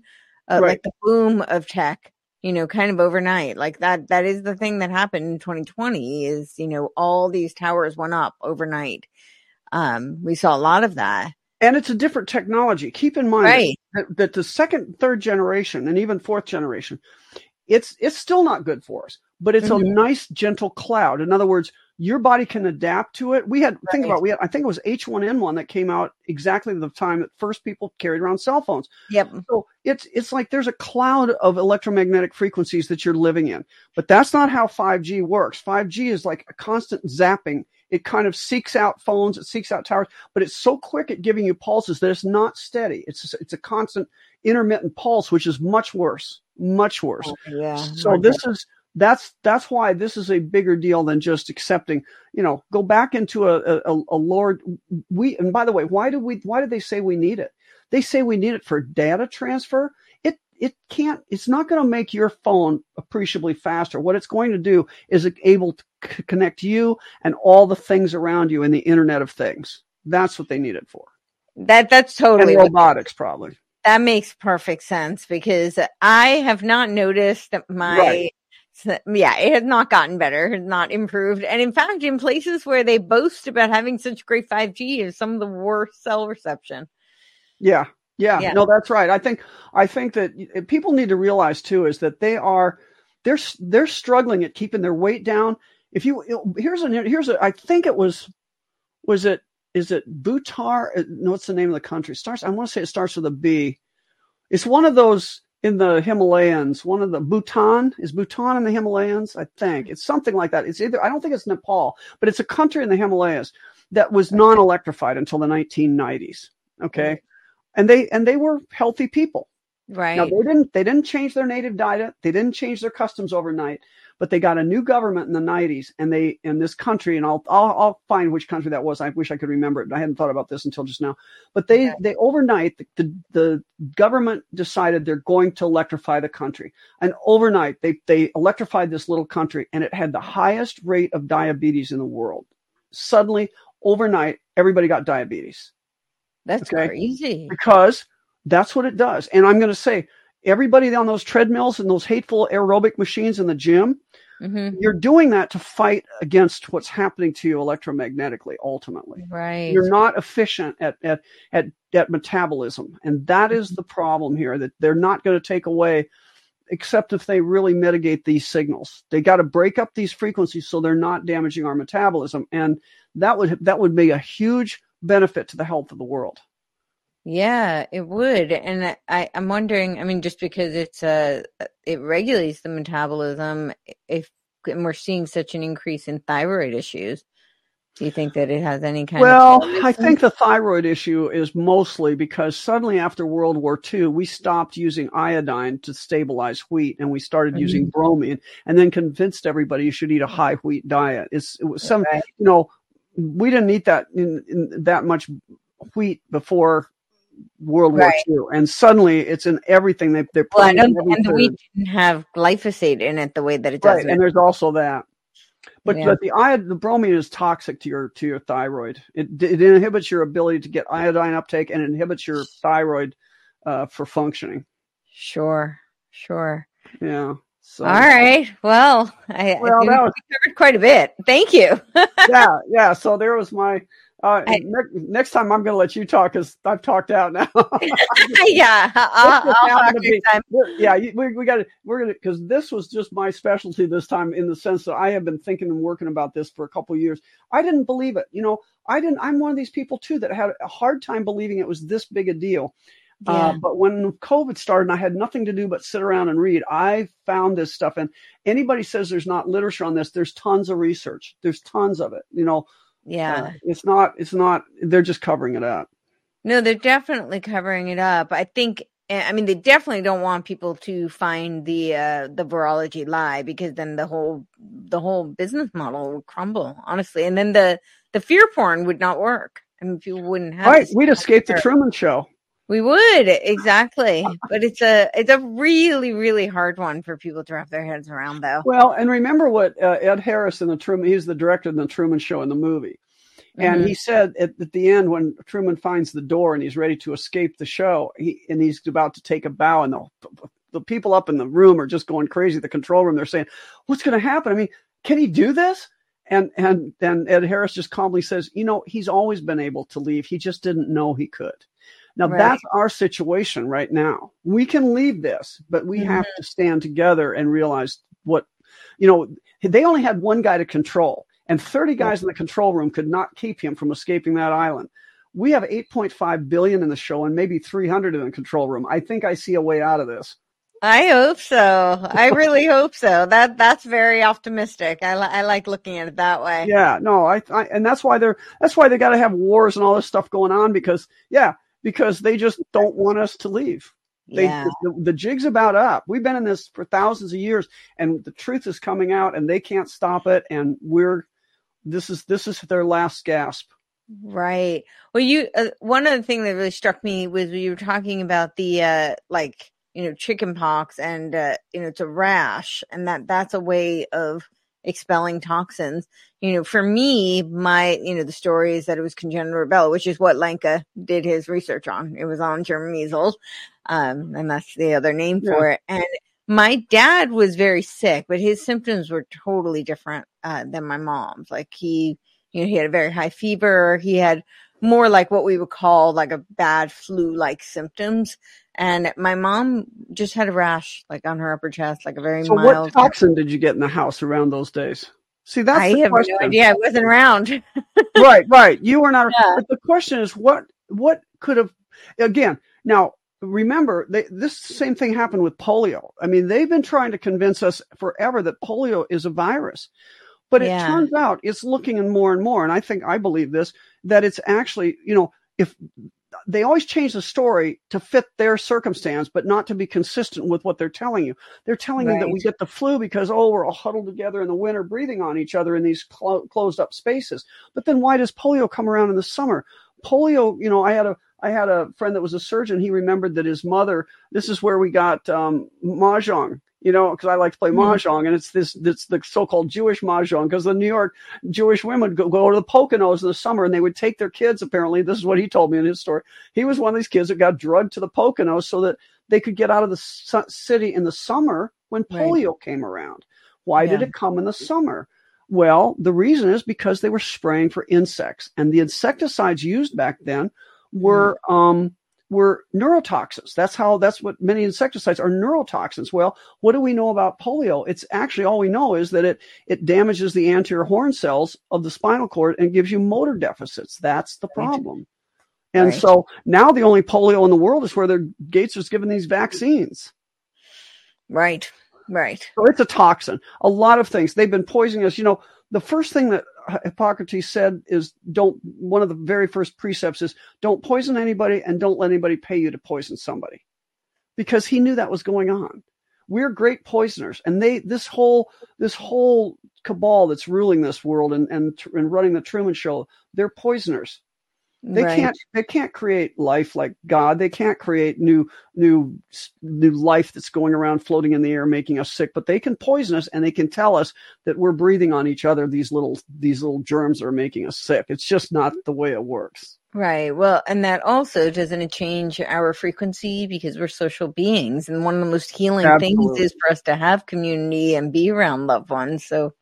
uh, Right. like the boom of tech. You know, kind of overnight, like that. That is the thing that happened in 2020. Is you know all these towers went up overnight. Um, we saw a lot of that. And it's a different technology. Keep in mind Right. that, that the second, third generation, and even fourth generation, it's it's still not good for us. But it's Mhm. a nice, gentle cloud. In other words, your body can adapt to it. We had think about we had I think it was H1N1 that came out exactly the time that first people carried around cell phones. Yep. So it's it's like there's a cloud of electromagnetic frequencies that you're living in. But that's not how 5G works. 5G is like a constant zapping. It kind of seeks out phones, it seeks out towers, but it's so quick at giving you pulses that it's not steady. It's it's a constant intermittent pulse, which is much worse, much worse. Oh, yeah. So this is that's that's why this is a bigger deal than just accepting. You know, go back into a a, a Lord. We and by the way, why do we? Why do they say we need it? They say we need it for data transfer. It it can't. It's not going to make your phone appreciably faster. What it's going to do is able to c- connect you and all the things around you in the Internet of Things. That's what they need it for. that that's And totally what- robotics, probably. that makes perfect sense because I have not noticed my Right. yeah, it has not gotten better, has not improved. And in fact, in places where they boast about having such great 5G is some of the worst cell reception. Yeah, yeah, Yeah. no, that's right. I think I think that people need to realize too is that they are they're they're struggling at keeping their weight down. If you here's an here's a I think it was was it is it Bhutar? Uh, No, what's the name of the country? Starts I want to say it starts with a B. It's one of those in the Himalayas. One of the Bhutan is Bhutan in the Himalayas. I think it's something like that. It's either I don't think it's Nepal, but it's a country in the Himalayas that was non-electrified until the 1990s. Okay and they and they were healthy people. Right. Now they didn't they didn't change their native diet, they didn't change their customs overnight, but they got a new government in the 90s, and they in this country, and I'll I'll, I'll find which country that was. I wish I could remember it. I hadn't thought about this until just now. But they they overnight the, the the government decided they're going to electrify the country, and overnight they they electrified this little country, and it had the highest rate of diabetes in the world. Suddenly, overnight, everybody got diabetes That's okay. crazy. because that's what it does. And I'm going to say, everybody on those treadmills and those hateful aerobic machines in the gym, hmm you're doing that to fight against what's happening to you electromagnetically. Ultimately, Right. you're not efficient at at at, at metabolism, and that is the problem here. That they're not going to take away except if they really mitigate these signals. They got to break up these frequencies so they're not damaging our metabolism, and that would that would be a huge benefit to the health of the world. Yeah, it would. And I, I'm wondering, I mean, just because it's uh it regulates the metabolism, if and we're seeing such an increase in thyroid issues, do you think that it has any kind well, of Well, I think the thyroid issue is mostly because suddenly after World War II, we stopped using iodine to stabilize wheat and we started mm-hmm. using bromine and then convinced everybody you should eat a high wheat diet. It's it was some right. you know, we didn't eat that in, in that much wheat before World right. War II, and suddenly it's in everything. They, they're well, and the wheat didn't have glyphosate in it the way that it does. Right, and there's also that. But, yeah. but the iod, the bromine is toxic to your to your thyroid. It it inhibits your ability to get iodine uptake and inhibits your thyroid uh, for functioning. Sure, sure. Yeah. So. All right. Well, I, well, I that was, covered quite a bit. Thank you. [laughs] yeah, yeah. So there was my uh, I, next, next time I'm going to let you talk because I've talked out now. [laughs] [laughs] yeah, I'll, I'll yeah, we, we got to we're gonna because this was just my specialty this time in the sense that I have been thinking and working about this for a couple years. I didn't believe it. You know, I didn't. I'm one of these people too that had a hard time believing it was this big a deal. Uh, yeah. Uh, but when COVID started and I had nothing to do but sit around and read, I found this stuff. And anybody says there's not literature on this, there's tons of research. There's tons of it. You know, yeah. Uh, it's not, it's not, they're just covering it up. No, they're definitely covering it up. I think, eh, I mean, they definitely don't want people to find the, uh, the virology lie because then the whole, the whole business model would crumble, honestly. And then the, the fear porn would not work. I mean, people wouldn't have. Right. We'd escape the Truman Show. We would exactly, but it's a it's a really really hard one for people to wrap their heads around, though. Well, and remember what uh, Ed Harris in the Truman he's the director in the Truman Show in the movie, and mm-hmm. he said at, at, the end when Truman finds the door and he's ready to escape the show, he and he's about to take a bow, and the the people up in the room are just going crazy. The control room, they're saying, "What's going to happen? I mean, can he do this?" And and then Ed Harris just calmly says, "You know, he's always been able to leave. He just didn't know he could." Now right. that's our situation right now. We can leave this, but we mm-hmm. have to stand together and realize what, you know, they only had one guy to control and 30 guys in the control room could not keep him from escaping that island. We have 8.5 billion in the show and maybe 300 in the control room. I think I see a way out of this. I hope so. I really hope so. That that's very optimistic. I, li- I like looking at it that way. Yeah, no, I, I and that's why they're that's why they got to have wars and all this stuff going on because yeah, because they just don't want us to leave. They, yeah. the, the, jig's about up. We've been in this for thousands of years, and the truth is coming out, and they can't stop it. And we're this is this is their last gasp. Right. Well, you uh, one of the things that really struck me was you were talking about the uh, like you know chicken pox, and uh, you know it's a rash, and that that's a way of expelling toxins. You know, for me, my, you know, the story is that it was congenital rubella, which is what Lanka did his research on. It was on German measles. Um, and that's the other name yeah. for it. And my dad was very sick, but his symptoms were totally different, uh, than my mom's. Like he, you know, he had a very high fever. He had more like what we would call like a bad flu like symptoms. And my mom just had a rash like on her upper chest, like a very so mild. What toxin did you get in the house around those days? See, that's I have question. no idea. I wasn't around. [laughs] right, right. You were not. Yeah. But the question is, what what could have? Again, now remember, they, this same thing happened with polio. I mean, they've been trying to convince us forever that polio is a virus. But yeah. it turns out it's looking in more and more, and I think I believe this that it's actually, you know, if they always change the story to fit their circumstance, but not to be consistent with what they're telling you. They're telling right. you that we get the flu because, oh, we're all huddled together in the winter, breathing on each other in these clo- closed up spaces. But then why does polio come around in the summer? Polio, you know, I had a, I had a friend that was a surgeon. He remembered that his mother, this is where we got um, Mahjong you know, because I like to play mm-hmm. mahjong, and it's this, it's the so-called Jewish mahjong. Because the New York Jewish women go, go to the Poconos in the summer, and they would take their kids. Apparently, this is what he told me in his story. He was one of these kids that got drugged to the Poconos so that they could get out of the su- city in the summer when polio right. came around. Why yeah. did it come in the summer? Well, the reason is because they were spraying for insects, and the insecticides used back then were mm. um, were neurotoxins. That's how, that's what many insecticides are neurotoxins. Well, what do we know about polio? It's actually all we know is that it, it damages the anterior horn cells of the spinal cord and gives you motor deficits. That's the problem. Right. And right. so now the only polio in the world is where the Gates is giving these vaccines. Right. Right. So it's a toxin. A lot of things. They've been poisoning us. You know, the first thing that Hippocrates said is don't, one of the very first precepts is don't poison anybody and don't let anybody pay you to poison somebody because he knew that was going on. We're great poisoners and they, this whole, this whole cabal that's ruling this world and, and, and running the Truman show, they're poisoners. They right. can't they can't create life like God. They can't create new new new life that's going around floating in the air making us sick, but they can poison us and they can tell us that we're breathing on each other these little these little germs are making us sick. It's just not the way it works. Right. Well, and that also doesn't it change our frequency because we're social beings and one of the most healing Absolutely. things is for us to have community and be around loved ones. So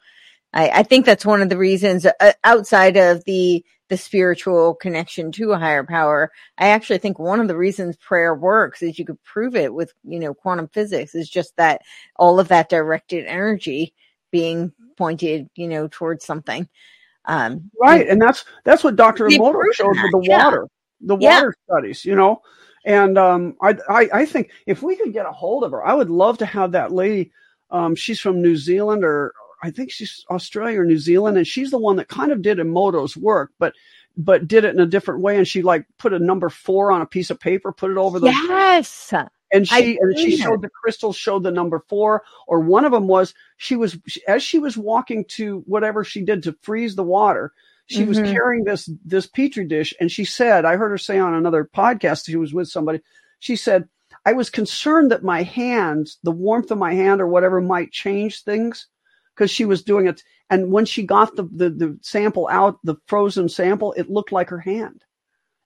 I, I think that's one of the reasons uh, outside of the the spiritual connection to a higher power. I actually think one of the reasons prayer works is you could prove it with, you know, quantum physics is just that all of that directed energy being pointed, you know, towards something. Um, right. And, and that's, that's what Dr. Emoto showed with the yeah. water, the yeah. water studies, you know, and, um, I, I, I think if we could get a hold of her, I would love to have that lady, um, she's from New Zealand or, I think she's Australia or New Zealand, and she's the one that kind of did Emoto's work, but but did it in a different way. And she like put a number four on a piece of paper, put it over the yes. And she and she showed the crystals showed the number four, or one of them was she was as she was walking to whatever she did to freeze the water. She mm-hmm. was carrying this this petri dish, and she said, I heard her say on another podcast, she was with somebody. She said, I was concerned that my hands, the warmth of my hand or whatever might change things because she was doing it. And when she got the, the, the sample out, the frozen sample, it looked like her hand.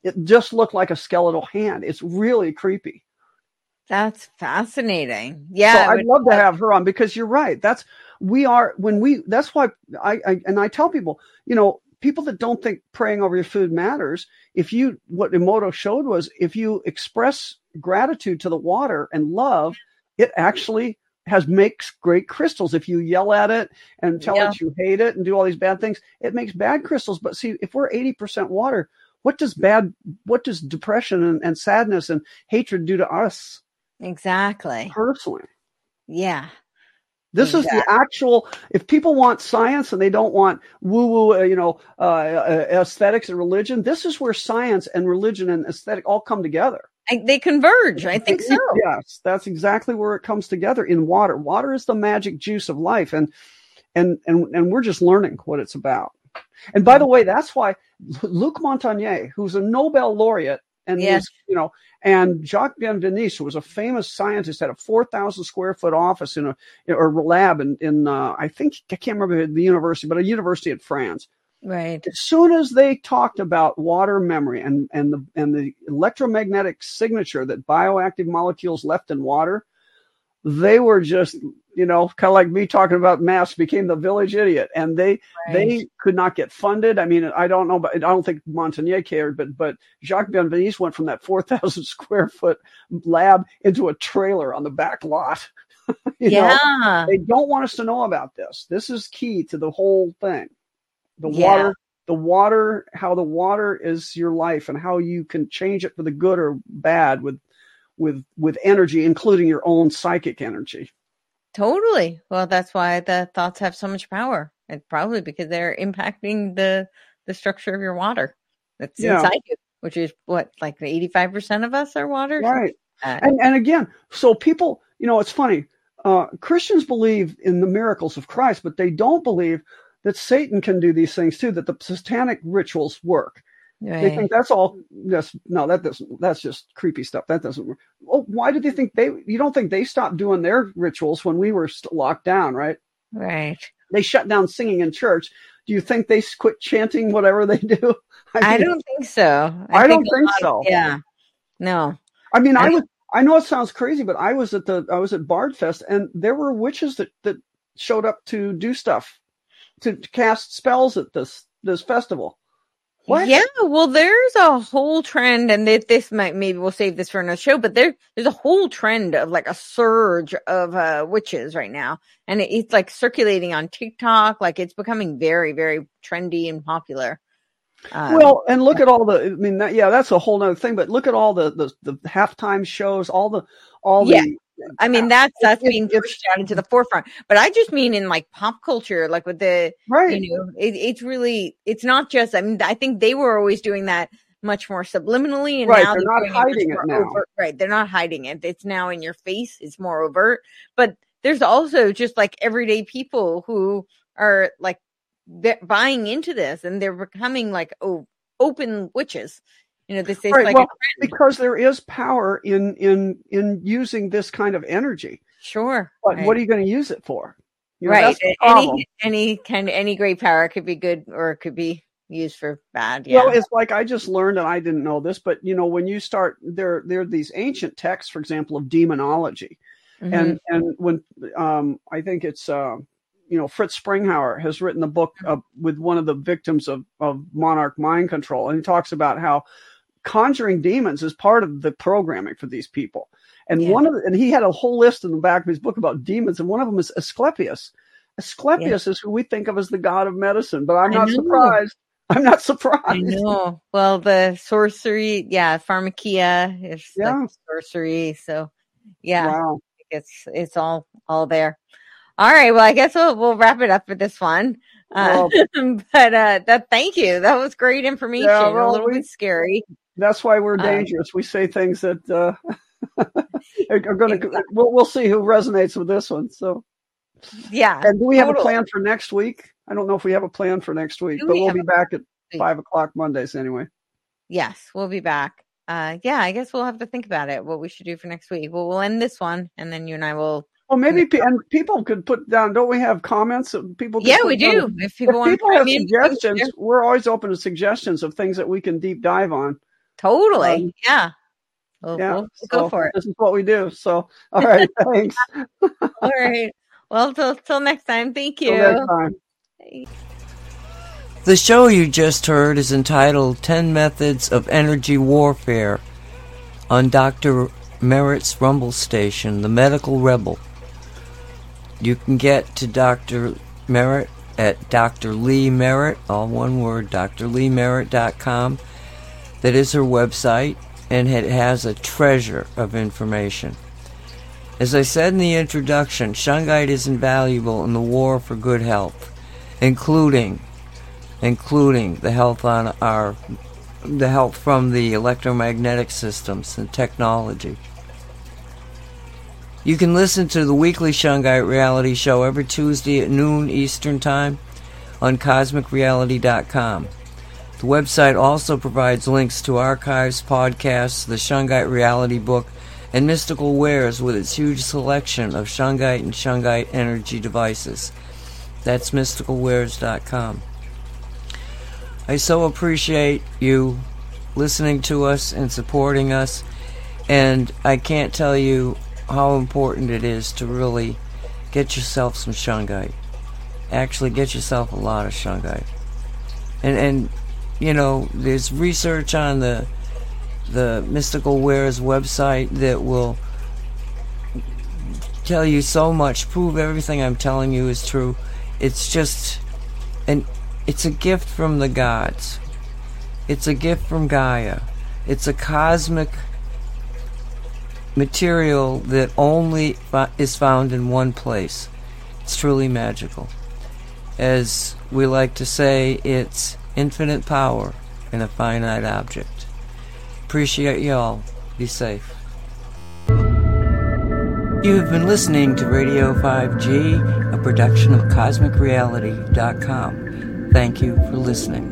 It just looked like a skeletal hand. It's really creepy. That's fascinating. Yeah. So I'd love to have her on because you're right. That's, we are, when we, that's why I, I and I tell people, you know, people that don't think praying over your food matters, if you, what Emoto showed was if you express gratitude to the water and love, it actually has makes great crystals. If you yell at it and tell yeah. it you hate it and do all these bad things, it makes bad crystals. But see, if we're 80% water, what does bad, what does depression and, and sadness and hatred do to us? Exactly. Personally. Yeah. This exactly. is the actual. If people want science and they don't want woo-woo, uh, you know, uh, uh, aesthetics and religion, this is where science and religion and aesthetic all come together. I, they converge. I think so. Yes, that's exactly where it comes together in water. Water is the magic juice of life, and and and and we're just learning what it's about. And by the way, that's why Luc Montagnier, who's a Nobel laureate, and yes. was, you know, and Jacques Benveniste, who was a famous scientist, had a four thousand square foot office in a or lab in in uh, I think I can't remember the university, but a university in France. Right. As soon as they talked about water memory and, and the and the electromagnetic signature that bioactive molecules left in water, they were just, you know, kind of like me talking about mass became the village idiot. And they right. they could not get funded. I mean, I don't know, but I don't think Montagnier cared, but but Jacques Benveniste went from that four thousand [laughs] square foot lab into a trailer on the back lot. [laughs] yeah. Know? They don't want us to know about this. This is key to the whole thing the yeah. water the water how the water is your life and how you can change it for the good or bad with with with energy including your own psychic energy. Totally. Well that's why the thoughts have so much power. And probably because they're impacting the the structure of your water. That's yeah. inside you which is what like 85% of us are water? Right. uh, and and again so people you know it's funny uh, christians believe in the miracles of christ but they don't believe that Satan can do these things too, that the satanic rituals work. Right. They think that's all. That's no, that doesn't. That's just creepy stuff. That doesn't work. Oh, why do they think they? You don't think they stopped doing their rituals when we were locked down, right? Right. They shut down singing in church. Do you think they quit chanting whatever they do? [laughs] I, mean, I don't think so. I, I think don't think so. Yeah. No. I mean, I, I was. I know it sounds crazy, but I was at the I was at Bard Fest, and there were witches that that showed up to do stuff to cast spells at this this festival. What? Yeah, well, there's a whole trend, and this, this might maybe we'll save this for another show. But there, there's a whole trend of like a surge of uh, witches right now, and it, it's like circulating on TikTok. Like it's becoming very, very trendy and popular. Um, well, and look at all the. I mean, that, yeah, that's a whole other thing. But look at all the the, the halftime shows, all the all yeah. I mean, that's that's being pushed out into the forefront. But I just mean in like pop culture, like with the right. You know, it, it's really it's not just. I mean, I think they were always doing that much more subliminally, and right. now they're, they're not hiding it, it now. Overt. Right, they're not hiding it. It's now in your face. It's more overt. But there's also just like everyday people who are like buying into this, and they're becoming like oh, open witches. You know, this is right. like well, because there is power in in in using this kind of energy. Sure. But right. what are you going to use it for? You know, right. Any any kind any great power could be good or it could be used for bad. Yeah. Well, it's like I just learned, and I didn't know this, but you know, when you start there, there are these ancient texts, for example, of demonology, mm-hmm. and and when um, I think it's. Uh, you know, Fritz Springmeier has written a book uh, with one of the victims of, of monarch mind control, and he talks about how conjuring demons is part of the programming for these people. And yeah. one of the, and he had a whole list in the back of his book about demons, and one of them is Asclepius. Asclepius yeah. is who we think of as the god of medicine, but I'm not surprised. I'm not surprised. I know. Well, the sorcery, yeah, pharmakeia is yeah. like sorcery. So, yeah, wow. it's it's all all there. All right. Well, I guess we'll we'll wrap it up for this one. Uh, well, [laughs] but uh, that thank you. That was great information. Yeah, well, a little we, bit scary. That's why we're dangerous. Um, we say things that uh, [laughs] are going to. We'll, we'll see who resonates with this one. So, yeah. And do we totally. have a plan for next week? I don't know if we have a plan for next week, do but we we'll be back at five o'clock Mondays anyway. Yes, we'll be back. Uh, yeah, I guess we'll have to think about it. What we should do for next week. Well, we'll end this one, and then you and I will well, maybe pe- and people could put down. Don't we have comments? People. Yeah, we do. Down, if people, if people have suggestions, in, we're always open to suggestions of things that we can deep dive on. Totally. Um, yeah. We'll, yeah. We'll, so go for it. This is what we do. So, all right. [laughs] thanks. all right. Well, till till next time. Thank you. Till next time. The show you just heard is entitled 10 Methods of Energy Warfare on Dr. Merritt's Rumble Station, The Medical Rebel. You can get to Dr. Merritt at Dr. Lee Merritt, all one word, drleemerritt.com. That is her website, and it has a treasure of information. As I said in the introduction, shungite is invaluable in the war for good health, including including the health on our the health from the electromagnetic systems and technology. You can listen to the weekly Shungite reality show every Tuesday at noon Eastern Time on CosmicReality.com. The website also provides links to archives, podcasts, the Shungite Reality Book, and Mystical Wares with its huge selection of Shungite and Shungite energy devices. That's mysticalwares.com. I so appreciate you listening to us and supporting us, and I can't tell you how important it is to really get yourself some shungite. Actually, get yourself a lot of shungite. And and you know, there's research on the the Mystical Wares website that will tell you so much, prove everything I'm telling you is true. It's just and it's a gift from the gods. It's a gift from Gaia. It's a cosmic material that only is found in one place. It's truly magical. As we like to say, it's infinite power in a finite object. Appreciate y'all. Be safe. You have been listening to Radio 5G, a production of CosmicReality.com. Thank you for listening.